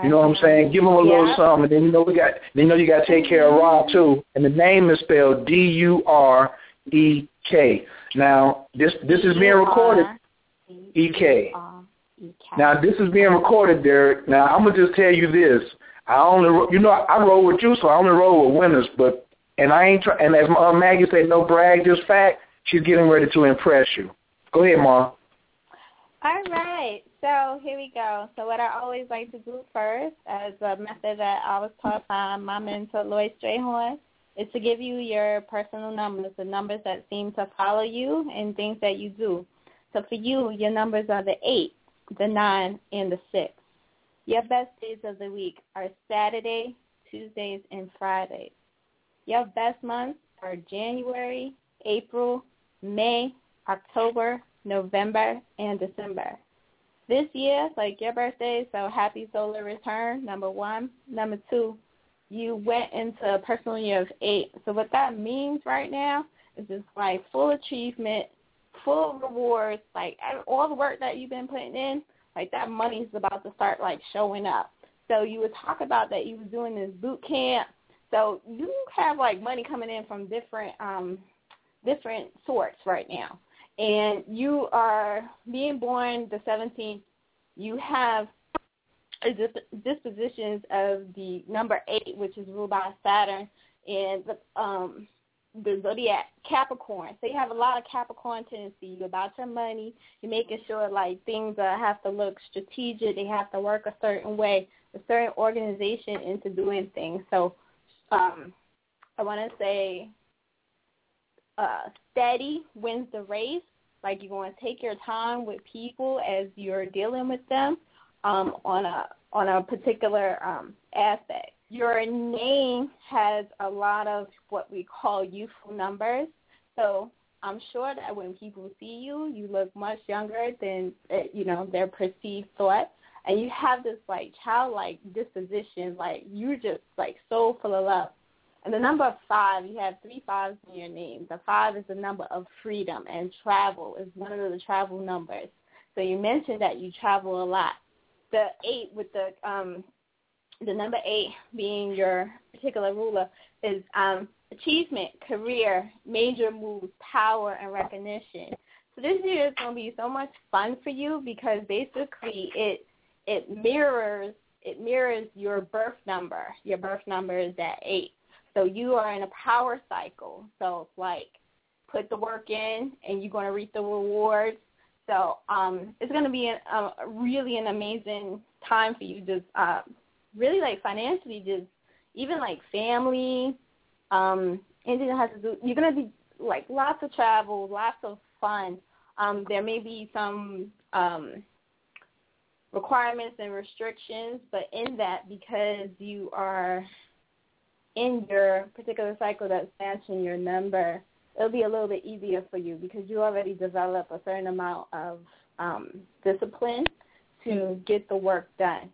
You know what I'm saying? Give him a little something, and then you know we got, then you know you got to take care of Rob too. And the name is spelled D U R E K. Now this this is being recorded. E K. Now this is being recorded, Durek. Now I'm gonna just tell you this. I only, you know, I roll with you, so I only roll with winners. But and I ain't try. And as uh, Maggie said, no brag, just fact. She's getting ready to impress you. Go ahead, Ma. All right. So here we go. So what I always like to do first, as a method that I was taught by my mentor Lloyd Strayhorn, is to give you your personal numbers, the numbers that seem to follow you and things that you do. So for you, your numbers are the eight, the nine, and the six. Your best days of the week are Saturday, Tuesdays, and Fridays. Your best months are January, April, May, October, November, and December. This year, like your birthday, so happy solar return, number one. Number two, you went into a personal year of eight. So what that means right now is just like full achievement, full rewards, like all the work that you've been putting in, like that money's about to start like showing up. So you would talk about that you was doing this boot camp. So you have like money coming in from different um different sorts right now. And you are being born the 17th. You have dispositions of the number eight, which is ruled by Saturn, and the um the zodiac Capricorn. So you have a lot of Capricorn tendency. You're about your money. You're making sure like things uh, have to look strategic. They have to work a certain way, a certain organization into doing things. So um, I want to say uh, steady wins the race. Like you're going to take your time with people as you're dealing with them um, on a on a particular um, aspect. Your name has a lot of what we call youthful numbers. So I'm sure that when people see you, you look much younger than uh, you know their perceived thought, and you have this like childlike disposition. Like you're just like so full of love. And the number five, you have three fives in your name. The five is the number of freedom, and travel is one of the travel numbers. So you mentioned that you travel a lot. The eight with the um, the number eight being your particular ruler is um, achievement, career, major moves, power, and recognition. So this year is going to be so much fun for you because basically it it mirrors it mirrors your birth number. Your birth number is that eight. So you are in a power cycle. So it's like put the work in and you're going to reap the rewards. So um, it's going to be an, a, really an amazing time for you. Just uh, really like financially, just even like family. Um, that has to do. You're going to be like lots of travel, lots of fun. Um, there may be some um, requirements and restrictions, but in that, because you are in your particular cycle that's matching your number, it'll be a little bit easier for you because you already develop a certain amount of um, discipline to get the work done.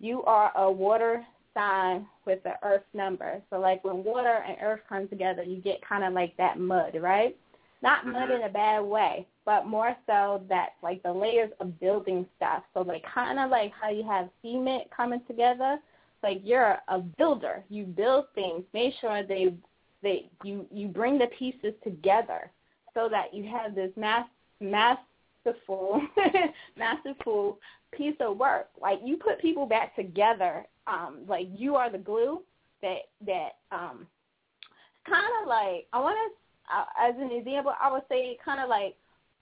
You are a water sign with the earth number. So like when water and earth come together, you get kind of like that mud, right? Not mud in a bad way, but more so that like the layers of building stuff. So like kind of like how you have cement coming together. Like you're a builder. You build things. Make sure they they you you bring the pieces together so that you have this mass masterful *laughs* masterful piece of work. Like you put people back together. Um, like you are the glue that that um kind of like I want to uh, as an example I would say kind of like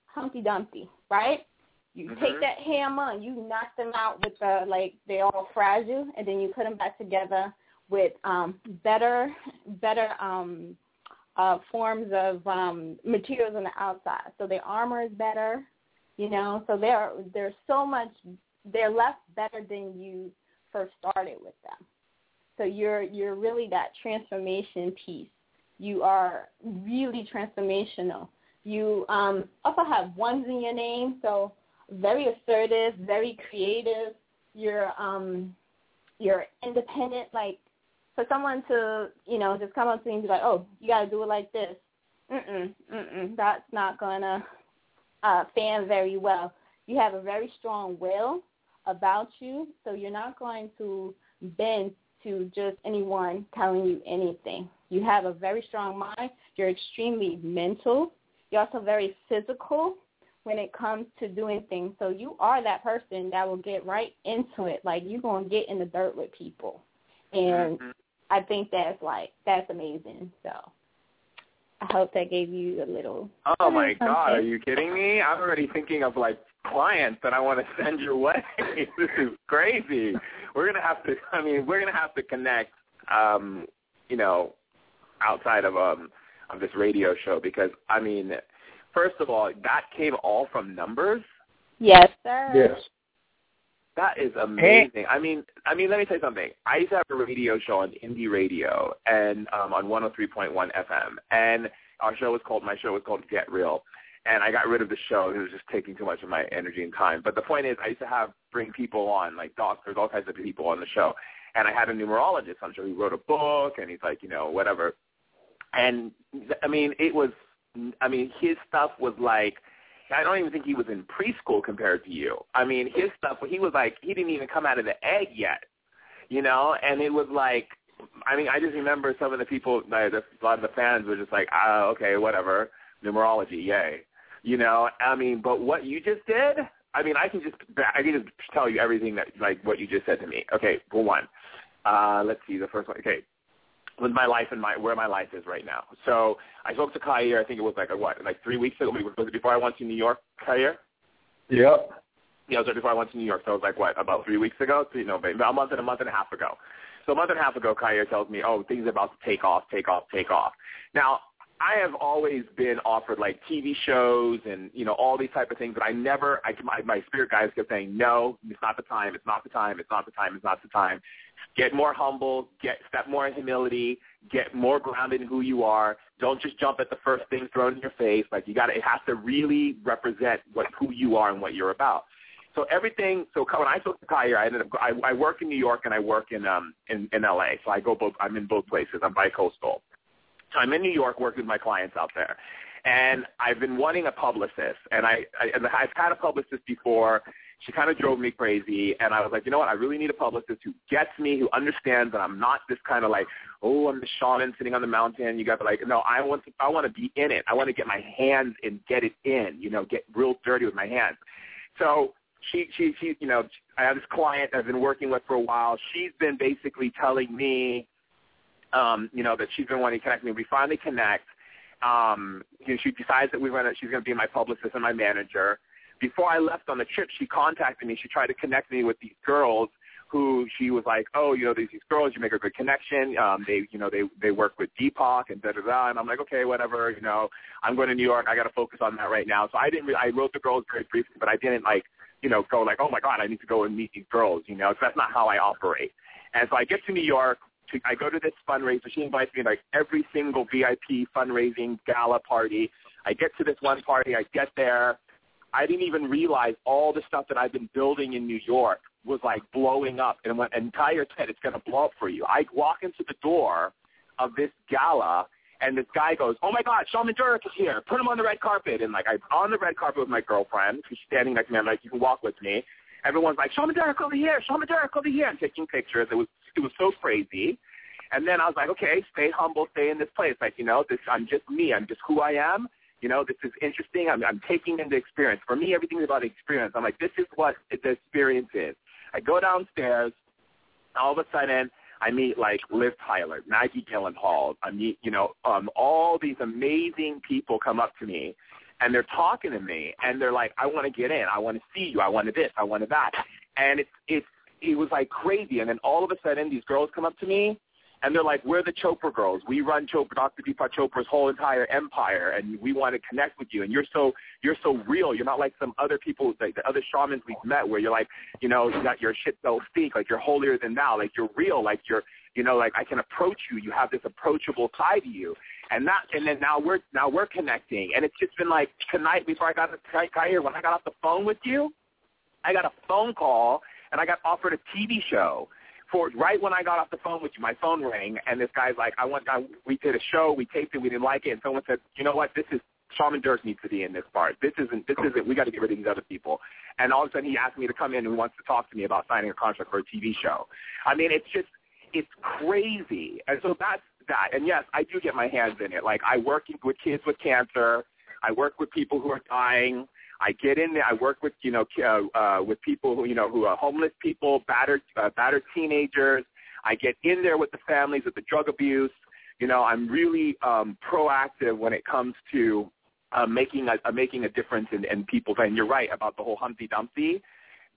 Humpty Dumpty, right? You Mhm. take that hammer and you knock them out with the like they're all fragile, and then you put them back together with um, better better um, uh, forms of um, materials on the outside. So their armor is better, you know. So they're they're so much they're less better than you first started with them. So you're you're really that transformation piece. You are really transformational. You um, also have ones in your name, so very assertive, very creative. You're um, you're independent. Like for someone to you know just come up to me and be like, oh, you got to do it like this. Mm-mm, mm-mm. That's not gonna uh, fan very well. You have a very strong will about you, so you're not going to bend to just anyone telling you anything. You have a very strong mind. You're extremely mental. You're also very physical when it comes to doing things. So you are that person that will get right into it. Like you're going to get in the dirt with people. And Mhm. I think that's like, that's amazing. So I hope that gave you a little. Oh my something. God, are you kidding me? I'm already thinking of like clients that I want to *laughs* send your way. *laughs* this is crazy. We're gonna have to. I mean, we're gonna have to connect. Um, you know, outside of um of this radio show because I mean, first of all, that came all from numbers. Yes, sir. Yes. That is amazing. I mean, I mean, let me tell you something. I used to have a radio show on indie radio and um, on 103.1 FM, and our show was called. My show was called Get Real, and I got rid of the show. It was just taking too much of my energy and time. But the point is, I used to have bring people on, like doctors, all kinds of people on the show, and I had a numerologist. I'm sure he wrote a book, and he's like, you know, whatever. And I mean, it was. I mean, his stuff was like I don't even think he was in preschool compared to you. I mean, his stuff, he was like, he didn't even come out of the egg yet, you know? And it was like, I mean, I just remember some of the people, like, a lot of the fans were just like, ah, okay, whatever, numerology, yay. You know, I mean, but what you just did, I mean, I can just, I can just tell you everything that, like, what you just said to me. Okay, for one, uh, let's see, the first one, okay, with my life and my where my life is right now. So I spoke to Khayr, I think it was like a, what, like three weeks ago. Was it before I went to New York, Khayr? Yep. Yeah, it was right before I went to New York. So it was like what, about three weeks ago? So You know, about a month and a month and a half ago. So a month and a half ago, Khayr tells me, oh, things are about to take off, take off, take off. Now, I have always been offered like TV shows and you know all these type of things, but I never. I my, my spirit guides kept saying, no, it's not the time, it's not the time, it's not the time, it's not the time. Get more humble, get step more in humility, get more grounded in who you are. Don't just jump at the first thing thrown in your face. Like you got to, it has to really represent what who you are and what you're about. So everything. So when I spoke to Khayr, I ended up. I, I work in New York and I work in um in in LA. So I go both. I'm in both places. I'm bi-coastal. So I'm in New York working with my clients out there. And I've been wanting a publicist, and I, I and I've had a publicist before. She kind of drove me crazy, and I was like, you know what? I really need a publicist who gets me, who understands that I'm not this kind of like, oh, I'm the shaman sitting on the mountain. You got to like, no, I want to, I want to be in it. I want to get my hands and get it in. You know, get real dirty with my hands. So she, she, she, you know, I have this client I've been working with for a while. She's been basically telling me um, you know, that she's been wanting to connect me. We finally connect. Um, you know, she decides that we're gonna she's gonna be my publicist and my manager. Before I left on the trip, she contacted me. She tried to connect me with these girls who she was like, oh, you know, there's these girls, you make a good connection. Um, they, you know, they they work with Deepak and da da da. And I'm like, okay, whatever. You know, I'm going to New York. I got to focus on that right now. So I didn't. Re- I wrote the girls very briefly, but I didn't like, you know, go like, oh my god, I need to go and meet these girls. You know, that's not how I operate. And so I get to New York. To, I go to this fundraiser. She invites me to like every single VIP fundraising gala party. I get to this one party. I get there. I didn't even realize all the stuff that I've been building in New York was like blowing up and went and Tyre said it's gonna blow up for you. I walk into the door of this gala and this guy goes, Oh my god, Shaman Durek is here. Put him on the red carpet and like I'm on the red carpet with my girlfriend who's standing next to me, I'm like, You can walk with me. Everyone's like, Shaman Durek over here, Shaman Durek over here and taking pictures. It was it was so crazy. And then I was like, Okay, stay humble, stay in this place. Like, you know, this I'm just me, I'm just who I am you know, this is interesting. I'm, I'm taking in the experience. For me, everything's about experience. I'm like, this is what the experience is. I go downstairs. All of a sudden, I meet like Liv Tyler, Maggie Gyllenhaal. I meet, you know, um, all these amazing people come up to me, and they're talking to me, and they're like, I want to get in. I want to see you. I want this. I want that. And it's it's it was like crazy. And then all of a sudden, these girls come up to me, and they're like, we're the Chopra girls. We run Chopra, Dr. Deepak Chopra's whole entire empire, and we want to connect with you. And you're so you're so real. You're not like some other people, like the other shamans we've met, where you're like, you know, you got your shit so speak, like you're holier than thou, like you're real, like you're, you know, like I can approach you. You have this approachable side to you, and that, and then now we're now we're connecting, and it's just been like tonight before I got got here when I got off the phone with you, I got a phone call and I got offered a TV show for right when I got off the phone with you, my phone rang, and this guy's like, "I want." I, we did a show, we taped it, we didn't like it, and someone said, "You know what? This is Shaman Durek needs to be in this part. This isn't. This isn't. We got to get rid of these other people." And all of a sudden, he asked me to come in and wants to talk to me about signing a contract for a TV show. I mean, it's just, it's crazy. And so that's that. And yes, I do get my hands in it. Like I work with kids with cancer. I work with people who are dying. I get in there. I work with you know uh, uh, with people who you know who are homeless people, battered uh, battered teenagers. I get in there with the families with the drug abuse. You know, I'm really um, proactive when it comes to uh, making a uh, making a difference in, in people's. And you're right about the whole Humpty Dumpty.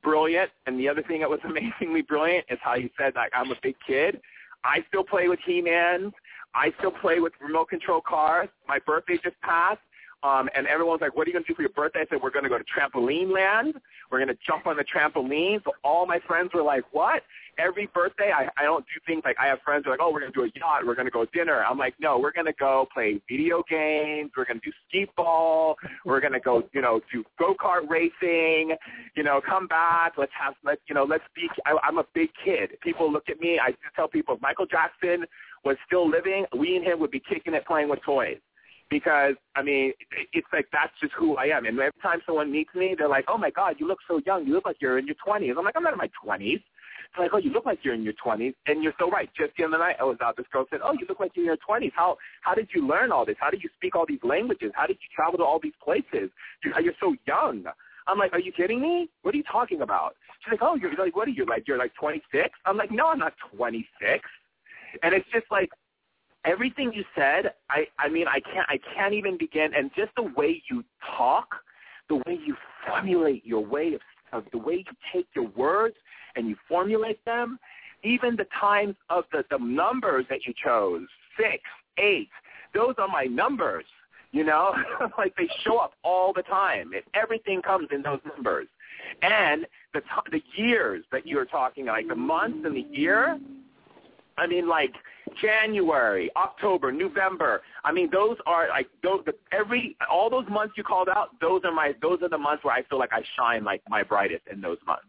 Brilliant. And the other thing that was *laughs* amazingly brilliant is how you said like I'm a big kid. I still play with He-Mans. I still play with remote control cars. My birthday just passed. Um, and everyone's like, what are you going to do for your birthday? I said, we're going to go to trampoline land. We're going to jump on the trampoline. So all my friends were like, what? Every birthday, I, I don't do things like I have friends who are like, oh, we're going to do a yacht. We're going to go dinner. I'm like, no, we're going to go play video games. We're going to do ski ball. We're going to go, you know, do go-kart racing. You know, come back. Let's have, let's, you know, let's be, I, I'm a big kid. People look at me. I tell people if Michael Jackson was still living, we and him would be kicking it playing with toys because I mean, it's like that's just who I am. And every time someone meets me, they're like, "Oh my God, you look so young. You look like you're in your 20s." I'm like, "I'm not in my 20s." They're like, "Oh, you look like you're in your 20s," and you're so right. Just the other night, I was out. This girl said, "Oh, you look like you're in your 20s. How how did you learn all this? How did you speak all these languages? How did you travel to all these places? You're, you're so young." I'm like, "Are you kidding me? What are you talking about?" She's like, "Oh, you're like, what are you like? You're like 26?" I'm like, "No, I'm not 26." And it's just like everything you said, I I mean I can't I can't even begin and just the way you talk, the way you formulate your way of, of the way you take your words and you formulate them, even the times of the, the numbers that you chose, six, eight, those are my numbers. You know, *laughs* like they show up all the time. It, everything comes in those numbers, and the t- the years that you're talking, like the months and the year. I mean, like January, October, November. I mean, those are like those the, every all those months you called out. Those are my those are the months where I feel like I shine like my brightest in those months.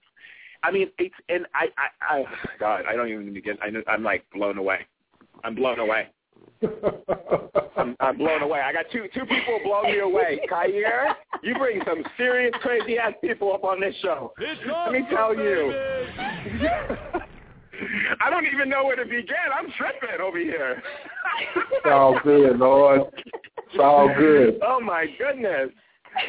I mean, it's and I I, I God, I don't even begin. I, I'm like blown away. I'm blown away. I'm, I'm blown away. I got two two people blow me away. Khayr, you bring some serious crazy ass people up on this show. Let me tell you. *laughs* I don't even know where to begin. I'm tripping over here. it's all good, Lord. It's all good. Oh my goodness.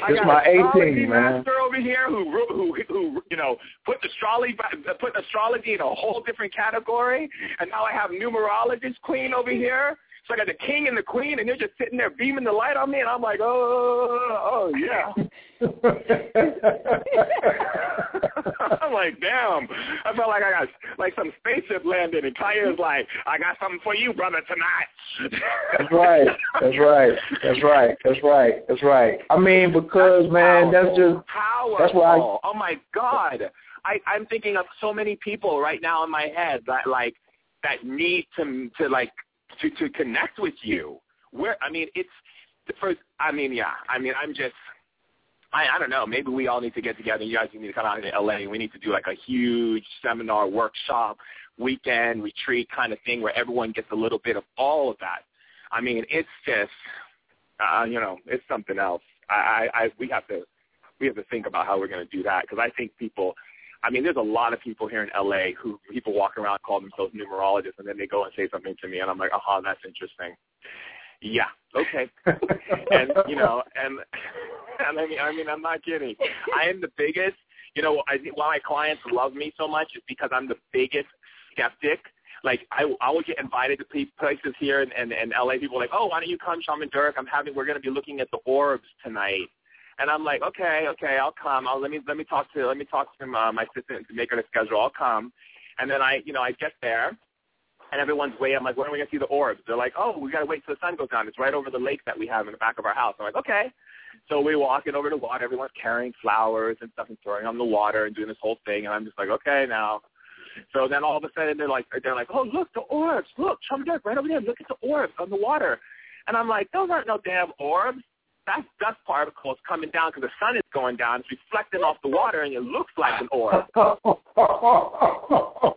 I got my astrology 18, man. master over here who who who you know put astrology put astrology in a whole different category, and now I have numerologist queen over here. So I got the king and the queen, and they're just sitting there beaming the light on me, and I'm like, oh, oh yeah. *laughs* I'm like, damn. I felt like I got like some spaceship landed, and Kaya's like, I got something for you, brother, tonight. That's right. That's right. That's right. That's right. That's right. I mean, because man, that's just Powerful. that's why. I, oh my God. I, I'm thinking of so many people right now in my head that like that need to to like to to connect with you. Where I mean, it's the first. I mean, yeah. I mean, I'm just. I I don't know. Maybe we all need to get together. You guys need to come out to LA. We need to do like a huge seminar, workshop, weekend retreat kind of thing where everyone gets a little bit of all of that. I mean, it's just, uh, you know, it's something else. I, I, I we have to we have to think about how we're going to do that because I think people. I mean, there's a lot of people here in LA who people walk around call themselves numerologists, and then they go and say something to me, and I'm like, uh-huh, that's interesting. Yeah, okay. *laughs* and you know, and *laughs* and I mean, I mean, I'm not kidding. I am the biggest. You know, I why my clients love me so much is because I'm the biggest skeptic. Like I, I will get invited to places here and, and, in LA. People are like, oh, why don't you come, Shaman Durek? I'm having. We're going to be looking at the orbs tonight. And I'm like, okay, okay, I'll come. I'll let me let me talk to let me talk to uh, my assistant to make her a schedule. I'll come. And then I, you know, I get there, and everyone's waiting. I'm like, when are we gonna see the orbs? They're like, oh, we gotta wait till the sun goes down. It's right over the lake that we have in the back of our house. I'm like, okay. So we walk it over the water. Everyone's carrying flowers and stuff and throwing on the water and doing this whole thing. And I'm just like, okay, now. So then all of a sudden they're like, they're like, oh look, the orbs. Look, Shaman Durek, right over there. Look at the orbs on the water. And I'm like, those aren't no damn orbs. That's dust particles coming down because the sun is going down. It's reflecting off the water, and it looks like an orb. *laughs*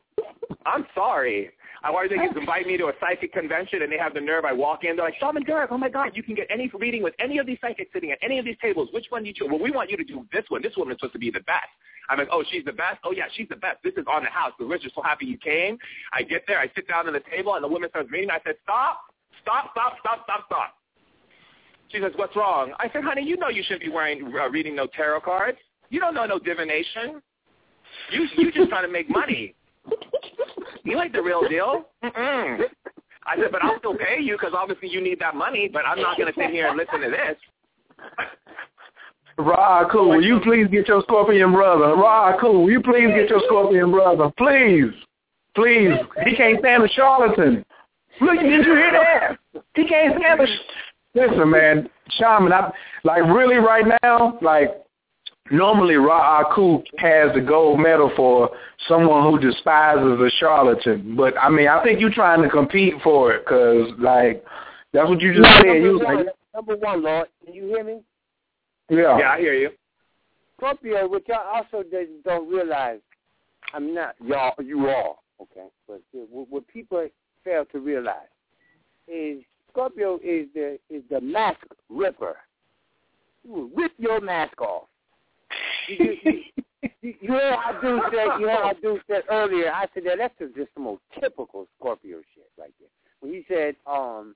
I'm sorry. I wanted to invite me to a psychic convention, and they have the nerve. I walk in, they're like, Shaman Durek, oh my God, you can get any reading with any of these psychics sitting at any of these tables. Which one do you choose? Well, we want you to do this one. This woman is supposed to be the best. I'm like, oh, she's the best? Oh, yeah, she's the best. This is on the house. The rich are so happy you came. I get there. I sit down at the table, and the woman starts reading. I said, stop, stop, stop, stop, stop, stop. She says, what's wrong? I said, honey, you know you shouldn't be wearing uh, reading no tarot cards. You don't know no divination. You you just trying to make money. You ain't the real deal. Mm-mm. I said, but I'll still pay you because obviously you need that money, but I'm not going to sit here and listen to this. Raakhu, will you please get your scorpion brother? Raakhu, will you please get your scorpion brother? Please. Please. He can't stand a charlatan. Look, did you hear that? He can't stand a... Sh- Listen, man, Shaman, I, like really right now, like normally Raakhu has the gold medal for someone who despises a charlatan. But, I mean, I think you're trying to compete for it because, like, that's what you just No, said. number You was one, like, number one, Lord, can you hear me? yeah. Yeah, I hear you. Scorpio, which y'all also don't realize, I'm not y'all, you all, okay, but what what people fail to realize is Scorpio is the is the mask ripper. You rip your mask off. You, you, you, you heard how said, you heard how dude said earlier. I said that that's just the most typical Scorpio shit right there. When he said, um,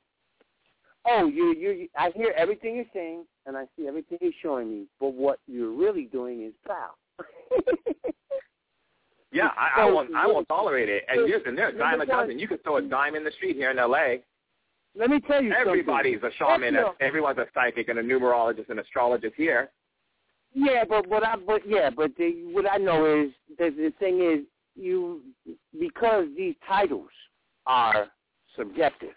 "Oh, you, you, I hear everything you're saying, and I see everything you're showing me, but what you're really doing is foul." *laughs* Yeah, I, I won't. I won't tolerate it. And listen, there's a dime a dozen. You could throw a dime in the street here in L.A. Let me tell you Everybody's a shaman. Everyone's a psychic and a numerologist and astrologist here. Yeah, but what I but yeah, but the, what I know is the the thing is you because these titles are subjective.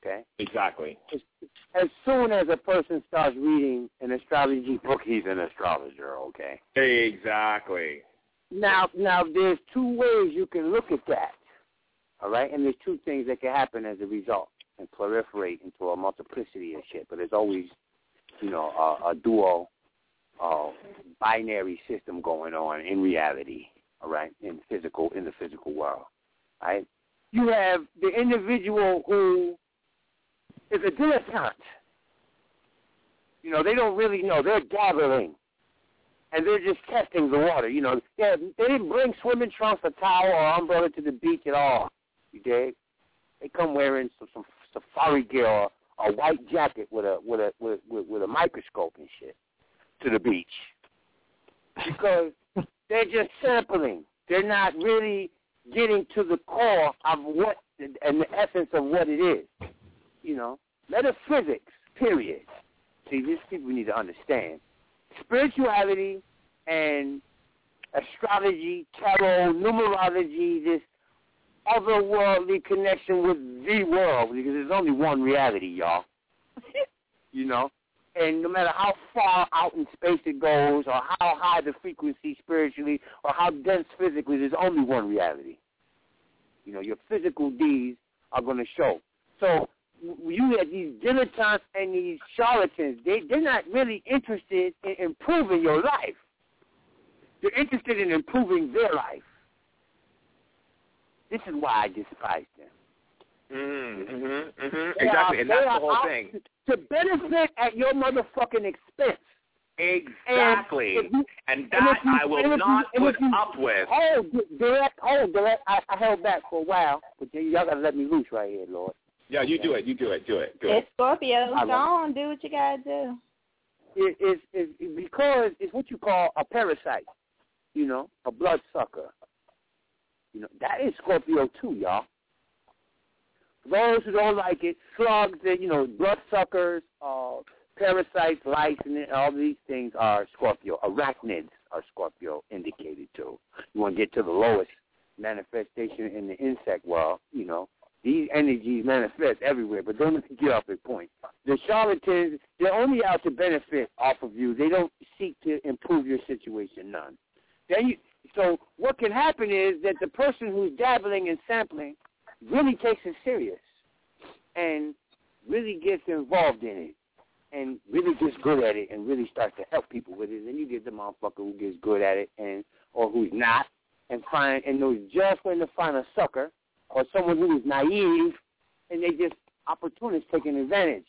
Okay. Exactly. As, as soon as a person starts reading an astrology book, he's an astrologer. Okay. Exactly. Now, now there's two ways you can look at that. All right, and there's two things that can happen as a result and proliferate into a multiplicity of shit. But there's always, you know, a, a dual, uh, binary system going on in reality. All right, in physical, in the physical world. Right, you have the individual who is a dilettante. You know, they don't really know. They're gathering and they're just testing the water. You know, yeah, they didn't bring swimming trunks, a towel, or umbrella to the beach at all. You dig? They come wearing some, some safari gear or a white jacket with a with a with, with, with a microscope and shit. to the beach because *laughs* they're just sampling. They're not really getting to the core of what and the essence of what it is. You know, metaphysics. Period. See, these people need to understand spirituality and astrology, tarot, numerology, this otherworldly connection with the world, because there's only one reality, y'all. *laughs* you know? And no matter how far out in space it goes, or how high the frequency spiritually, or how dense physically, there's only one reality. You know, your physical deeds are going to show. So you have these dilettantes and these charlatans, they, they're not really interested in improving your life. They're interested in improving their life. This is why I despise them. Mm-hmm, mm-hmm, mm-hmm. Exactly, and that's the whole thing. To benefit at your motherfucking expense. Exactly, and, you, and that you, I will not you, put up with. Hold, direct, hold, direct. I, I held back for a while, but y'all gotta let me loose right here, Lord. Yeah, you do it. You do it. Do it. Do it. It's Scorpio. Go on, do what you gotta do. It is it, it, because it's what you call a parasite. You know, a bloodsucker. You know, that is Scorpio too, y'all. Those who don't like it, slugs, and you know, bloodsuckers, uh, parasites, lice, and all these things are Scorpio. Arachnids are Scorpio indicated too. You want to get to the lowest manifestation in the insect world, you know, these energies manifest everywhere, but don't get off the point. The charlatans, they're only out to benefit off of you. They don't seek to improve your situation, none. Then you, so what can happen is that the person who's dabbling and sampling really takes it serious and really gets involved in it and really gets good at it and really starts to help people with it. Then you get the motherfucker who gets good at it and or who's not and find and knows just when to find a sucker or someone who is naive and they just opportunists taking advantage.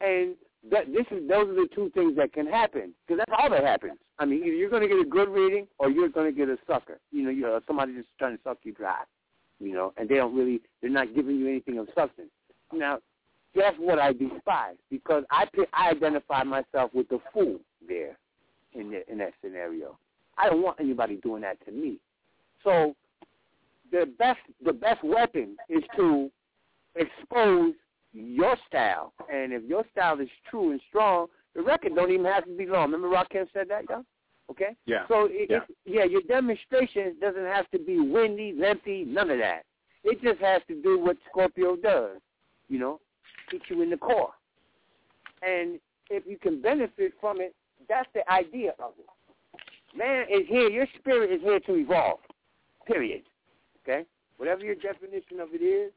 And that this is those are the two things that can happen because that's all that happens. I mean, either you're going to get a good reading or you're going to get a sucker. You know, you uh, somebody just trying to suck you dry. You know, and they don't really they're not giving you anything of substance. Now, that's what I despise because I I identify myself with the fool there in the, in that scenario. I don't want anybody doing that to me. So the best the best weapon is to expose your style. And if your style is true and strong, the record don't even have to be long. Remember Rakim said that, y'all? Okay? Yeah. So it, yeah. Yeah, your demonstration doesn't have to be windy, lengthy, none of that. It just has to do what Scorpio does. You know, hit you in the core. And if you can benefit from it, that's the idea of it. Man is here, your spirit is here to evolve. Period. Okay? Whatever your definition of it is,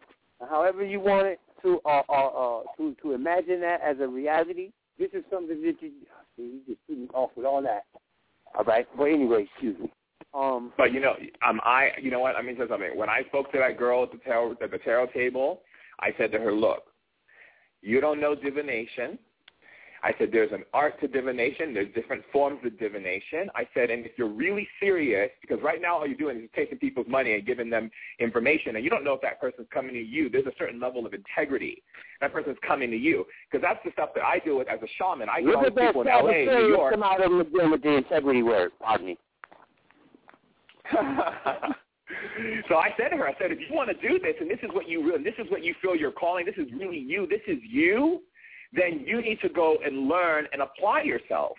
however you want it to uh, uh, uh, to to imagine that as a reality, this is something that you see, you just threw me off with all that. All right. But anyway, excuse me. Um, but you know, um, I, you know what? I mean, say something. When I spoke to that girl at the tarot at the tarot table, I said to her, "Look, you don't know divination. I said, there's an art to divination. There's different forms of divination. I said, and if you're really serious, because right now all you're doing is taking people's money and giving them information, and you don't know if that person's coming to you. There's a certain level of integrity. That person's coming to you. Because that's the stuff that I deal with as a shaman. I deal with people in L.A., New York. Come out with the, with the integrity word, pardon me. *laughs* so I said to her, I said, if you want to do this, and this is what you really, this is what you feel you're calling, this is really you, this is you, then you need to go and learn and apply yourself.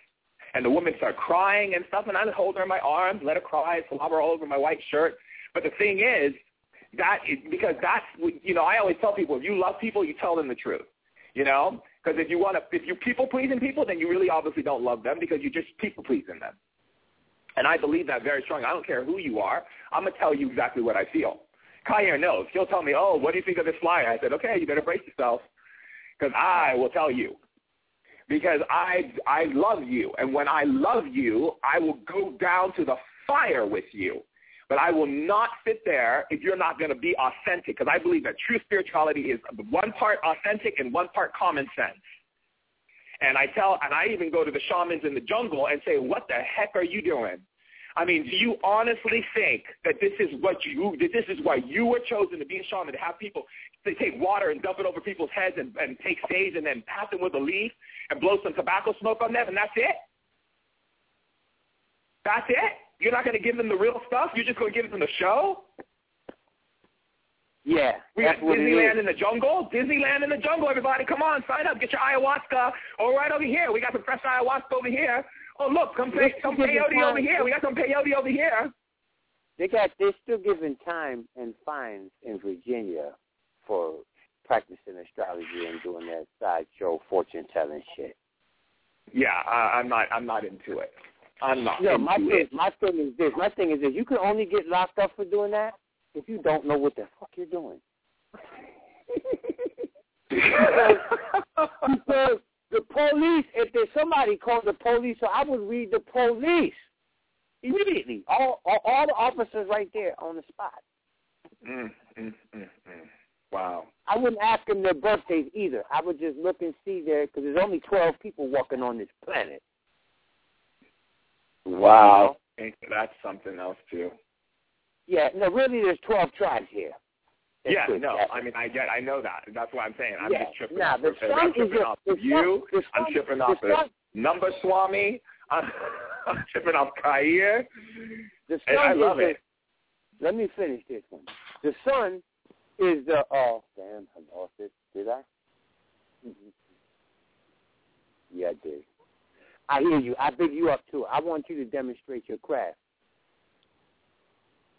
And the woman started crying and stuff, and I hold her in my arms, let her cry, slobber all over my white shirt. But the thing is, that is, because that's, you know, I always tell people, if you love people, you tell them the truth, you know? Because if you want to, if you're people pleasing people, then you really obviously don't love them because you're just people pleasing them. And I believe that very strongly. I don't care who you are. I'm to tell you exactly what I feel. Kaya knows. She'll tell me, oh, what do you think of this flyer? I said, okay, you better brace yourself because I will tell you. Because I I love you, and when I love you, I will go down to the fire with you. But I will not sit there if you're not going to be authentic, because I believe that true spirituality is one part authentic and one part common sense. And I tell, and I even go to the shamans in the jungle and say, "What the heck are you doing?" I mean, do you honestly think that this is what you, that this is why you were chosen to be a shaman, to have people they take water and dump it over people's heads and, and take sage and then pat them with a leaf and blow some tobacco smoke on them and that's it? That's it? You're not going to give them the real stuff? You're just going to give them the show? Yeah, We got that's what it Disneyland in the jungle. Disneyland in the jungle, everybody. Come on, sign up. Get your ayahuasca. Oh, right over here. We got some fresh ayahuasca over here. Oh, look, come pay, some peyote over here. We got some peyote over here. They got they're still giving time and fines in Virginia for practicing astrology and doing that sideshow fortune telling shit. Yeah, I, I'm not. I'm not into it. I'm not No, my thing, it. my thing is this. My thing is this. You can only get locked up for doing that if you don't know what the fuck you're doing. because, *laughs* because the police, if there's somebody called the police, so I would read the police immediately. All, all, all the officers right there on the spot. Mm, mm, mm, mm. Wow. I wouldn't ask them their birthdays either. I would just look and see there because there's only 12 people walking on this planet. Wow. Ain't- That's something else too. Yeah, no, really, there's 12 tribes here. That's yeah, no, That- I mean, I get, I know that. That's what I'm saying. I'm Yeah, just tripping nah, off. the of- I'm tripping off the of you. the I'm sun- tripping off of sun- Number Swami. I'm, I'm *laughs* tripping off Khayr. The And sun I love it. Let me finish this one. The sun is the oh damn I lost it. Did I? Mhm. Yeah, I did. I hear you. I big you up too. I want you to demonstrate your craft.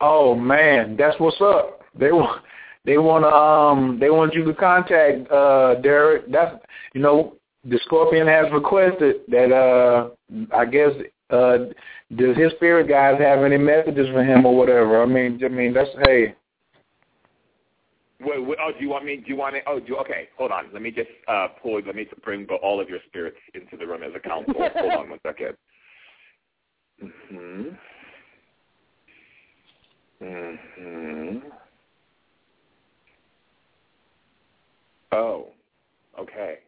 Oh man, that's what's up. They want they want to um they want you to contact uh Durek. That's you know the Scorpion has requested that uh I guess uh does his spirit guys have any messages for him or whatever. I mean I mean that's hey Wait, wait, oh, do you want me? Do you want it? Oh, do okay. Hold on. Let me just uh pull. Let me bring all of your spirits into the room as a council. *laughs* hold on one second. Mhm. Mhm. Oh. Okay.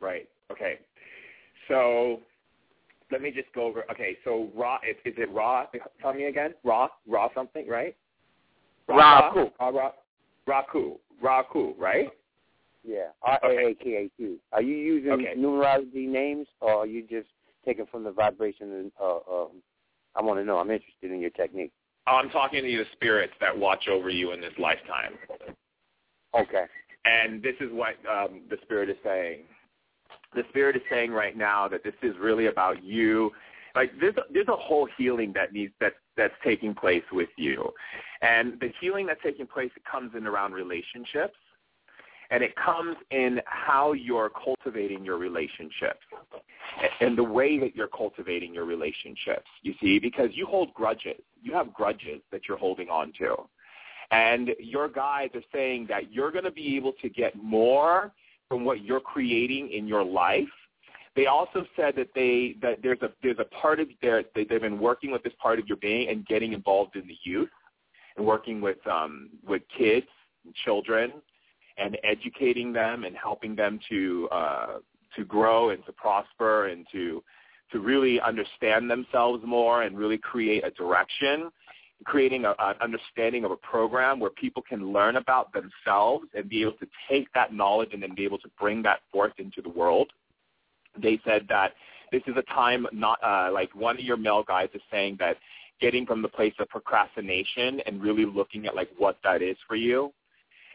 Right. Okay. So let me just go over. Okay. So raw. Is, is it raw? Tell me again. Raw. Raw something, right? Raakhu. Ra, ra, Raakhu. Raakhu, right? Yeah. R A A K A Q. Are you using Okay. numerology names or are you just taking from the vibration and uh um I want to know. I'm interested in your technique. I'm talking to you the spirits that watch over you in this lifetime. Okay. And this is what um, the spirit is saying. The spirit is saying right now that this is really about you. Like there's a, there's a whole healing that needs that that's taking place with you, and the healing that's taking place it comes in around relationships, and it comes in how you're cultivating your relationships and the way that you're cultivating your relationships. You see, because you hold grudges, you have grudges that you're holding on to. And your guides are saying that you're going to be able to get more from what you're creating in your life. They also said that they that there's a there's a part of their they, they've been working with this part of your being and getting involved in the youth and working with um with kids and children and educating them and helping them to uh to grow and to prosper and to to really understand themselves more and really create a direction creating a, an understanding of a program where people can learn about themselves and be able to take that knowledge and then be able to bring that forth into the world. They said that this is a time not uh, like one of your male guys is saying that getting from the place of procrastination and really looking at like what that is for you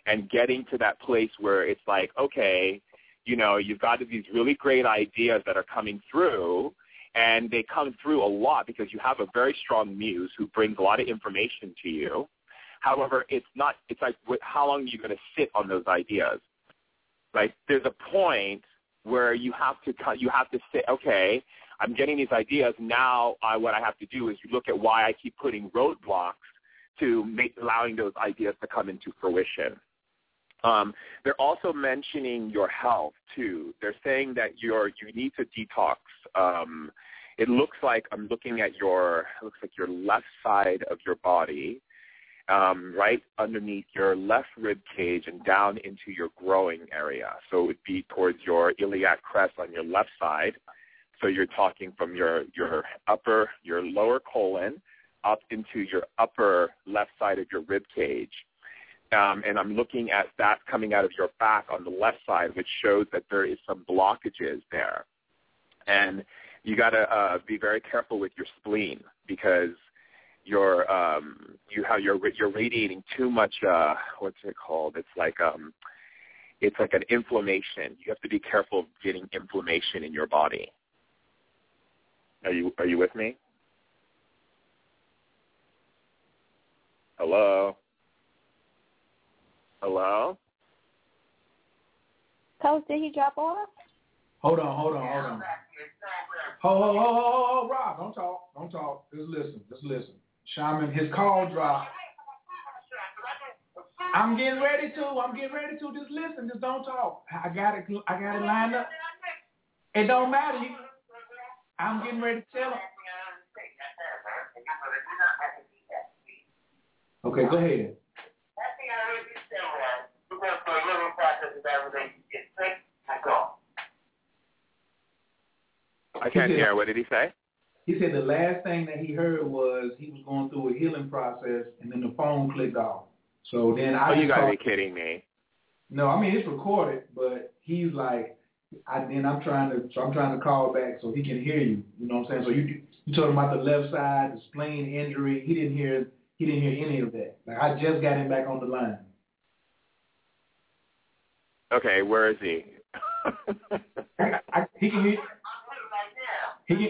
and getting to that place where it's like, okay, you know, you've got these really great ideas that are coming through and they come through a lot because you have a very strong muse who brings a lot of information to you. However, it's not. It's like how long are you going to sit on those ideas? Like there's a point where you have to. You have to say, okay, I'm getting these ideas. Now, I, what I have to do is look at why I keep putting roadblocks to make allowing those ideas to come into fruition. Um, they're also mentioning your health too. They're saying that you're you need to detox. Um, it looks like I'm looking at your it looks like your left side of your body, um, right underneath your left rib cage and down into your growing area. So it would be towards your iliac crest on your left side. So you're talking from your your upper your lower colon up into your upper left side of your rib cage um, and I'm looking at that coming out of your back on the left side, which shows that there is some blockages there. And you got to uh, be very careful with your spleen because you're um, you how you're you're radiating too much. Uh, what's it called? It's like um, it's like an inflammation. You have to be careful of getting inflammation in your body. Are you are you with me? Hello. Hello. Coach, did he drop off? Hold on, hold on, hold on. Ho, ho, ho, ho, ho, ho, Rob, don't talk, don't talk. Just listen, just listen. Shaman, his call dropped. I'm getting ready to. I'm getting ready to. Just listen. Just don't talk. I got it. I got it lined up. It don't matter. You, I'm getting ready to tell him. Okay, go ahead. I can't hear. What did he say? He said the last thing that he heard was he was going through a healing process, and then the phone clicked off. So then I Oh, you just gotta called- be kidding me. No, I mean it's recorded, but he's like, I then I'm trying to, so I'm trying to call back so he can hear you. You know what I'm saying? So you you told him about the left side, the spleen injury. He didn't hear he didn't hear any of that. Like I just got him back on the line. Okay, where is he? *laughs* I, I, he can hear. He can.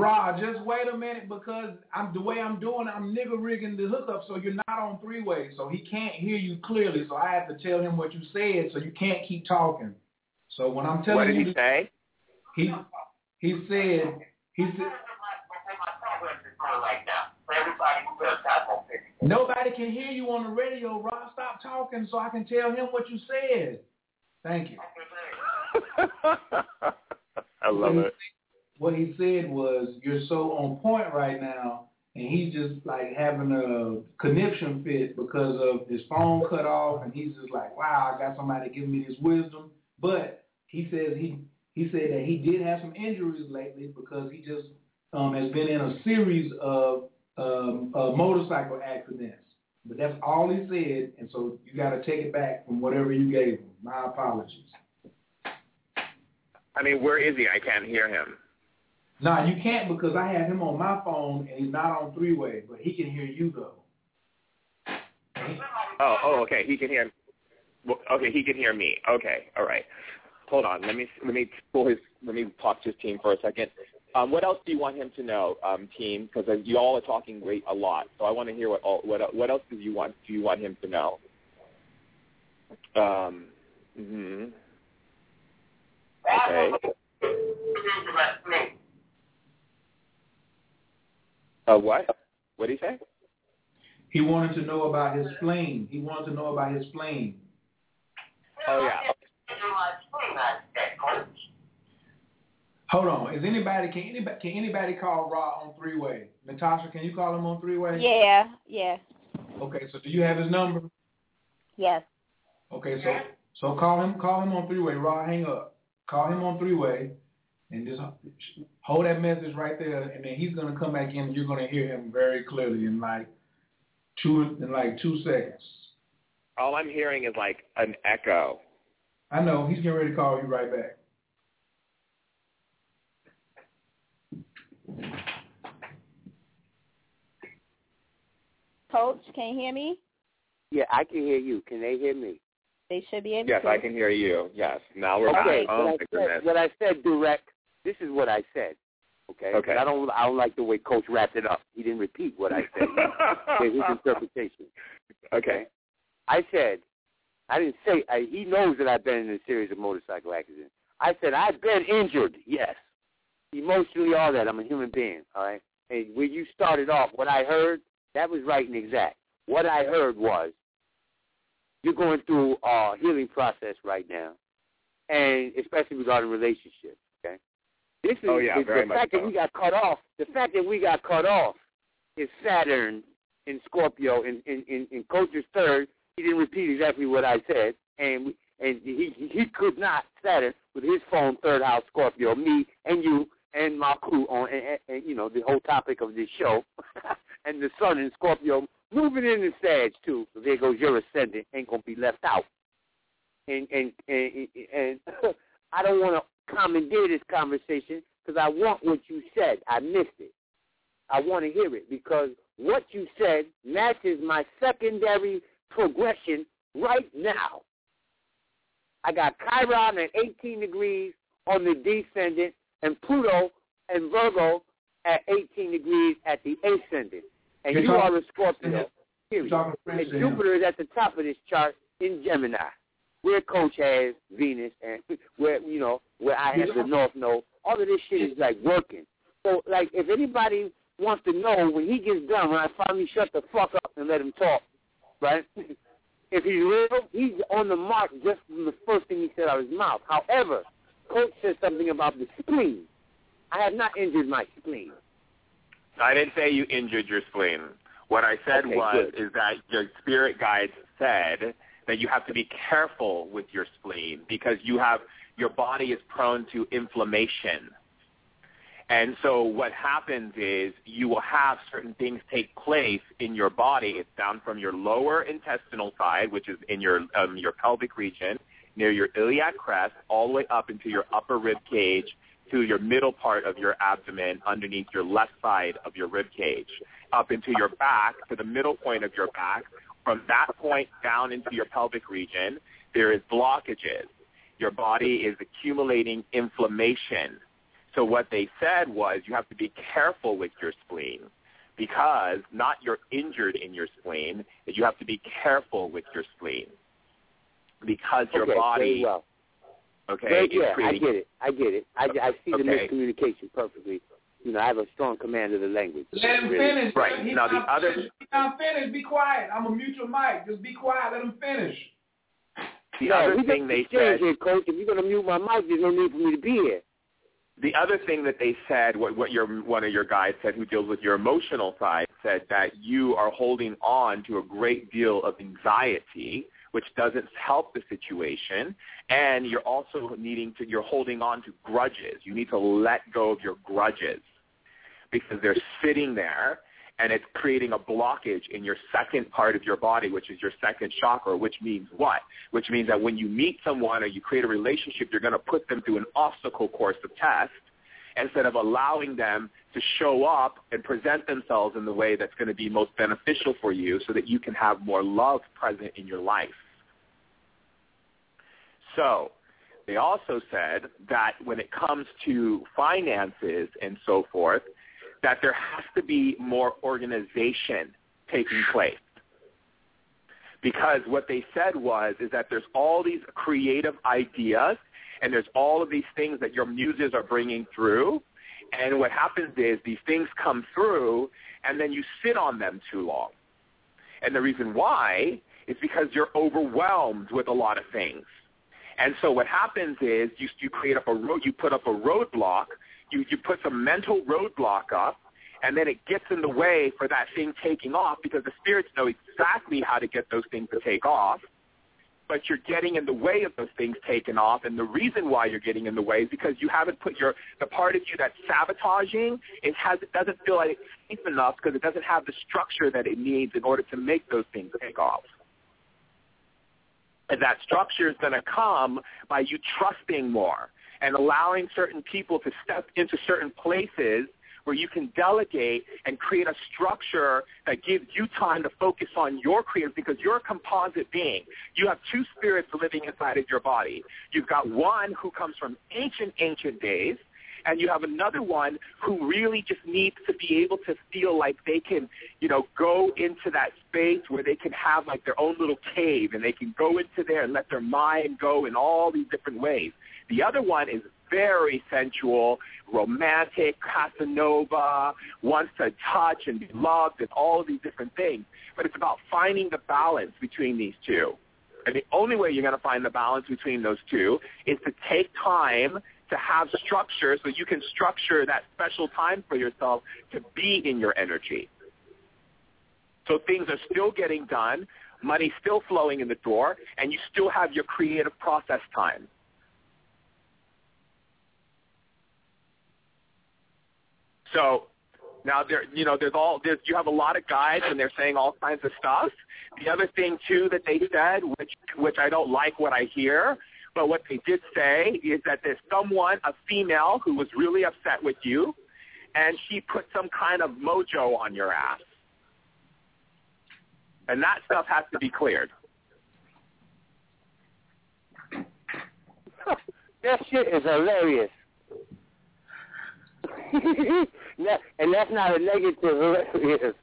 Rod, just wait a minute because I'm the way I'm doing. I'm nigga rigging the hookup so you're not on three way, so he can't hear you clearly. So I have to tell him what you said, so you can't keep talking. So when I'm telling What did you, he say? he he said he said nobody can hear you on the radio. Rod, stop talking so I can tell him what you said. Thank you. *laughs* I love it. What he said was, "You're so on point right now," and he's just like having a conniption fit because of his phone cut off, and he's just like, "Wow, I got somebody giving me this wisdom." But he says he he said that he did have some injuries lately because he just um, has been in a series of um, uh, motorcycle accidents. But that's all he said, and so you got to take it back from whatever you gave him. My apologies. I mean, where is he? I can't hear him. No, you can't because I have him on my phone and he's not on three way, but he can hear you though. Oh, oh, okay. He can hear. Okay, he can hear me. Okay, all right. Hold on. Let me let me pull his. Let me talk to his team for a second. Um, what else do you want him to know, um, team? Because you all are talking great a lot, so I want to hear what all, what what else do you want do you want him to know? Um. hmm Okay. Uh, what? What did he say? He wanted to know about his spleen. He wanted to know about his spleen. Oh yeah. Hold on. Is anybody can anybody can anybody call Raw on three way? Natasha, can you call him on three way? Yeah, yeah, Okay, so do you have his number? yes. Okay, so so call him call him on three way. Raw, hang up. Call him on three way, and just hold that message right there, and then he's gonna come back in. and You're gonna hear him very clearly in like two in like two seconds. All I'm hearing is like an echo. I know he's getting ready to call you right back. Coach, can you hear me? Yeah, I can hear you. Can they hear me? They should be able Yes, to. I can hear you. Yes. Now we're Okay, back. Oh what, my I said, what I said direct, this is what I said. Okay? Okay. But I don't I don't like the way Coach wrapped it up. He didn't repeat what I said. He gave his interpretation. Okay. I said, I didn't say, I, he knows that I've been in a series of motorcycle accidents. I said, I've been injured, yes. Emotionally, all that. I'm a human being, all right? And when you started off, what I heard, that was right and exact. What I heard was, you're going through a healing process right now, and especially regarding relationships, okay? This oh, is Oh, yeah, the, the fact so. that we got cut off. The fact that we got cut off is Saturn in Scorpio in in in, in Coach's third he didn't repeat exactly what I said, and and he he could not Saturn with his phone third house Scorpio, me and you and my crew on and, and, and you know the whole topic of this show, *laughs* and the sun in Scorpio moving in the Sag too. So there goes your ascendant, ain't gonna be left out. And and and, and *laughs* I don't want to commandeer this conversation because I want what you said. I missed it. I want to hear it because what you said matches my secondary progression right now. I got Chiron at 18 degrees on the descendant and Pluto and Virgo at 18 degrees at the ascendant. And You're you are a Scorpio. Period. And. Jupiter is at the top of this chart in Gemini, where Coach has Venus and *laughs* where you know where I have the North Node. All of this shit is like working. So like if anybody wants to know when he gets done, when I finally shut the fuck up and let him talk, right? *laughs* if he's real, he's on the mark just from the first thing he said out of his mouth. However, Coach said something about the spleen. I have not injured my spleen. I didn't say you injured your spleen. What I said Okay, was good. is that your spirit guides said that you have to be careful with your spleen because you have your body is prone to inflammation. And so what happens is you will have certain things take place in your body. It's down from your lower intestinal side, which is in your um, your pelvic region, near your iliac crest, all the way up into your upper rib cage to your middle part of your abdomen, underneath your left side of your rib cage, up into your back to the middle point of your back. From that point down into your pelvic region, there is blockages. Your body is accumulating inflammation. So what they said was you have to be careful with your spleen because not you're injured in your spleen, you have to be careful with your spleen because your okay, body, well. Okay, Very- is yeah, I get it. I get it. I, I see the miscommunication perfectly. You know, I have a strong command of the language. Let him Really. finish. Right. He's Now, the not other- finished. He's not finished. Be quiet. I'm gonna mute your mic. Just be quiet. Let him finish. The no, other we thing got they change said, here, Coach. If you're going to mute my mic, there's no need for me to be here. the other thing that they said, what, what your one of your guys said, who deals with your emotional side, said that you are holding on to a great deal of anxiety, which doesn't help the situation, and you're also needing to, you're holding on to grudges. You need to let go of your grudges because they're sitting there and it's creating a blockage in your second part of your body, which is your second chakra, which means what? Which means that when you meet someone or you create a relationship, you're going to put them through an obstacle course of test instead of allowing them to show up and present themselves in the way that's going to be most beneficial for you so that you can have more love present in your life. So they also said that when it comes to finances and so forth, that there has to be more organization taking place. Because what they said was is that there's all these creative ideas and there's all of these things that your muses are bringing through. And what happens is these things come through and then you sit on them too long. And the reason why is because you're overwhelmed with a lot of things. And so what happens is you, you create up a road, you put up a roadblock, you, you put some mental roadblock up, and then it gets in the way for that thing taking off because the spirits know exactly how to get those things to take off. But you're getting in the way of those things taking off, and the reason why you're getting in the way is because you haven't put your the part of you that's sabotaging. It has it doesn't feel like it's safe enough because it doesn't have the structure that it needs in order to make those things take off. That structure is going to come by you trusting more and allowing certain people to step into certain places where you can delegate and create a structure that gives you time to focus on your creative because you're a composite being. You have two spirits living inside of your body. You've got one who comes from ancient, ancient days, and you have another one who really just needs to be able to feel like they can, you know, go into that space where they can have like their own little cave and they can go into there and let their mind go in all these different ways. The other one is very sensual, romantic, Casanova, wants to touch and be loved and all these different things. But it's about finding the balance between these two. And the only way you're going to find the balance between those two is to take time to have structure so you can structure that special time for yourself to be in your energy. So things are still getting done. money still flowing in the door, and you still have your creative process time. So now there, you know, there's all there's you have a lot of guys and they're saying all kinds of stuff. The other thing too that they said, which which I don't like what I hear, but what they did say is that there's someone, a female, who was really upset with you, and she put some kind of mojo on your ass, and that stuff has to be cleared. *laughs* that shit is hilarious. *laughs* And that's not a negative *laughs* hilarious.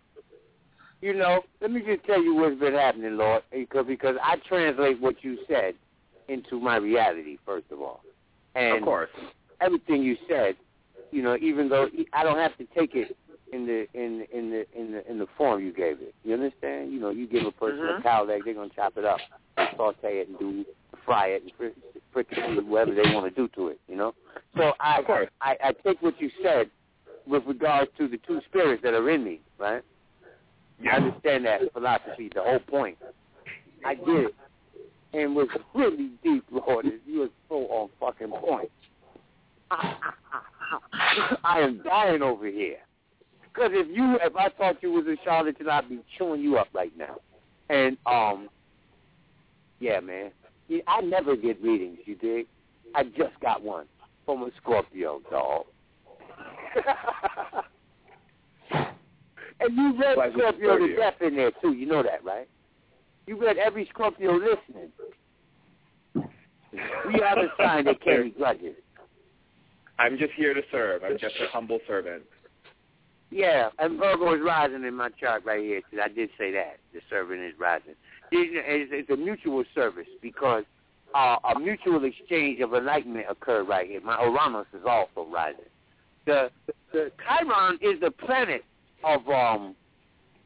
You know, let me just tell you what's been happening, Lord, because because I translate what you said into my reality, first of all. And of course. everything you said, you know, even though I don't have to take it in the in in the in the in the form you gave it. You understand? You know, you give a person Mhm. a cow leg, they're gonna chop it up, and saute it, and do fry it, and frick, frick it, whatever they want to do to it. You know. So I. I I take what you said with regards to the two spirits that are in me, right? I understand that philosophy, the whole point. I get it. And was really deep, Lord, you were so on fucking point. *laughs* I am dying over here. Because if you, if I thought you was a charlatan, I'd be chewing you up right now. And um, yeah, man, I never get readings. You dig? I just got one from a Scorpio, dog. *laughs* and you read Scorpio to death in there too. You know that, right? You read every Scorpio listening. We have a sign that carry grudges. *laughs* I'm just here to serve. I'm just a humble servant. Yeah, and Virgo is rising in my chart right here. too. I did say that. The servant is rising. It's, it's a mutual service because uh, a mutual exchange of enlightenment occurred right here. My Uranus is also rising. The the Chiron is the planet of um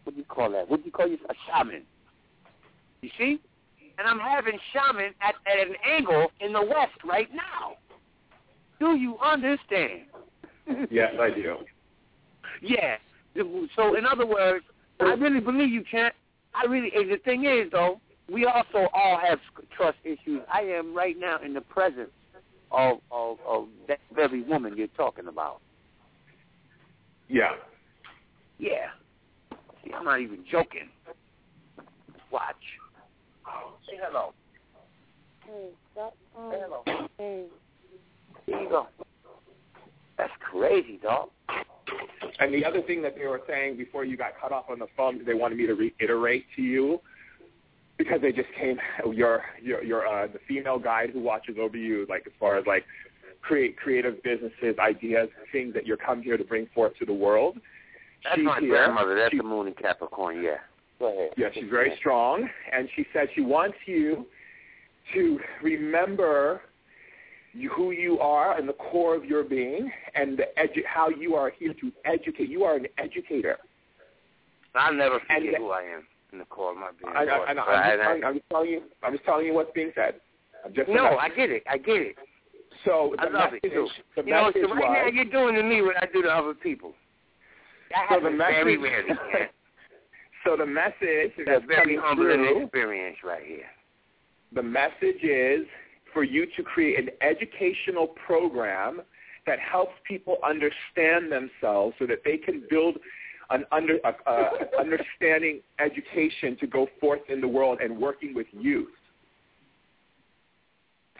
what do you call that? What do you call it? A shaman. You see? And I'm having shaman at, at an angle in the west right now. Do you understand? Yes, I do. Yeah. So in other words, I really believe you can't. I really. And the thing is, though, we also all have trust issues. I am right now in the presence of of, of that very woman you're talking about. Yeah. Yeah. See, I'm not even joking. Watch. Say hello. Hey, stop. Say hello. Hey. There you go. That's crazy, dog. And the other thing that they were saying before you got cut off on the phone, they wanted me to reiterate to you because they just came *laughs* your your your uh the female guide who watches over you, like as far as like create creative businesses, ideas, things that you're come here to bring forth to the world. That's She's my here. grandmother. That's She- the moon in Capricorn. Yeah. Ahead. Yeah, she's very strong, and she said she wants you to remember you, who you are and the core of your being, and the edu- how you are here to educate. You are an educator. I'll never forget the- who I am in the core of my being. I, I, I, I'm, just telling, I'm just telling you. I'm just telling you what's being said. I'm just no, I get it. I get it. So I the love message, it too. the You know, message so right now you're doing to me what I do to other people. That So the happens very message- rarely. *laughs* so the message It's that's very humbling through, experience right here. the message is for you to create an educational program that helps people understand themselves so that they can build an under understanding education to go forth in the world and working with youth.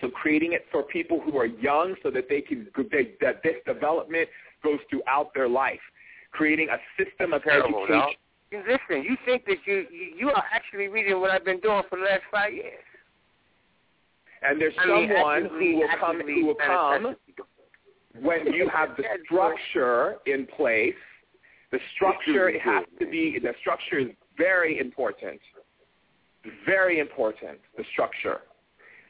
So creating it for people who are young so that they can they, that this development goes throughout their life. Creating a system of Terrible, education. You- Listen, you think that you, you are actually reading what I've been doing for the last five years. And there's I mean, someone actively- who will come who will come when you have the *laughs* structure in place. The structure it has to be the structure is very important. Very important, the structure.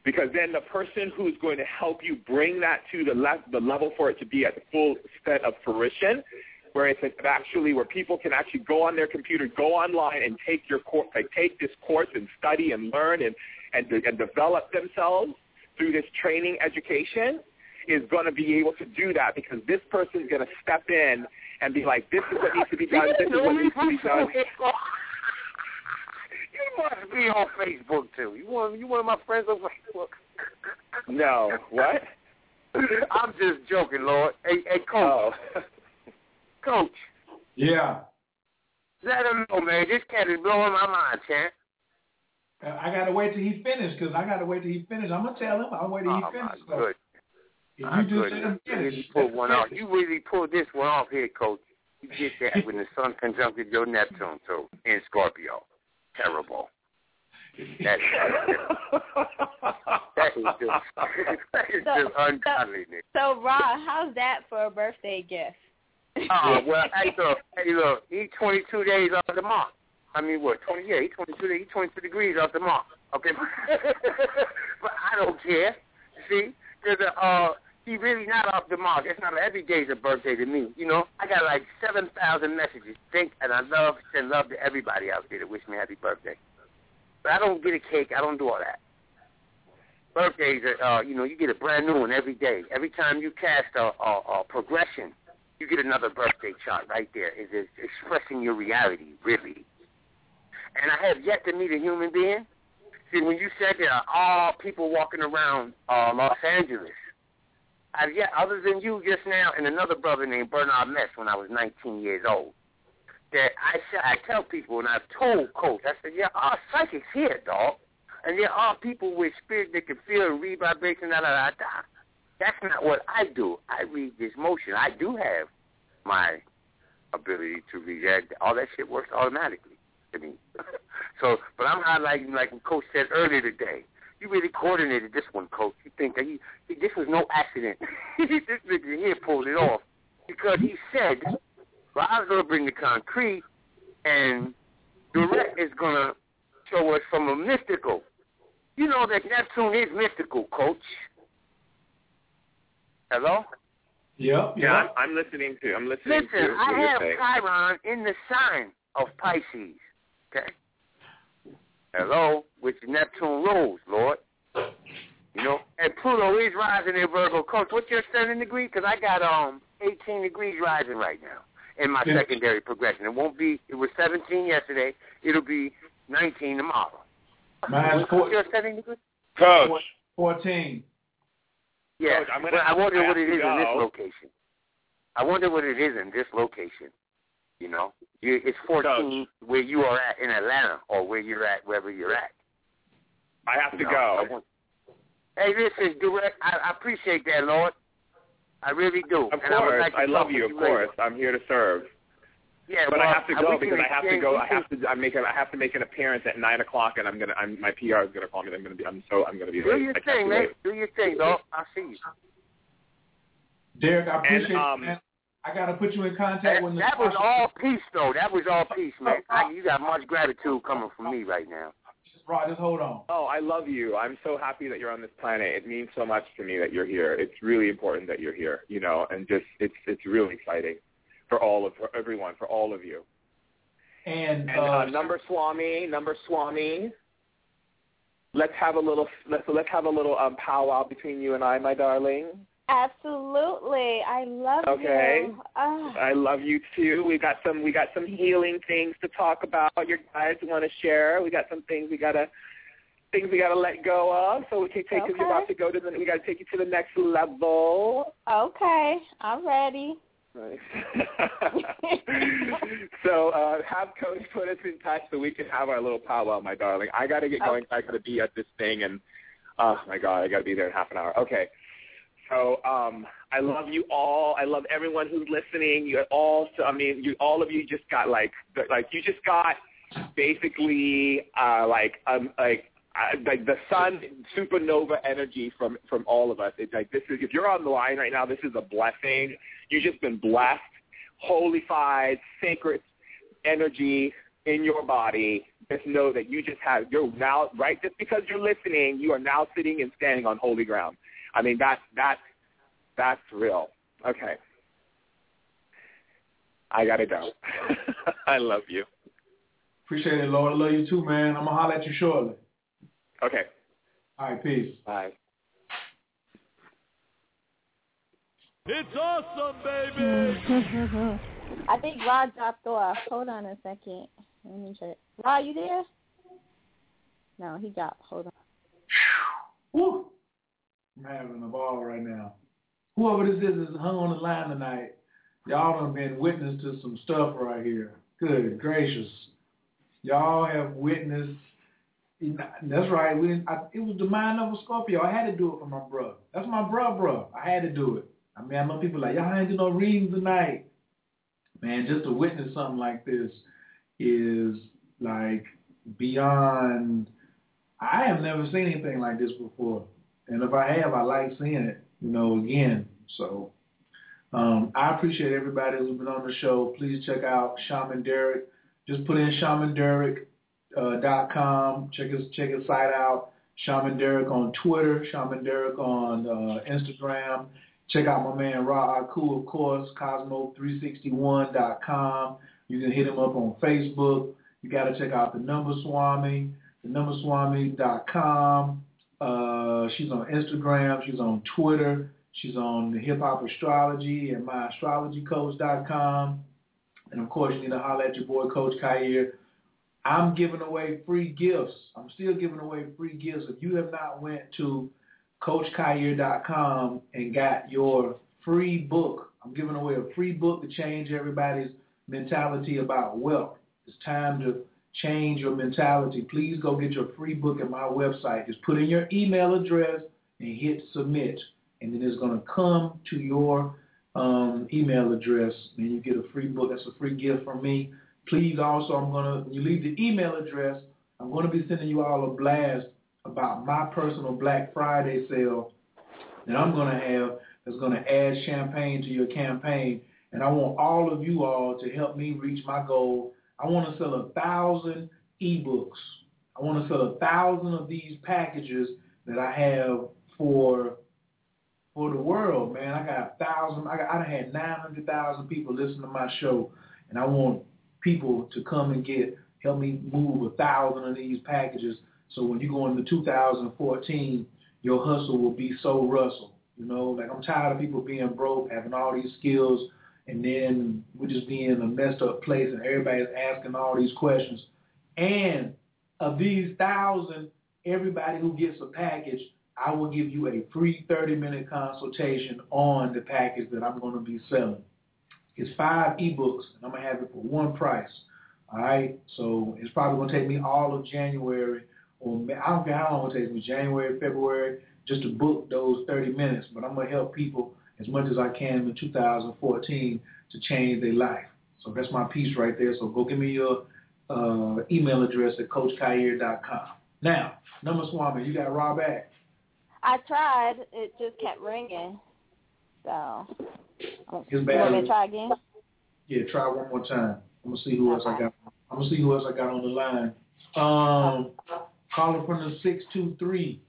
Because then the person who's going to help you bring that to the le- the level for it to be at the full extent of fruition, where it's actually where people can actually go on their computer, go online and take your course, like take this course and study and learn and and, and develop themselves through this training education is going to be able to do that because this person is going to step in and be like, this is what needs to be done, this is what needs to be *laughs* done. *laughs* You must be on Facebook too. You one, you one of my friends on Facebook? No. What? *laughs* I'm just joking, Lord. Hey, hey, coach. Oh. Coach, Yeah. let him know, man. This cat is blowing my mind, champ. Uh, I gotta wait till he finish because I gotta wait till he finishes. I'm gonna tell him. I'll wait till he Oh, my finish. So good. if My you just goodness. let him You finish, really pulled one off. You really pulled this one off here, coach. You did that *laughs* when the sun conjuncted your Neptune, so in Scorpio. Terrible. That, *laughs* that is just, *laughs* that is So- just ungodliness. So, Rod, how's that for a birthday gift? Oh, *laughs* well, hey, look, hey, look, he's 22 days off the mark. I mean, what, 20, yeah, he's 22, days, he's 22 degrees off the mark, okay? *laughs* but I don't care, see, because uh, he really not off the mark. It's not every day's a birthday to me, you know? I got like 7,000 messages, think, and I love, send love to everybody out there that wish me happy birthday. But I don't get a cake. I don't do all that. Birthdays are, uh, you know, you get a brand new one every day. Every time you cast a, a, a progression, you get another birthday chart right there. It is expressing your reality, really. And I have yet to meet a human being. See, when you said there are all people walking around uh, Los Angeles, I've yet, other than you just now and another brother named Bernard Metz when I was 19 years old, that I, I tell people, and I've told Coach, I said, there are psychics here, dog. And there are people with spirit that can feel and read vibration, da, da, da, da. That's not what I do. I read this motion. I do have my ability to read that. All that shit works automatically to me. *laughs* so, but I'm not like Coach said earlier today. You really coordinated this one, Coach. You think that he, he this was no accident. *laughs* this nigga here pulled it off because he said, "Well, I was gonna bring the concrete, and Durek is gonna show us from a mystical." You know that Neptune is mystical, Coach. Hello. Yep. Yeah, I'm, I'm listening to. I'm listening Listen, to what I have saying. Chiron in the sign of Pisces. Okay. Hello, which Neptune rules, Lord. You know, and Pluto is rising in Virgo. Coach, what's your ascending degree? Because I got um 18 degrees rising right now in my Yeah. secondary progression. It won't be. It was 17 yesterday. It'll be 19 tomorrow. Mine's What's four, your ascending degree? Coach, fourteen. Yeah, Coach, I'm gonna but I wonder what it is in this location. I wonder what it is in this location. You know, you, it's 14 where you are at in Atlanta or where you're at, wherever you're at. I have to You know, I go. want- Hey, listen, Durek. I, I appreciate that, Lord. I really do. Of and I, would course, like to I love you. Of later. course, I'm here to serve. Yeah, But well, I have to go because I have to go. I have to. I'm making. I have to make an appearance at nine o'clock, and I'm gonna. I'm my PR is gonna call me. I'm gonna be. I'm so. I'm gonna be Do late. your I thing, man. Do your thing, dog. I'll see you. Durek, I And, appreciate um, it, man. I gotta put you in contact That, with that was all peace, though. That was all peace, man. I, you got much gratitude coming from me right now. Rod, just hold on. Oh, I love you. I'm so happy that you're on this planet. It means so much to me that you're here. It's really important that you're here. You know, and just it's it's really exciting for all of for everyone for all of you. And, And uh, number Swami, number Swami. Let's have a little let's let's have a little um, powwow between you and I, my darling. Absolutely. I love Okay. you. Ah. I love you too. We got some we got some healing things to talk about. Your guys want to share. We got some things we gotta things we gotta let go of, so we can take because you're about to go to the we gotta take you to the next level. Okay. I'm ready. Right. *laughs* so uh, have Coach put us in touch so we can have our little powwow, my darling. I gotta get going. I gotta be at this thing, and oh my god, I gotta be there in half an hour. Okay. So um, I love you all. I love everyone who's listening. You all, I mean, you all of you just got like, like you just got basically uh, like um, like uh, like the sun supernova energy from from all of us. It's like this is if you're on the line right now, this is a blessing. You've just been blessed, holified, sacred energy in your body. Just know that you just have you're now right just because you're listening, you are now sitting and standing on holy ground. I mean that's that's that's real. Okay. I gotta go. *laughs* I love you. Appreciate it, Lord. I love you too, man. I'm gonna holler at you shortly. Okay. All right, peace. Bye. It's awesome, baby. *laughs* I think Rod dropped off. Hold on a second. Let me check. Rod, you there? No, he dropped. Hold on. Woo! I'm having a ball right now. Whoever this is is hung on the line tonight. Y'all done been witness to some stuff right here. Good gracious. Y'all have witnessed. That's right. We didn't, I, it was the mind of a Scorpio. I had to do it for my brother. That's my brother, bro. I had to do it. I mean, I know people like y'all ain't do no readings tonight. Man, just to witness something like this is like beyond. I have never seen anything like this before, and if I have, I like seeing it. You know, again. So um, I appreciate everybody who's been on the show. Please check out Shaman Durek. Just put in Shaman Durek uh. Check his check his site out. Shaman Durek on Twitter. Shaman Durek on uh, Instagram. Check out my man Raakhu, of course. Cosmo361.com. You can hit him up on Facebook. You got to check out the Number Swami. The NumberSwami.com. Uh, she's on Instagram. She's on Twitter. She's on the Hip Hop Astrology and MyAstrologyCoach.com. And of course, you need to holler at your boy, Coach Khayr. I'm giving away free gifts. I'm still giving away free gifts. If you have not went to CoachKhayr.com and got your free book, I'm giving away a free book to change everybody's mentality about wealth. It's time to change your mentality. Please go get your free book at my website. Just put in your email address and hit submit. And then it's going to come to your um, email address and you get a free book. That's a free gift from me. Please also, I'm going to, when you leave the email address, I'm going to be sending you all a blast about my personal Black Friday sale that I'm going to have that's going to add champagne to your campaign. And I want all of you all to help me reach my goal. I want to sell a thousand ebooks. I want to sell a thousand of these packages that I have for for the world, man. I got a thousand. I got, I had nine hundred thousand people listen to my show, and I want people to come and get help me move a thousand of these packages. So when you go into 2014, your hustle will be so Russell. You know, like I'm tired of people being broke, having all these skills, and then we're just being in a messed up place, and everybody's asking all these questions. And of these thousand, everybody who gets a package, I will give you a free 30-minute consultation on the package that I'm going to be selling. It's five ebooks, and I'm going to have it for one price. All right? So it's probably going to take me all of January, I don't care how long it takes me, January, February, just to book those 30 minutes. But I'm going to help people as much as I can in 2014 to change their life. So that's my piece right there. So go give me your uh, email address at CoachKhayr.com. Now, number Swami, you got Rob back. I tried. It just kept ringing. So, you want me to try again? Yeah, try one more time. I'm gonna see who else I got. I'm gonna see who else I got on the line. Um, caller from the six two three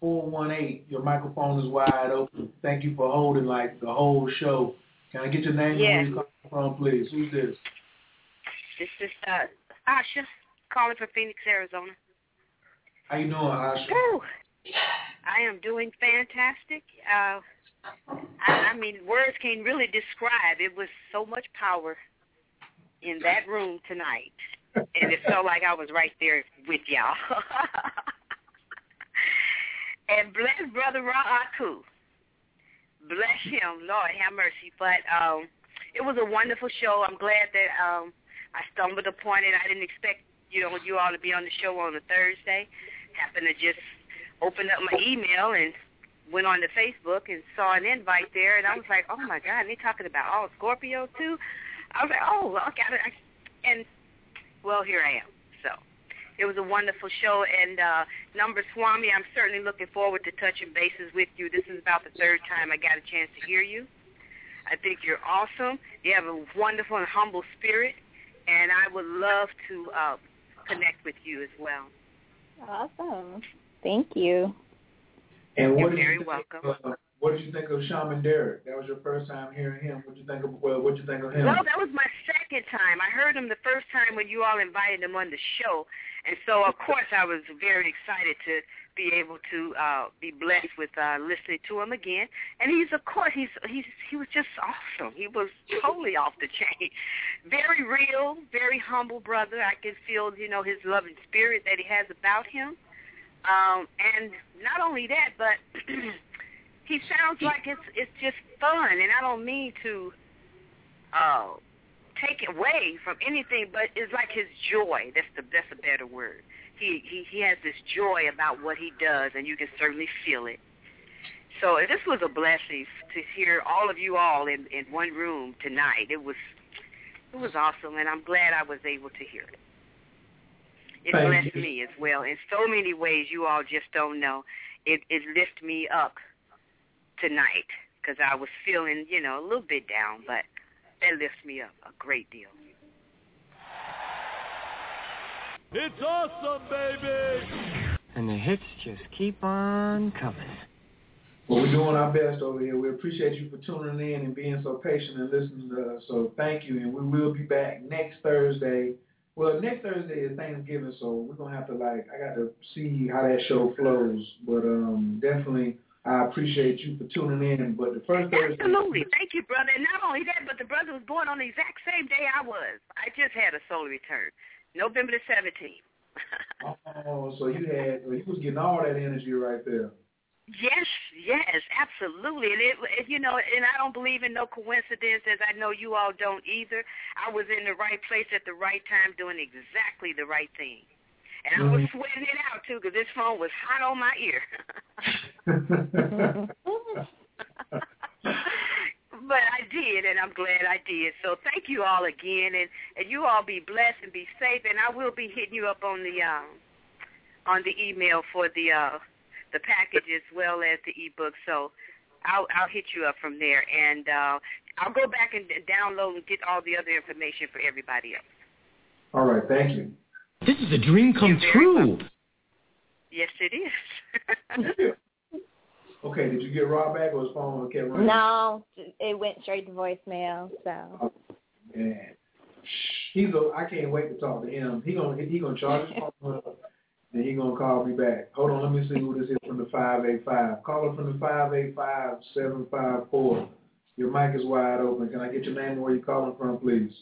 four one eight. Your microphone is wide open. Thank you for holding like the whole show. Can I get your name Yeah. and where you calling from, please? Who's this? This is uh, Asha calling from Phoenix, Arizona. How you doing, Asha? Whew. I am doing fantastic. Uh, I, I mean, words can't really describe. It was so much power in that room tonight, and it felt like I was right there with y'all. *laughs* and bless Brother Raakhu. Bless him, Lord have mercy. But um, it was a wonderful show. I'm glad that um, I stumbled upon it. I didn't expect you know you all to be on the show on a Thursday. Happened to just open up my email and went on to Facebook and saw an invite there, and I was like, oh my God, they're talking about all Scorpio too. I was like, oh, it. And well, here I am. So it was a wonderful show, and uh, Number Swami, I'm certainly looking forward to touching bases with you. This is about the third time I got a chance to hear you. I think you're awesome. You have a wonderful and humble spirit, and I would love to uh, connect with you as well. Awesome. Thank you. And You're very you welcome. Uh, what did you think of Shaman Durek? That was your first time hearing him. What you think of? Well, what you think of him? Well, that was my second time. I heard him the first time when you all invited him on the show, and so of course I was very excited to be able to uh, be blessed with uh, listening to him again. And he's, of course, he's he's he was just awesome. He was totally off the chain, very real, very humble brother. I can feel, you know, his loving spirit that he has about him. Um, and not only that, but *clears throat* he sounds like it's it's just fun. And I don't mean to uh, take away from anything, but it's like his joy. That's the that's a better word. He he he has this joy about what he does, and you can certainly feel it. So this was a blessing to hear all of you all in in one room tonight. It was it was awesome, and I'm glad I was able to hear it. It Thank blessed you. me as well in so many ways. You all just don't know. It it lifted me up tonight because I was feeling, you know, a little bit down, but that lifts me up a great deal. It's awesome, baby! And the hits just keep on coming. Well, we're doing our best over here. We appreciate you for tuning in and being so patient and listening to us. So thank you, and we will be back next Thursday. Well, next Thursday is Thanksgiving, so we're gonna have to like I got to see how that show flows. But um, definitely, I appreciate you for tuning in. But the first Thursday, Absolutely. Thank you, brother. And not only that, but the brother was born on the exact same day I was. I just had a solar return, November the 17th. *laughs* oh, so you had so you was getting all that energy right there. Yes, yes, absolutely. And it, it, you know, and I don't believe in no coincidence, as I know you all don't either. I was in the right place at the right time, doing exactly the right thing. And I was Mhm. sweating it out too, because this phone was hot on my ear. *laughs* but I did, and I'm glad I did. So thank you all again, and and you all be blessed and be safe. And I will be hitting you up on the um on the email for the uh the package as well as the ebook. So I'll I'll hit you up from there, and uh I'll go back and download and get all the other information for everybody else. All right, thank you. This is a dream come You're very true. Yes, it is. Okay, did you get Rob back or his phone kept ringing? No, it went straight to voicemail. So Man, he's a, I can't wait to talk to him. He gonna he gonna charge his phone up, then he gonna call me back. Hold on, let me see who this is from the five eight five. Caller from the five eight five seven five four. Your mic is wide open. Can I get your name and where you calling from, please?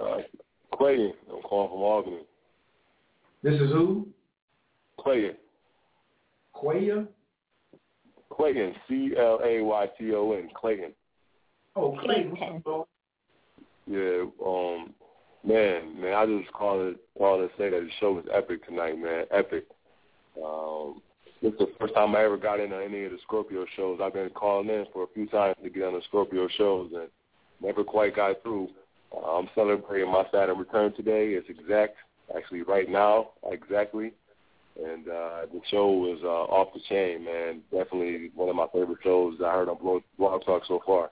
Uh, Clayton. I'm calling from Albany. This is who? Clayton. Quaya? Clayton. C L A Y T O N. Clayton. Oh, Clayton. What's up, bro? Yeah. Um. Man, man, I just called it called to say that the show was epic tonight, man. Epic. Um. This is the first time I ever got into any of the Scorpio shows. I've been calling in for a few times to get on the Scorpio shows and never quite got through. Uh, I'm celebrating my Saturn return today. It's exact, actually right now, exactly. And uh, the show was uh, off the chain, man. Definitely one of my favorite shows I heard on Blog, Blog Talk so far.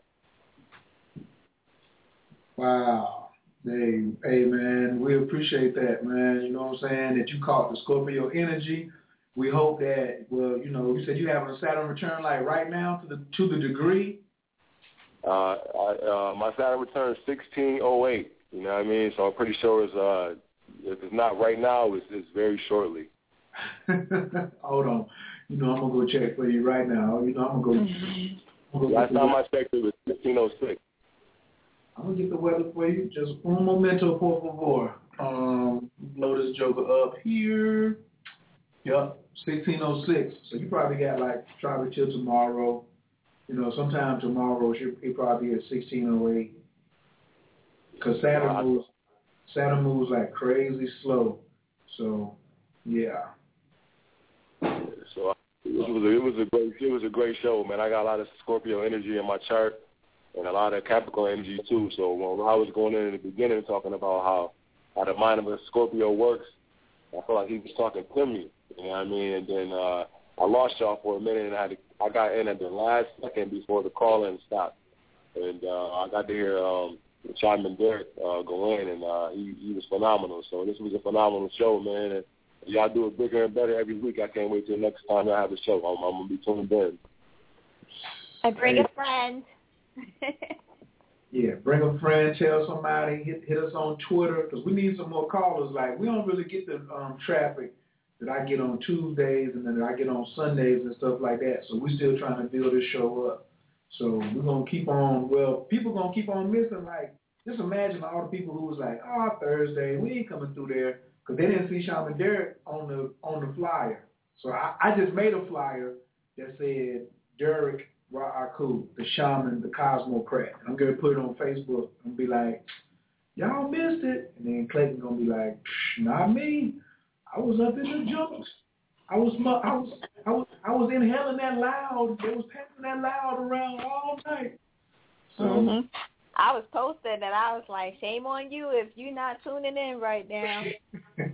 Wow. Hey, hey, man, we appreciate that, man. You know what I'm saying? That you caught the Scorpio energy. We hope that, well, you know, you said you having a Saturn return like right now to the to the degree. Uh, I, uh, my Saturn return is 1608. You know what I mean? So I'm pretty sure it's uh, if it's not right now, it's, it's very shortly. *laughs* Hold on. You know, I'm gonna go check for you right now. You know, I'm gonna go. I'm gonna, Last time I checked, it was 1606. I'm gonna get the weather for you. Just un momento, por favor. Um, blow this joker up here. Yep, 1606. So you probably got like probably till tomorrow. You know, sometime tomorrow should it probably be at 1608. Cause Saturn moves, Saturn moves like crazy slow. So, yeah. So it was a, it was a great it was a great show, man. I got a lot of Scorpio energy in my chart and a lot of Capricorn energy too. So when I was going in, in the beginning talking about how how the mind of a Scorpio works, I felt like he was talking to me. You know what I mean? And then uh, I lost y'all for a minute, and I had to, I got in at the last second before the call in stopped, and uh, I got to hear um, Shaman Durek uh, go in, and uh, he he was phenomenal. So this was a phenomenal show, man. And y'all do it bigger and better every week. I can't wait till next time I have a show. I'm, I'm gonna be tuned in. I bring a friend. *laughs* Yeah, bring a friend, tell somebody, hit, hit us on Twitter because we need some more callers. Like we don't really get the um, traffic that I get on Tuesdays and then that I get on Sundays and stuff like that. So we're still trying to build this show up. So we're gonna keep on. Well, people gonna keep on missing. Like, just imagine all the people who was like, "Oh, Thursday, we ain't coming through there," because they didn't see Shaman Durek on the on the flyer. So I, I just made a flyer that said Durek Raakhu, the shaman, the Cosmocrat. I'm gonna put it on Facebook and be like, "Y'all missed it," and then Clayton gonna be like, "Not me. I was up in the junks. I was I was I was I was inhaling that loud. They was passing that loud around all night. So mm-hmm. I was posted and I was like, shame on you if you're not tuning in right now. *laughs*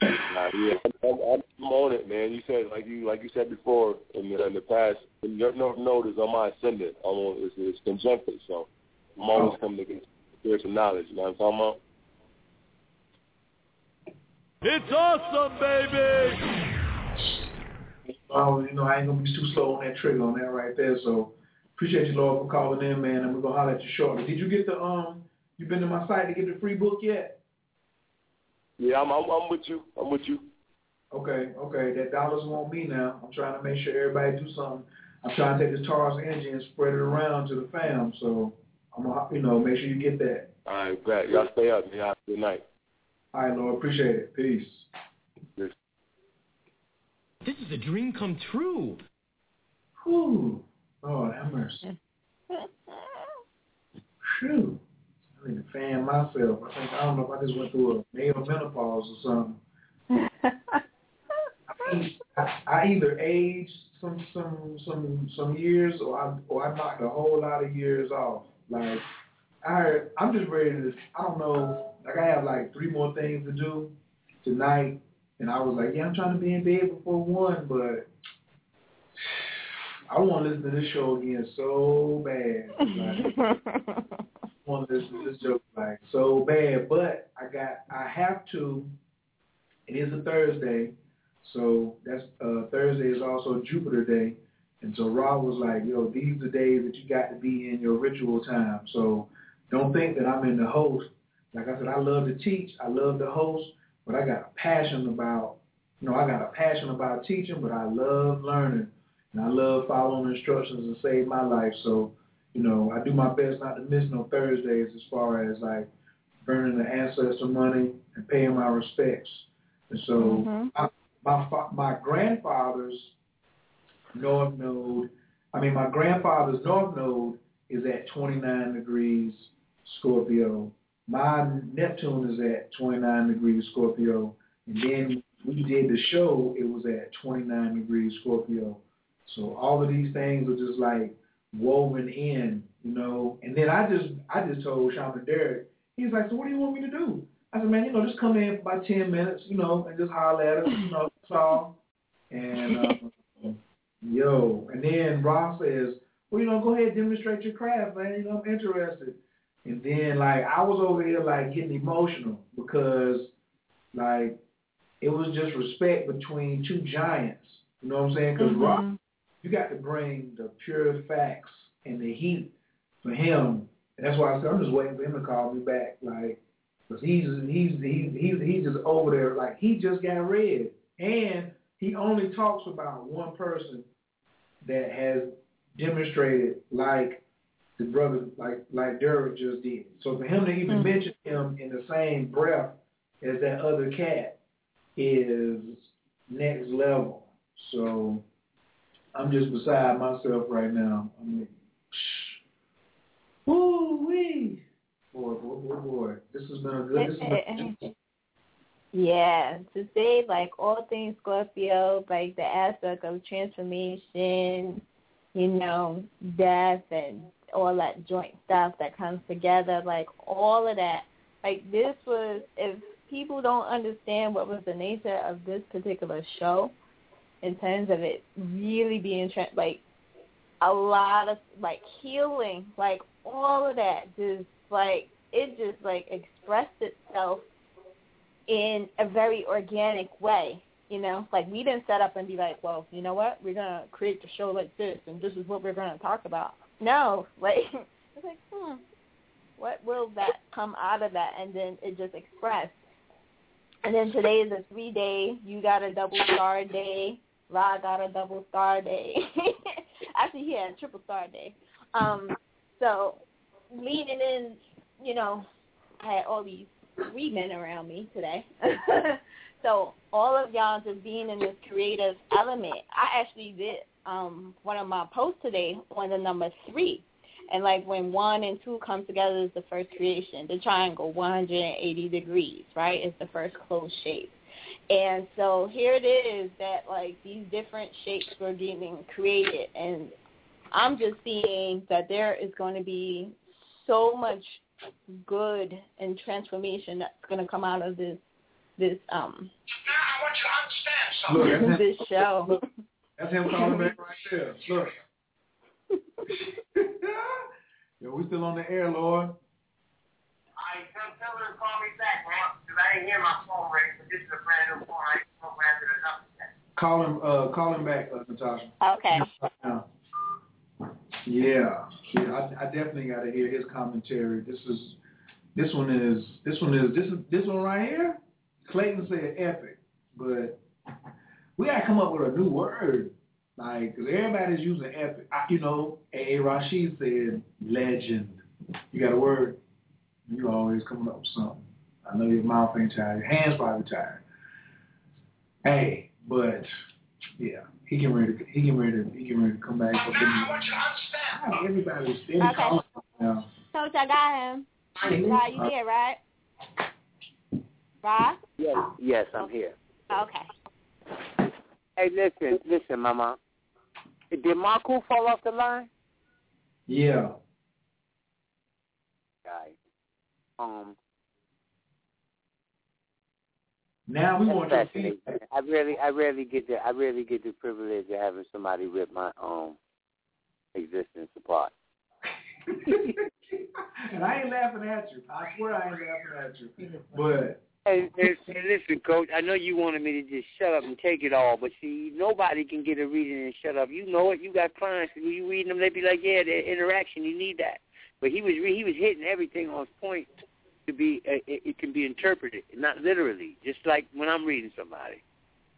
nah, yeah, I'm, I'm on it, man. You said like you like you said before in the, in the past. Your North Node is on my ascendant. I'm on it's, it's conjunctive, so I'm always oh. coming to get spiritual knowledge. You know what I'm talking about? It's awesome, baby. Oh, you know, I ain't gonna be too slow on that trigger on that right there. So appreciate you, Lord, for calling in, man, and we're gonna holler at you shortly. Did you get the um? You been to my site to get the free book yet? Yeah, I'm, I'm, I'm with you. I'm with you. Okay, okay. That dollars want me now. I'm trying to make sure everybody do something. I'm trying to take this Taurus energy and spread it around to the fam. So I'm gonna, you know, make sure you get that. All right, great. Y'all stay up. Y'all have a good night. All right, Lord. Appreciate it. Peace. Yes. This is a dream come true. Whew. Lord, have mercy. Phew. I need to fan myself. I think I don't know if I just went through a male menopause or something. *laughs* I, I either aged some some some some years or I or I knocked a whole lot of years off. Like I I'm just ready to I don't know like I have like three more things to do tonight and I was like, Yeah, I'm trying to be in bed before one but I want to listen to this show again so bad. *laughs* Like, I want to listen to this joke like so bad, but I got I have to. It is a Thursday, so that's uh, Thursday is also Jupiter Day, and so Rob was like, "Yo, these are days that you got to be in your ritual time." So don't think that I'm in the host. Like I said, I love to teach, I love to host, but I got a passion about, you know, I got a passion about teaching, but I love learning. And I love following instructions to save my life. So, you know, I do my best not to miss no Thursdays as far as like burning the ancestor money and paying my respects. And so mm-hmm. I, my my grandfather's north node, I mean my grandfather's north node is at 29 degrees Scorpio. My Neptune is at 29 degrees Scorpio. And then we did the show, it was at 29 degrees Scorpio. So all of these things are just like woven in, you know. And then I just I just told Shaman Durek, he's like, so what do you want me to do? I said, man, you know, just come in for about ten minutes, you know, and just holler at us, you know, that's all. And uh, yo, and then Ross says, well, you know, go ahead, demonstrate your craft, man. You know, I'm interested. And then like I was over here like getting emotional because like it was just respect between two giants. You know what I'm saying? Because mm-hmm. Ross you got to bring the pure facts and the heat for him. And that's why I said I'm just waiting for him to call me back, like, because he's he's he's he's he's just over there, like he just got read, and he only talks about one person that has demonstrated like the brother, like like Durek just did. So for him to even mm-hmm. mention him in the same breath as that other cat is next level. So I'm just beside myself right now. I mean, woo wee, boy, boy, boy, boy. This has been a good. This has been, *laughs* yeah, to say like all things Scorpio, like the aspect of transformation, you know, death and all that joint stuff that comes together, like all of that. Like this was, if people don't understand what was the nature of this particular show, in terms of it really being tra- like a lot of like healing, like all of that just like it just like expressed itself in a very organic way. You know, like we didn't set up and be like, well, you know what, we're gonna create the show like this, and this is what we're gonna talk about. No, *laughs* like it's like, hmm, what will that come out of that? And then it just expressed. And then today is a three day. You got a double star day. Rod got a double star day. *laughs* Actually, he had a triple star day. Um, so leading in, you know, I had all these three men around me today. *laughs* so all of y'all just being in this creative element. I actually did um one of my posts today on the number three. And like when one and two come together is the first creation. The triangle, 180 degrees, right? Is the first closed shape. And so here it is that like these different shapes were being created and I'm just seeing that there is going to be so much good and transformation that's going to come out of this this um Look, that's him. this show. Look, that's him calling back right there. Look. *laughs* Yo, we still on the air, Lord. I tell, tell her to call me back, man, because I didn't hear my phone ring. But this is a brand new phone. I ain't programmed it enough yet. Call him, uh, call him back, uh, Natasha. Okay. Yeah. Yeah, yeah I, I definitely got to hear his commentary. This is, this one is, this one is, this is, this one right here. Clayton said epic, but we got to come up with a new word, like, cause everybody's using epic. I, you know, A. a. Rashid said legend. You got a word? You always coming up with something. I know your mouth ain't tired, your hands probably tired. Hey, but yeah, he can ready. To, he can ready. To, he can ready to come back. Up in Everybody's steady Okay. calling now. Coach, I got him. Mm-hmm. Rod, you here, right? Rod? Yes, yes, I'm here. Okay. Hey, listen, listen, Mama. Did Marco fall off the line? Yeah. Guy. Um, Now we want your fascinating. feedback. I really, I rarely get the, I rarely get the privilege of having somebody rip my um existence apart. *laughs* and I ain't laughing at you. I swear I ain't laughing at you. But Hey, listen, Coach. I know you wanted me to just shut up and take it all, but see, nobody can get a reading and shut up. You know it. You got clients. When you reading them, they be like, "Yeah, the interaction. You need that." But he was re- he was hitting everything on point to be uh, it, it can be interpreted, not literally. Just like when I'm reading somebody.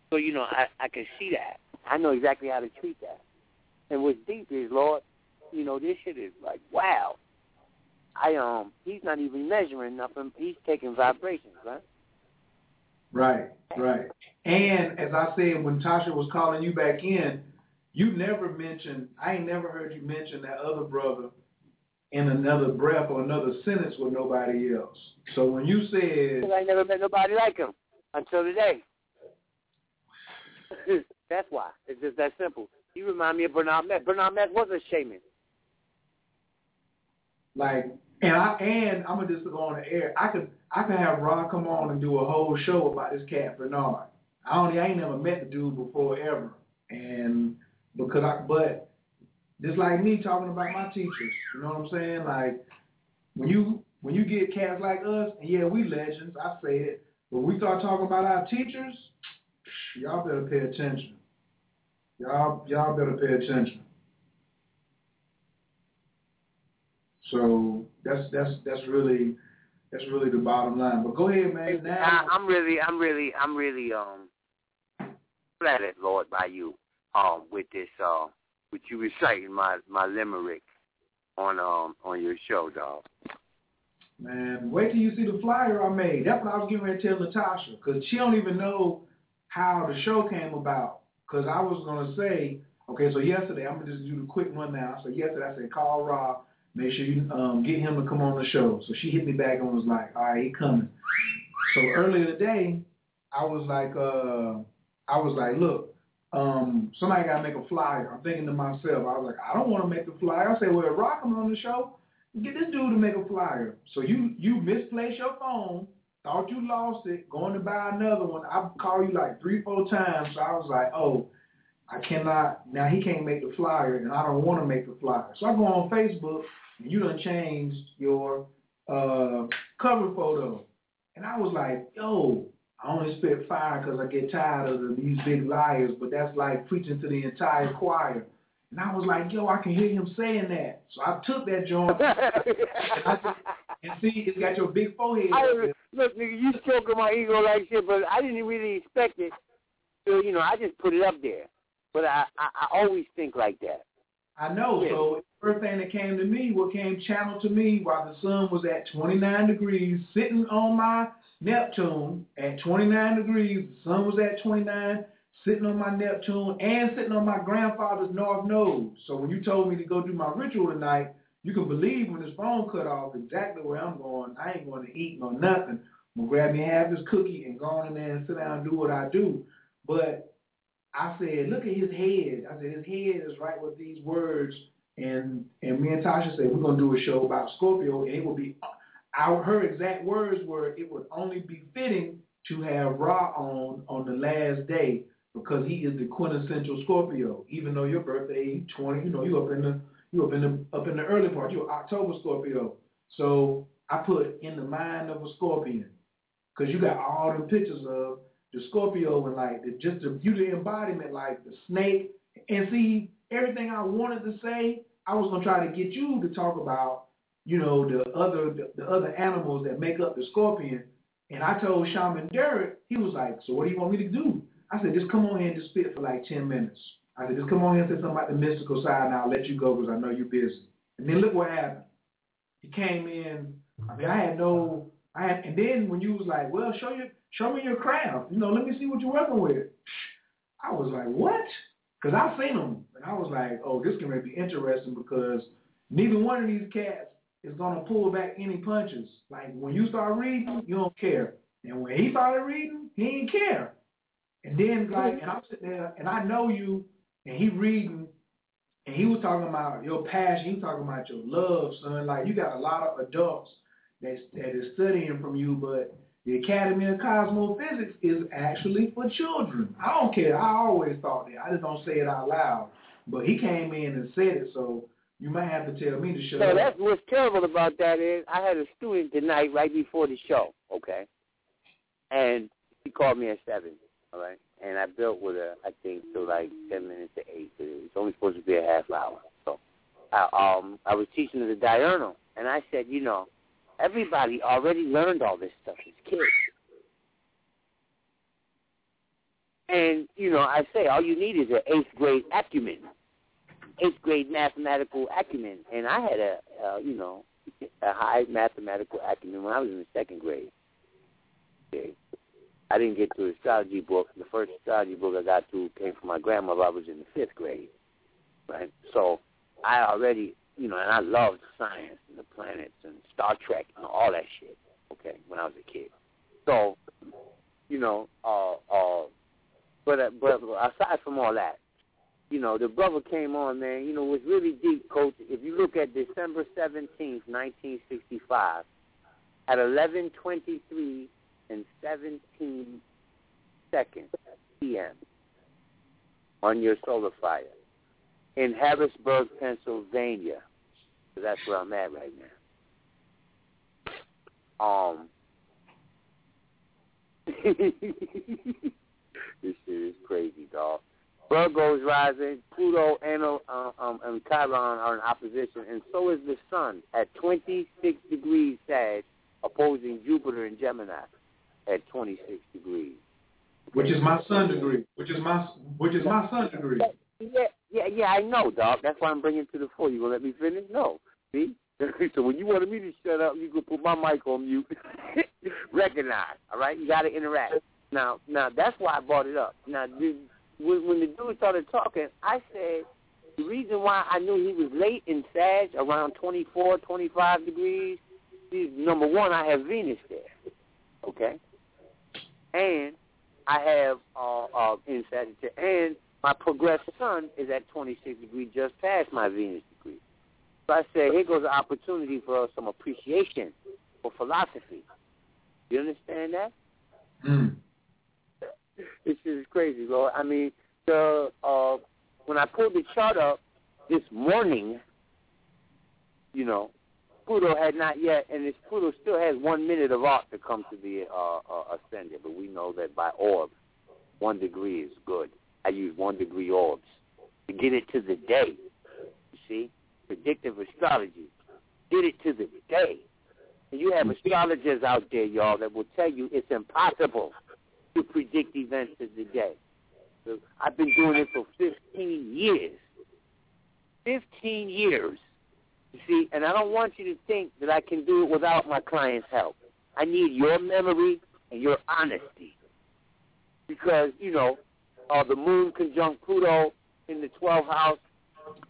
So you know, I I can see that. I know exactly how to treat that. And what's deep is, Lord, you know, this shit is like, wow. I um, he's not even measuring nothing. He's taking vibrations, right? Right, right. And as I said when Tasha was calling you back in, you never mentioned. I ain't never heard you mention that other brother in another breath or another sentence with nobody else. So when you said I never met nobody like him until today. *laughs* That's why. It's just that simple. You remind me of Bernard Metz. Bernard Metz was a shaman. Like, and I and I'm gonna just go on the air. I could I could have Rod come on and do a whole show about this cat Bernard. I only I ain't never met the dude before ever, and because I but just like me talking about my teachers, you know what I'm saying? Like when you when you get cats like us, and yeah, we legends. I say it, but we start talking about our teachers, y'all better pay attention. Y'all y'all better pay attention. So that's that's that's really that's really the bottom line. But go ahead, man. I, I'm really, I'm really, I'm really um flattered, Lord, by you um with this uh with you reciting my my limerick on um on your show, dog. Man, wait till you see the flyer I made. That's what I was getting ready to tell Natasha, because she don't even know how the show came about. Because I was gonna say, okay, so yesterday I'm gonna just do the quick one now. So yesterday I said call Rob, make sure you um, get him to come on the show. So she hit me back and was like, all right, he coming. So earlier today, I was like, uh, I was like, look, um, somebody got to make a flyer. I'm thinking to myself, I was like, I don't want to make the flyer. I said, well, Rock comes on the show, get this dude to make a flyer. So you you misplaced your phone, thought you lost it, going to buy another one. I called you like three, four times. So I was like, oh, I cannot. Now he can't make the flyer, and I don't want to make the flyer. So I go on Facebook, you done changed your uh, cover photo. And I was like, yo, I only spit fire because I get tired of the, these big liars, but that's like preaching to the entire choir. And I was like, yo, I can hear him saying that. So I took that joint. *laughs* and and see, it's got your big forehead. I, look, nigga, you stroking my ego like shit, but I didn't really expect it. So you know, I just put it up there. But I, I, I always think like that. I know. Yeah. So first thing that came to me, what came channeled to me while the sun was at 29 degrees, sitting on my Neptune at 29 degrees, the sun was at 29, sitting on my Neptune and sitting on my grandfather's North Node. So when you told me to go do my ritual tonight, you can believe when this phone cut off exactly where I'm going. I ain't going to eat no nothing. I'm going to grab me half this cookie and go on in there and sit down and do what I do. But I said, look at his head. I said, his head is right with these words. And and me and Tasha said, we're to do a show about Scorpio, and it will be, our, her exact words were, it would only be fitting to have Ra on on the last day because he is the quintessential Scorpio. Even though your birthday, 20, you know, you up in the you up in the up in the early part. You're October Scorpio. So I put in the mind of a scorpion because you got all the pictures of the Scorpio and like the, just the beauty embodiment, like the snake. And see, everything I wanted to say, I was gonna try to get you to talk about, you know, the other the, the other animals that make up the scorpion. And I told Shaman Durek, he was like, so what do you want me to do? I said, just come on here and just spit for like 10 minutes. I said, just come on here and say something about the mystical side and I'll let you go because I know you're busy. And then look what happened. He came in, I mean, I had no, I and then when you was like, well, show you, show me your craft. You know, let me see what you're working with. I was like, what? Because I seen them. And I was like, oh, this can be interesting because neither one of these cats is to pull back any punches. Like when you start reading, you don't care. And when he started reading, he didn't care. And then like, and I'm sitting there, and I know you, and he reading, and he was talking about your passion. He was talking about your love, son. Like you got a lot of adults that's that is studying from you, but the Academy of Cosmophysics is actually for children. I don't care. I always thought that. I just don't say it out loud. But he came in and said it, so you might have to tell me to shut So up. that's what's terrible about that is I had a student tonight right before the show, okay, and he called me at seven, all right, and I built with her I think till like ten minutes to eight. It's only supposed to be a half hour, so I um I was teaching her the diurnal, and I said, you know, everybody already learned all this stuff as kids. And, you know, I say all you need is an eighth grade acumen, eighth grade mathematical acumen. And I had a, uh, you know, *laughs* a high mathematical acumen when I was in the second grade. Okay. I didn't get to the astrology book. The first astrology book I got to came from my grandmother. I was in the fifth grade, right? So I already, you know, and I loved science and the planets and Star Trek and all that shit. Okay, when I was a kid. So, you know, uh, uh, but uh, but aside from all that, you know, the brother came on, man. You know, it was really deep, Coach. If you look at December seventeenth, nineteen sixty-five, at eleven twenty-three and seventeen seconds p.m. on your solar fire in Harrisburg, Pennsylvania. So that's where I'm at right now. Um, *laughs* this shit is crazy, dog. Virgo's rising, Pluto and uh, um, and Chiron are in opposition, and so is the Sun at 26 degrees Sag, opposing Jupiter in Gemini at 26 degrees. Which is my sun degree. Which is my which is my sun degree. Yeah, yeah, yeah. I know, dog. That's why I'm bringing it to the fore. You gonna let me finish? No. See? *laughs* so when you wanted me to shut up, you could put my mic on mute. *laughs* Recognize, all right? You got to interact. Now, now that's why I brought it up. Now, the, when, when the dude started talking, I said the reason why I knew he was late in Sag, around 24, 25 degrees, is number one, I have Venus there, okay, and I have uh, uh, in Sagittarius, and my progressed Sun is at 26 degrees, just past my Venus. So I said, here goes an opportunity for us some appreciation for philosophy. You understand that? Mm. This is crazy, bro. I mean, the uh, when I pulled the chart up this morning, you know, Pluto had not yet, and this Pluto still has one minute of arc to come to the uh, uh, ascendant. But we know that by orb, one degree is good. I use one degree orbs to get it to the day. You see, predictive astrology. did it to the day. And you have astrologers out there, y'all, that will tell you it's impossible to predict events of the day. So I've been doing it for 15 years. 15 years. You see, and I don't want you to think that I can do it without my client's help. I need your memory and your honesty. Because, you know, uh, the moon conjunct Pluto in the 12th house,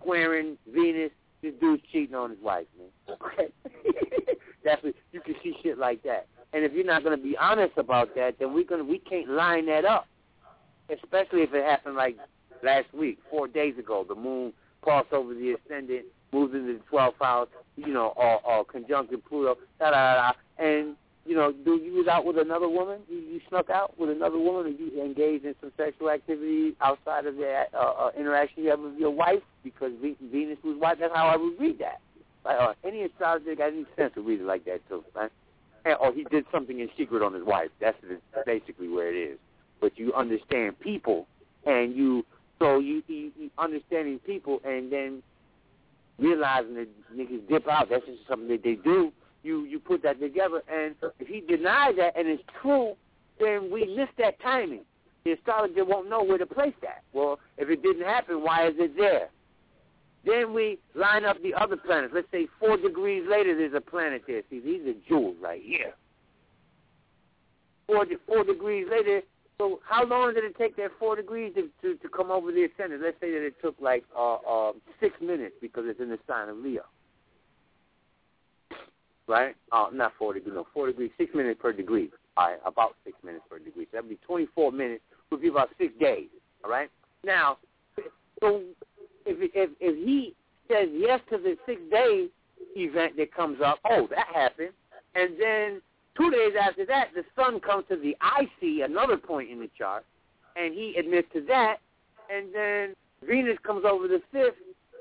squaring Venus, this dude's cheating on his wife, man. Okay? *laughs* That's what, you can see shit like that. And if you're not going to be honest about that, then we're gonna we can't line that up. Especially if it happened like last week, four days ago. The moon crossed over the ascendant, moved into the 12th house, you know, or, or conjuncted Pluto, da da da. And you know, do you was out with another woman? You, you snuck out with another woman, or you engaged in some sexual activity outside of that uh, uh, interaction you have with your wife? Because Venus was wife. That's how I would read that. Like, uh, any astrologer got any sense to read it like that too, right? And, or he did something in secret on his wife. That's basically where it is. But you understand people, and you so you, you, you understanding people, and then realizing that niggas dip out. That's just something that they do you you put that together. And if he denies that and it's true, then we miss that timing. The astrologer won't know where to place that. Well, if it didn't happen, why is it there? Then we line up the other planets. Let's say four degrees later, there's a planet there. See, these are jewels right here. Four, four degrees later, so how long did it take that four degrees to, to, to come over the ascendant? Let's say that it took like uh, uh, six minutes because it's in the sign of Leo right? Uh, not four degrees, no, four degrees, six minutes per degree. All right, about six minutes per degree. So that would be 24 minutes, would be about six days, all right? Now, so if, if, if he says yes to the six day event that comes up, oh, that happened. And then two days after that, the sun comes to the IC, another point in the chart, and he admits to that. And then Venus comes over the fifth,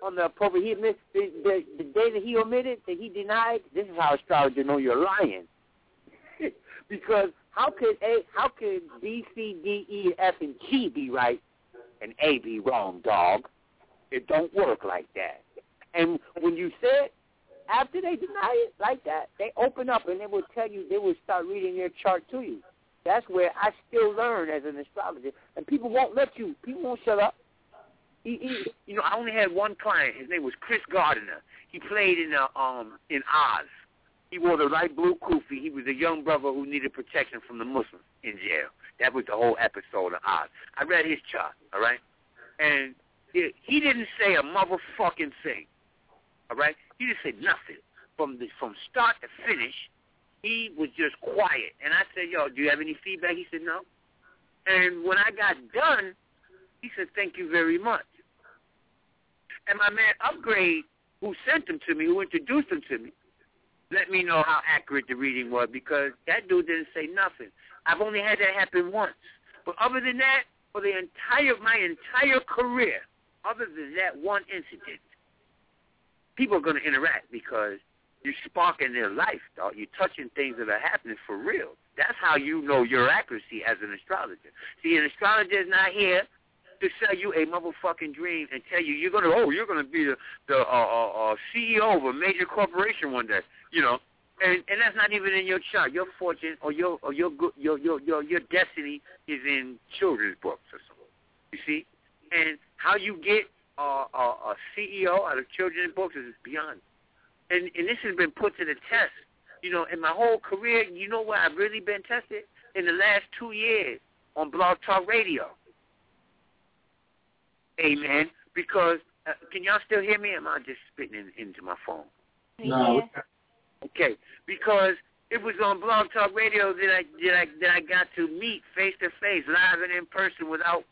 on the appropriate. He admits the, the, the day that he omitted, that he denied. This is how astrologers know you're lying. *laughs* because how could A, how could B, C, D, E, F, and G be right and A be wrong, dog? It don't work like that. And when you said after they deny it like that, they open up and they will tell you they will start reading their chart to you. That's where I still learn as an astrologer, and people won't let you. People won't shut up he, he, you know, I only had one client. His name was Chris Gardner. He played in uh, um in Oz. He wore the light blue kufi. He was a young brother who needed protection from the Muslims in jail. That was the whole episode of Oz. I read his chart, all right, and he, he didn't say a motherfucking thing, all right. He didn't say nothing from the from start to finish. He was just quiet, and I said, "Yo, do you have any feedback?" He said, "No." And when I got done, he said, "Thank you very much." And my man Upgrade, who sent them to me, who introduced them to me, let me know how accurate the reading was because that dude didn't say nothing. I've only had that happen once. But other than that, for the entire my entire career, other than that one incident, people are going to interact because you're sparking their life, dog. You're touching things that are happening for real. That's how you know your accuracy as an astrologer. See, an astrologer is not here to sell you a motherfucking dream and tell you you're gonna oh you're gonna be the the uh, uh, uh, CEO of a major corporation one day, you know, and and that's not even in your chart. Your fortune or your or your your your your your destiny is in children's books or something. You see, and how you get uh, a, a CEO out of children's books is beyond. And and this has been put to the test. You know, in my whole career, you know where I've really been tested in the last two years on Blog Talk Radio. Amen. Because uh, can y'all still hear me? am I just spitting in, into my phone? No. Okay. Because it was on Blog Talk Radio that I that I that I got to meet face to face, live and in person, without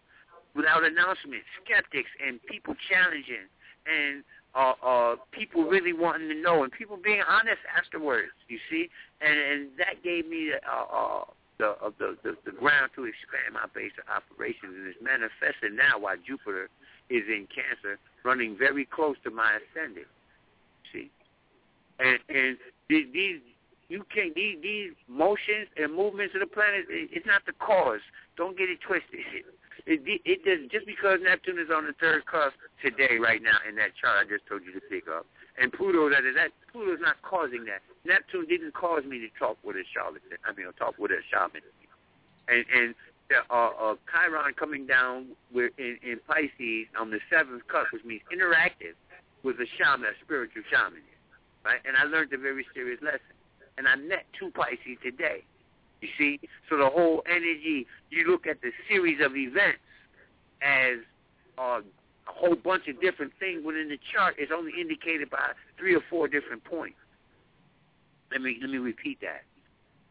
without announcements, skeptics and people challenging and uh, uh, people really wanting to know and people being honest afterwards. You see, and and that gave me uh, uh, the, uh, the the the ground to expand my base of operations, and it's manifesting now while Jupiter is in Cancer, running very close to my ascendant. See, and and these, these you can't these these motions and movements of the planet. It's not the cause. Don't get it twisted. *laughs* it it does just because Neptune is on the third cusp today, right now in that chart I just told you to pick up, and Pluto that that Pluto is not causing that. Neptune didn't cause me to talk with a charlatan. I mean, talk with a shaman, and and uh, uh, Chiron coming down with in, in Pisces on the seventh cusp, which means interactive with a shaman, a spiritual shaman, right? And I learned a very serious lesson. And I met two Pisces today. You see, so the whole energy, you look at the series of events as uh, a whole bunch of different things within the chart is only indicated by three or four different points. Let me let me repeat that.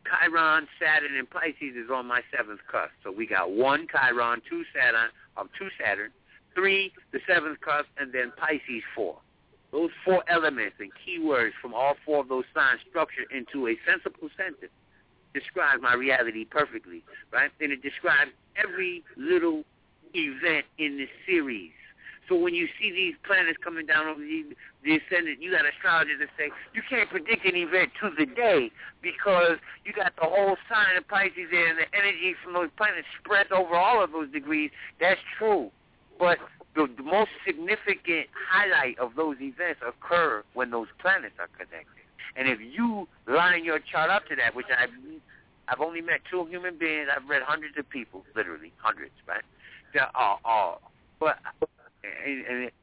Chiron, Saturn, and Pisces is on my seventh cusp. So we got one Chiron, two Saturn, um, two Saturn, three the seventh cusp, and then Pisces four. Those four elements and keywords from all four of those signs structured into a sensible sentence describe my reality perfectly, right? And it describes every little event in this series. So when you see these planets coming down over the, the ascendant, you got astrologers that say you can't predict an event to the day because you got the whole sign of Pisces there and the energy from those planets spreads over all of those degrees. That's true. But the, the most significant highlight of those events occur when those planets are connected. And if you line your chart up to that, which I've I've only met two human beings, I've read hundreds of people, literally hundreds, right? That are, are but and, and it,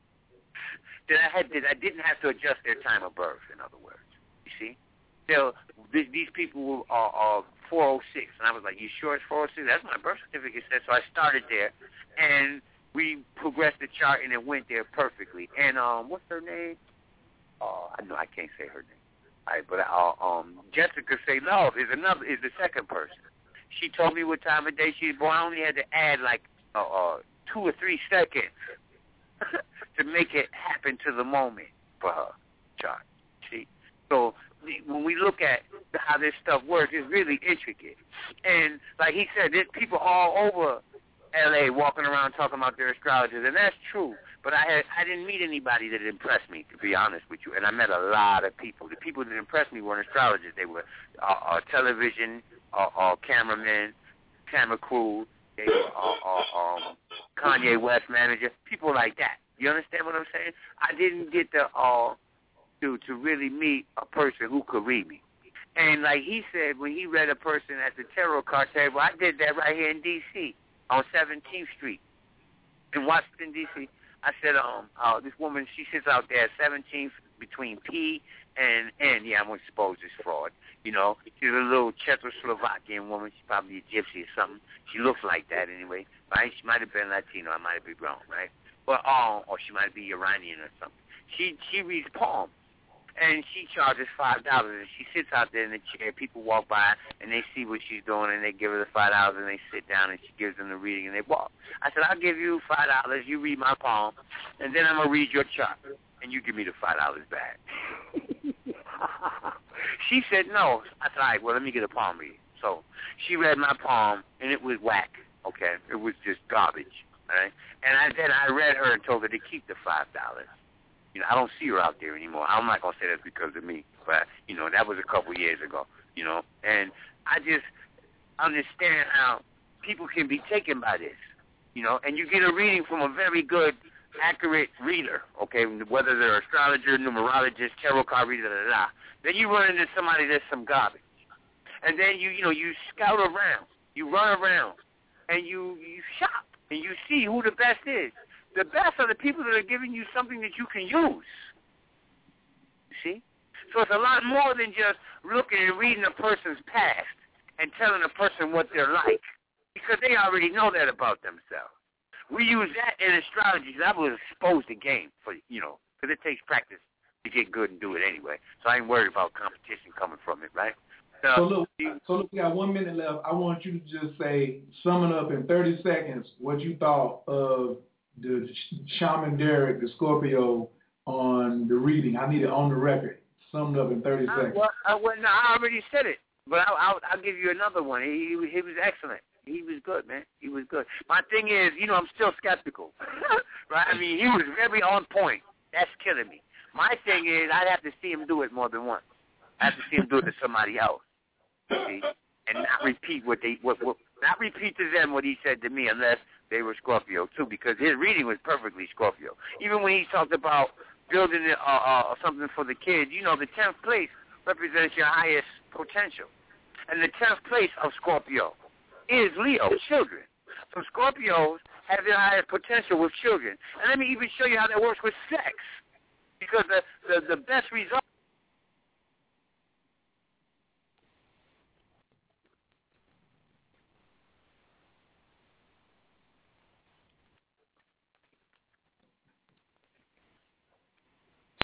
that I had that I didn't have to adjust their time of birth. In other words, you see, so these people are, are 406, and I was like, "You sure it's 406?" That's my birth certificate said. So I started there, and we progressed the chart, and it went there perfectly. And um, what's her name? Oh, I know I can't say her name. All right, but uh, um, Jessica say love is another is the second person. She told me what time of day she was born. I only had to add like uh, uh, two or three seconds *laughs* to make it happen to the moment for her chart. See, so when we look at how this stuff works, it's really intricate. And like he said, there's people all over L.A. walking around talking about their astrologers, and that's true. But I had I didn't meet anybody that impressed me, to be honest with you. And I met a lot of people. The people that impressed me weren't astrologers. They were uh, uh, television, uh, uh, cameramen, camera crew. Were uh, uh, um, Kanye West manager, people like that. You understand what I'm saying? I didn't get to uh, to to really meet a person who could read me. And like he said, when he read a person at the tarot card table, I did that right here in D.C. on 17th Street in Washington D.C. I said, um, uh, this woman, she sits out there at 17th between P and N. Yeah, I'm to suppose it's fraud. You know, she's a little Czechoslovakian woman. She's probably a gypsy or something. She looks like that anyway. Right? She might have been Latino. I might be wrong, right? But um, or she might be Iranian or something. She she reads palms and she charges five dollars and she sits out there in the chair people walk by and they see what she's doing and they give her the five dollars and they sit down and she gives them the reading and they walk i said i'll give you five dollars you read my palm and then i'm to read your chart and you give me the five dollars back *laughs* she said no i said all right well let me get a palm read so she read my palm and it was whack okay it was just garbage all right and i then i read her and told her to keep the five dollars you know, I don't see her out there anymore. I'm not gonna say that's because of me, but you know, that was a couple years ago. You know, and I just understand how people can be taken by this. You know, and you get a reading from a very good, accurate reader. Okay, whether they're astrologer, numerologist, tarot card reader, da da da. Then you run into somebody that's some garbage, and then you you know you scout around, you run around, and you you shop and you see who the best is the best are the people that are giving you something that you can use. See? So it's a lot more than just looking and reading a person's past and telling a person what they're like because they already know that about themselves. We use that in astrology. That was exposed the game for, you know, because it takes practice to get good and do it anyway. So I ain't worried about competition coming from it, right? So, so look, so look, we got one minute left. I want you to just say, summing up in 30 seconds, what you thought of the Shaman Durek, the Scorpio, on the reading. I need it on the record, summed up in 30 seconds. Uh, well, uh, well, no, I already said it, but I'll, I'll, I'll give you another one. He, he was excellent. He was good, man. He was good. My thing is, you know, I'm still skeptical, *laughs* right? I mean, he was very on point. That's killing me. My thing is, I'd have to see him do it more than once. I have to see him do it to somebody else, see, and not repeat what they what, what not repeat to them what he said to me, unless they were Scorpio too, because his reading was perfectly Scorpio. Even when he talked about building uh, uh, something for the kids, you know, the tenth place represents your highest potential, and the tenth place of Scorpio is Leo, children. So Scorpios have their highest potential with children, and let me even show you how that works with sex, because the the, the best result